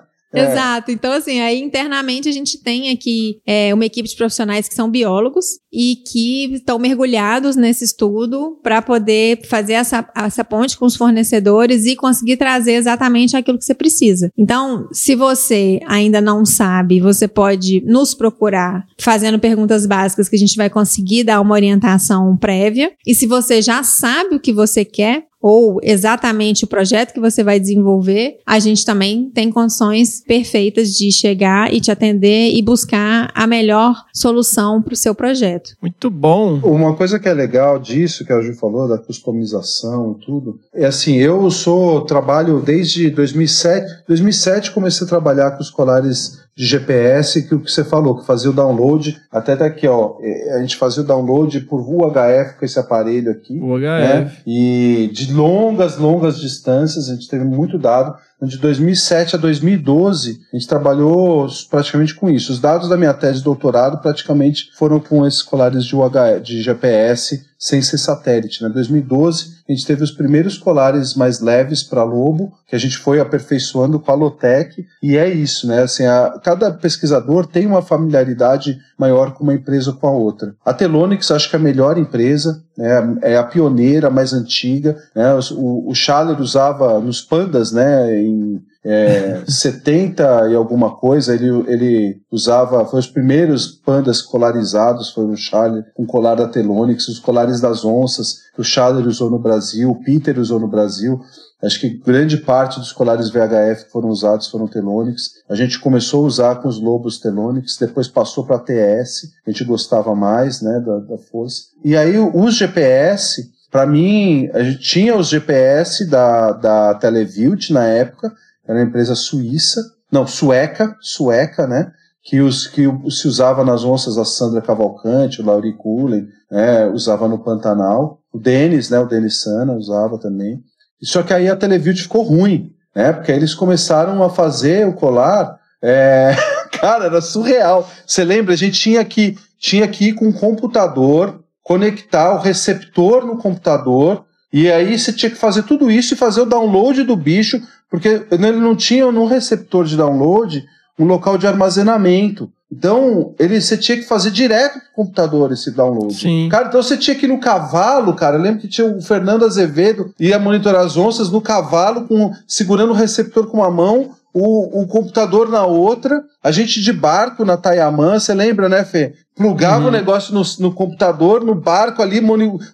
Exato. Então, assim, aí internamente a gente tem aqui é, uma equipe de profissionais que são biólogos, e que estão mergulhados nesse estudo para poder fazer essa, essa ponte com os fornecedores e conseguir trazer exatamente aquilo que você precisa. Então, se você ainda não sabe, você pode nos procurar fazendo perguntas básicas que a gente vai conseguir dar uma orientação prévia. E se você já sabe o que você quer, ou exatamente o projeto que você vai desenvolver, a gente também tem condições perfeitas de chegar e te atender e buscar a melhor solução para o seu projeto. Muito bom. Uma coisa que é legal disso, que a Ju falou, da customização e tudo, é assim, eu sou, trabalho desde 2007, 2007 comecei a trabalhar com os colares de GPS, que o que você falou, que fazia o download, até daqui, ó, é, a gente fazia o download por UHF com esse aparelho aqui. UHF. Né? E de longas, longas distâncias, a gente teve muito dado. De 2007 a 2012, a gente trabalhou praticamente com isso. Os dados da minha tese de doutorado praticamente foram com esses colares de, UHF, de GPS sem ser satélite. Em né? 2012, a gente teve os primeiros colares mais leves para lobo, que a gente foi aperfeiçoando com a Lotec, e é isso, né? Assim, a, cada pesquisador tem uma familiaridade maior com uma empresa ou com a outra. A Telonix acho que é a melhor empresa, né? é a pioneira, a mais antiga. Né? O, o Schaller usava nos pandas, né? Em, é, 70 e alguma coisa, ele, ele usava, foi os primeiros pandas colarizados, foi o Charlie com colar da Telonix, os colares das onças, que o Charlie usou no Brasil, o Peter usou no Brasil. Acho que grande parte dos colares VHF que foram usados foram Telonix. A gente começou a usar com os lobos Telonix, depois passou para TS, a gente gostava mais né, da, da força. E aí os GPS, para mim, a gente tinha os GPS da, da Televilt na época, era uma empresa suíça, não, sueca, sueca, né? Que, os, que se usava nas onças da Sandra Cavalcante, o Lauri Cullen, né, usava no Pantanal. O Denis, né, o Denis Sana usava também. Só que aí a Televilt ficou ruim, né? Porque eles começaram a fazer o colar. É... Cara, era surreal. Você lembra? A gente tinha que, tinha que ir com um computador, conectar o receptor no computador, e aí você tinha que fazer tudo isso e fazer o download do bicho porque ele não tinha no receptor de download um local de armazenamento. Então, ele, você tinha que fazer direto pro computador esse download. Sim. Cara, então você tinha que ir no cavalo, cara. Eu lembro que tinha o Fernando Azevedo ia monitorar as onças no cavalo, com, segurando o receptor com uma mão, o, o computador na outra, a gente de barco na Tayamã, você lembra, né, Fê? Plugava uhum. o negócio no, no, computador, no barco ali,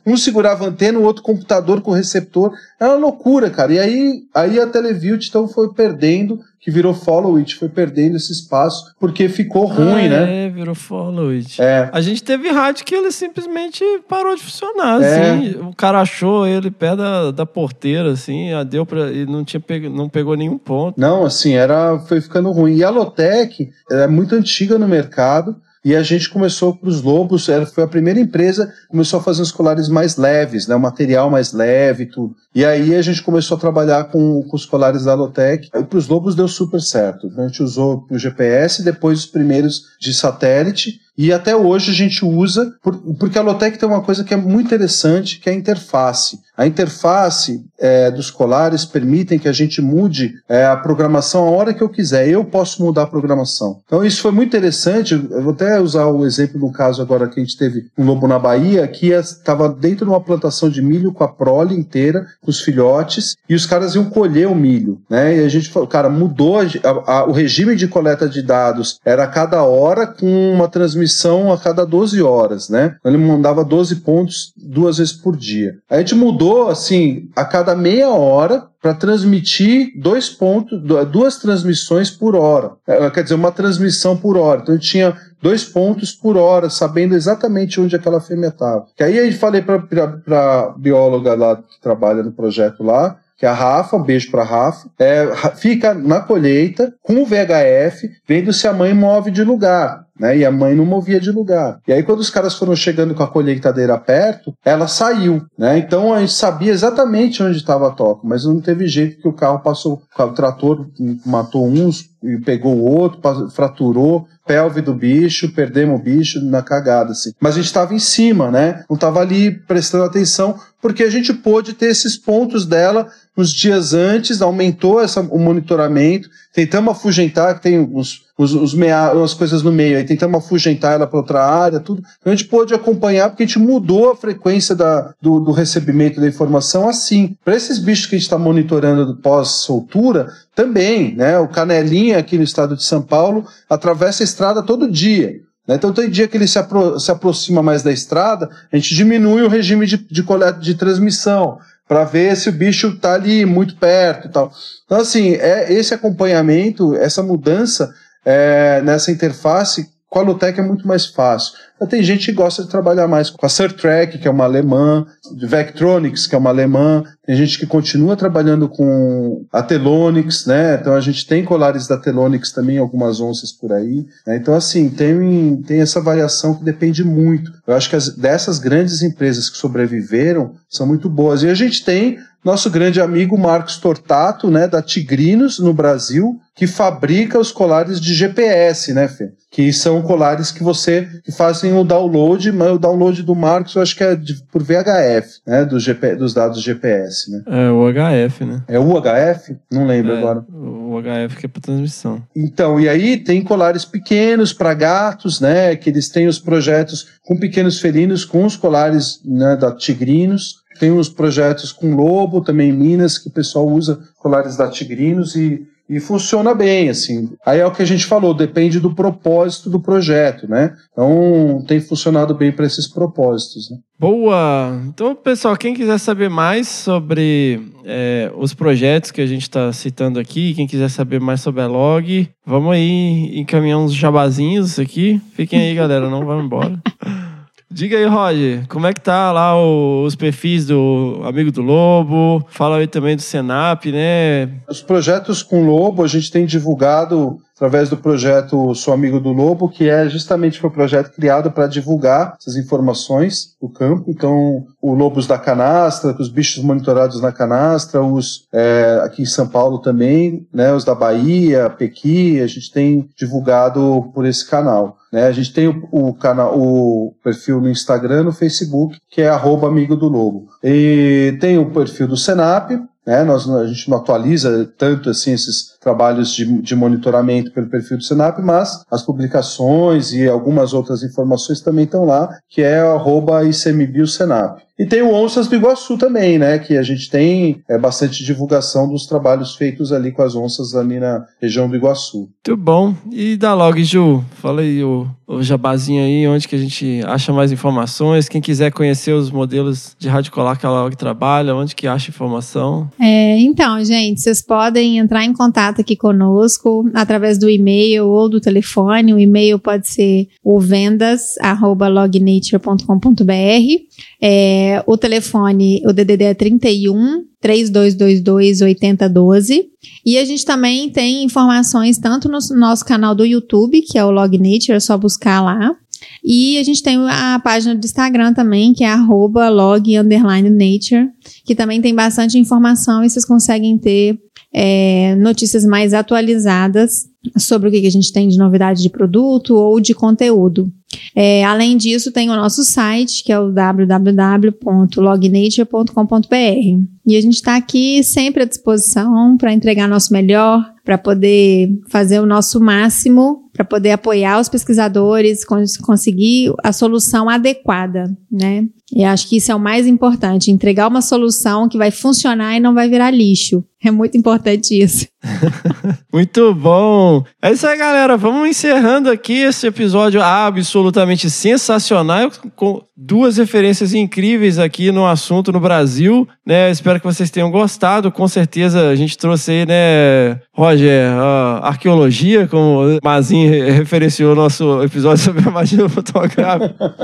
um segurava a antena, o outro computador com receptor. É uma loucura, cara. E aí, aí a Televilt então foi perdendo, que virou Follow It, foi perdendo esse espaço, porque ficou ruim, ah, né? É, virou Follow It. É. A gente teve rádio que ele simplesmente parou de funcionar, É. assim. O cara achou ele pé da, da porteira, assim, a deu pra, e não, tinha pego, não pegou nenhum ponto. Não, assim, era, foi ficando ruim. E a Lotec é muito antiga no mercado. E a gente começou para os lobos, foi a primeira empresa que começou a fazer os colares mais leves, né, o material mais leve e tudo. E aí a gente começou a trabalhar com, com os colares da Lotec. E para os lobos deu super certo. A gente usou o GPS, depois os primeiros de satélite. E até hoje a gente usa, por, porque a Lotec tem uma coisa que é muito interessante, que é a interface. A interface é, dos colares permitem que a gente mude é, a programação a hora que eu quiser. Eu posso mudar a programação. Então isso foi muito interessante. Eu vou até usar o exemplo um caso agora que a gente teve um lobo na Bahia, que estava dentro de uma plantação de milho com a prole inteira, os filhotes, e os caras iam colher o milho. Né? E a gente falou, cara, mudou a, a, o regime de coleta de dados. Era a cada hora com uma transmissão a cada 12 horas. Né? Ele mandava 12 pontos duas vezes por dia. A gente mudou assim, a cada meia hora para transmitir dois pontos, duas transmissões por hora. Quer dizer, uma transmissão por hora. Então tinha dois pontos por hora, sabendo exatamente onde aquela fêmea estava. Que aí gente falei para a bióloga lá que trabalha no projeto lá, que é a Rafa, um beijo para Rafa, é, fica na colheita com o VHF, vendo se a mãe move de lugar. Né, e a mãe não movia de lugar. E aí, quando os caras foram chegando com a colheitadeira perto, ela saiu. Né? Então a gente sabia exatamente onde estava a toca, mas não teve jeito que o carro passou, o trator matou uns e pegou o outro, fraturou pelve do bicho, perdemos o bicho na cagada, assim. Mas a gente estava em cima, né? Não estava ali prestando atenção, porque a gente pôde ter esses pontos dela nos dias antes, aumentou essa, o monitoramento, tentamos afugentar, que tem uns os, os mea, as coisas no meio, aí tentamos afugentar ela para outra área, tudo. Então a gente pôde acompanhar porque a gente mudou a frequência da, do, do recebimento da informação assim. Para esses bichos que a gente está monitorando pós-soltura, também, né? O Canelinha aqui no estado de São Paulo atravessa a estrada todo dia. né? Então, todo dia que ele se, apro se aproxima mais da estrada, a gente diminui o regime de, de coleta de transmissão para ver se o bicho está ali muito perto e tal. Então, assim, é esse acompanhamento, essa mudança é, nessa interface com a Lutec é muito mais fácil. Então, tem gente que gosta de trabalhar mais com a Surtrack, que é uma alemã, Vectronics, que é uma alemã, tem gente que continua trabalhando com a Telonix, né? Então a gente tem colares da Telonix também, algumas onças por aí. Né? Então, assim, tem, tem essa variação que depende muito. Eu acho que as, dessas grandes empresas que sobreviveram são muito boas. E a gente tem nosso grande amigo Marcos Tortato, né, da Tigrinos, no Brasil, que fabrica os colares de GPS, né, Fê? Que são colares que você que fazem o download, mas o download do Marcos eu acho que é de, por VHF, né, do GP, dos dados GPS, né? É o HF, né? É UHF? Não lembro É, agora. O HF que é pra transmissão. Então, e aí tem colares pequenos para gatos, né? Que eles têm os projetos com pequenos felinos, com os colares né, da Tigrinos. Tem uns projetos com lobo também em Minas, que o pessoal usa colares da Tigrinos e, e funciona bem, assim. Aí é o que a gente falou, depende do propósito do projeto, né? Então tem funcionado bem para esses propósitos, né? Boa! Então, pessoal, quem quiser saber mais sobre é, os projetos que a gente está citando aqui, quem quiser saber mais sobre a log, vamos aí encaminhar uns jabazinhos aqui. Fiquem aí, galera, não vão embora. Diga aí, Roger, como é que tá lá o- os perfis do Amigo do Lobo? Fala aí também do Senap, né? Os projetos com lobo a gente tem divulgado através do projeto Sou Amigo do Lobo, que é justamente um projeto criado para divulgar essas informações do campo. Então, o Lobos da Canastra, os bichos monitorados na canastra, os é, aqui em São Paulo também, né, os da Bahia, Pequi, a gente tem divulgado por esse canal. Né? A gente tem o, o canal, o perfil no Instagram, no Facebook, que é Amigo do Lobo. E tem o perfil do Senap, né? Nós, a gente não atualiza tanto assim esses trabalhos de, de monitoramento pelo perfil do Senap, mas as publicações e algumas outras informações também estão lá, que é arroba ICMBioSenap. E tem o Onças do Iguaçu também, né? Que a gente tem é, bastante divulgação dos trabalhos feitos ali com as onças ali na região do Iguaçu. Muito bom. E da log, Ju, fala aí o, o jabazinho aí, onde que a gente acha mais informações. Quem quiser conhecer os modelos de rádio colar que a log trabalha, onde que acha informação. É, então, gente, vocês podem entrar em contato aqui conosco através do e-mail ou do telefone. O e-mail pode ser o vendas@lognature.com.br. É, o telefone, o DDD é 31 3222 8012. E a gente também tem informações tanto no nosso canal do YouTube, que é o Log Nature, é só buscar lá. E a gente tem a página do Instagram também, que é arroba log underline nature, que também tem bastante informação e vocês conseguem ter é, notícias mais atualizadas sobre o que a gente tem de novidade de produto ou de conteúdo. É, além disso, tem o nosso site, que é o www.lognature.com.br. E a gente está aqui sempre à disposição para entregar nosso melhor, para poder fazer o nosso máximo, para poder apoiar os pesquisadores, cons- conseguir a solução adequada, né? E acho que isso é o mais importante, entregar uma solução que vai funcionar e não vai virar lixo. É muito importante isso. Muito bom. É isso aí, galera. Vamos encerrando aqui esse episódio absolutamente sensacional, com duas referências incríveis aqui no assunto no Brasil. Né? Espero que vocês tenham gostado. Com certeza a gente trouxe aí, né, Roger, arqueologia, como o Mazin re- referenciou nosso episódio sobre a magia fotográfica.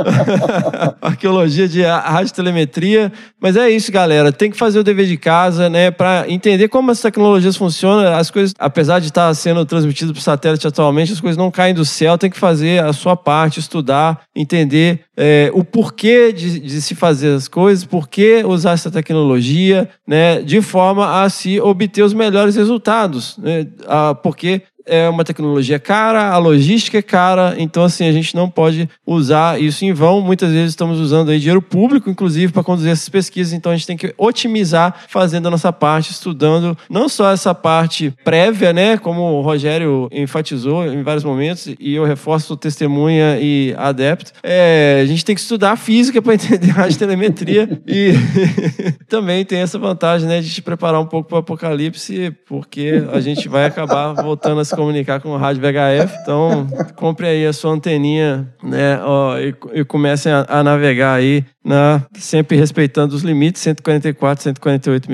arqueologia de radiotelemetria. Mas é isso, galera. Tem que fazer o dever de casa, né, para entender como as tecnologias funcionam. As coisas, apesar de estar sendo transmitido por satélite atualmente, as coisas não caem do céu. Tem que fazer a sua parte, estudar, entender é, o porquê de, de se fazer as coisas, por que usar essa tecnologia, né, de forma a se obter os melhores resultados. Né, Ah, porque é uma tecnologia cara, a logística é cara, então assim, a gente não pode usar isso em vão. Muitas vezes estamos usando aí dinheiro público, inclusive, para conduzir essas pesquisas, então a gente tem que otimizar fazendo a nossa parte, estudando não só essa parte prévia, né, como o Rogério enfatizou em vários momentos, e eu reforço testemunha e adepto, é, a gente tem que estudar física para entender a telemetria e também tem essa vantagem, né, de te preparar um pouco para o apocalipse, porque a gente vai acabar voltando a se comunicar com o rádio VHF. Então, compre aí a sua anteninha, né, ó, e, e comecem a, a navegar aí na, sempre respeitando os limites, 144, 148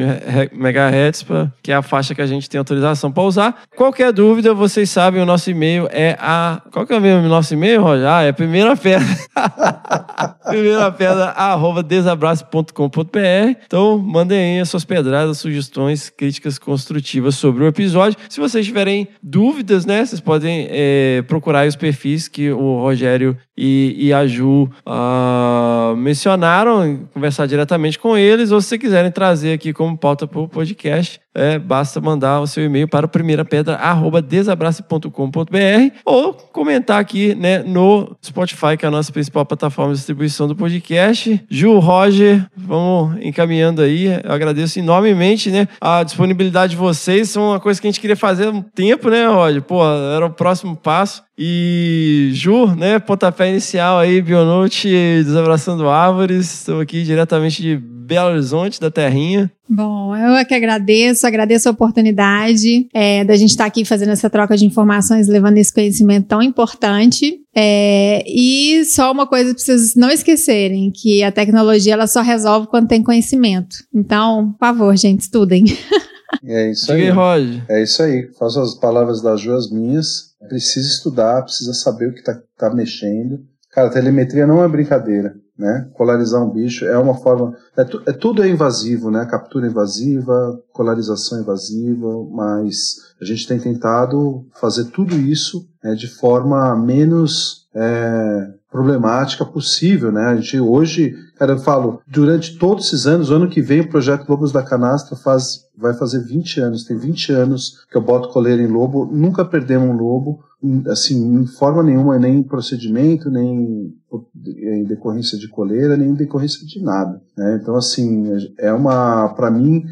MHz, pra, que é a faixa que a gente tem autorização para usar. Qualquer dúvida, vocês sabem, o nosso e-mail é a. Qual que é o nosso e-mail, Roger? Ah, é a primeira pedra. primeira pedra, arroba desabraço.com.br. Então, mandem aí as suas pedradas, sugestões, críticas construtivas sobre o episódio. Se vocês tiverem dúvidas, né, vocês podem é, procurar os perfis que o Rogério e, e a Ju uh, mencionaram, conversar diretamente com eles, ou se vocês quiserem trazer aqui como pauta para o podcast, é, basta mandar o seu e-mail para o primeirapedra.desabrace.com.br ou comentar aqui né, no Spotify, que é a nossa principal plataforma de distribuição do podcast. Ju, Roger, vamos encaminhando aí. Eu agradeço enormemente né, a disponibilidade de vocês. São uma coisa que a gente queria fazer há um tempo, né, Roger? Pô, era o próximo passo. E Ju, né, pontapé inicial aí, Bionote, desabraçando árvores. Estou aqui diretamente de Belo Horizonte, da Terrinha. Bom, eu é que agradeço, agradeço a oportunidade é, da gente estar aqui fazendo essa troca de informações, levando esse conhecimento tão importante. É, e só uma coisa para vocês não esquecerem, que a tecnologia ela só resolve quando tem conhecimento. Então, por favor, gente, estudem. É isso aí. Roger. É isso aí. Faço as palavras das Ju as minhas. Precisa estudar, precisa saber o que está tá mexendo. Cara, telemetria não é brincadeira né? Colarizar um bicho é uma forma. É, tu, é tudo é invasivo, né? Captura invasiva, colarização invasiva, mas a gente tem tentado fazer tudo isso né, de forma menos é, problemática possível, né? A gente hoje, cara, eu falo, durante todos esses anos, o ano que vem o projeto Lobos da Canastra faz, vai fazer 20 anos, tem 20 anos que eu boto coleira em lobo, nunca perdemos um lobo, assim, em forma nenhuma, nem em procedimento, nem em decorrência de coleira, nem em decorrência de nada. Né? Então, assim, é uma, para mim,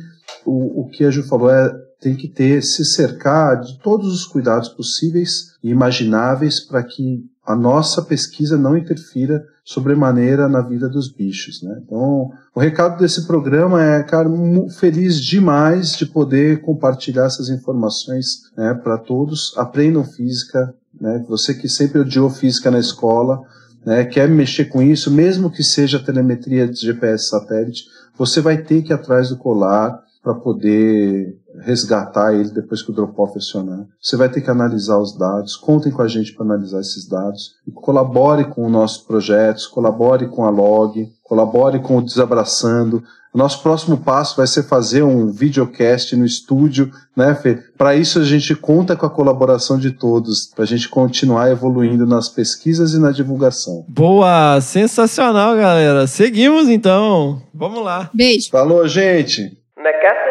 o, o que a Ju falou é tem que ter, se cercar de todos os cuidados possíveis e imagináveis para que a nossa pesquisa não interfira sobremaneira na vida dos bichos, né? Então, o recado desse programa é, cara, feliz demais de poder compartilhar essas informações né, para todos. Aprendam física, né? Você que sempre odiou física na escola, né, quer mexer com isso, mesmo que seja telemetria de GPS satélite, você vai ter que ir atrás do colar para poder resgatar ele depois que o drop-off acionar. Você vai ter que analisar os dados, contem com a gente para analisar esses dados, colabore com os nossos projetos, colabore com a log, colabore com o Desabraçando. O nosso próximo passo vai ser fazer um videocast no estúdio, né, Fê? Para isso a gente conta com a colaboração de todos, para a gente continuar evoluindo nas pesquisas e na divulgação. Boa, sensacional, galera. Seguimos então. Vamos lá. Beijo. Falou, gente. Nekasa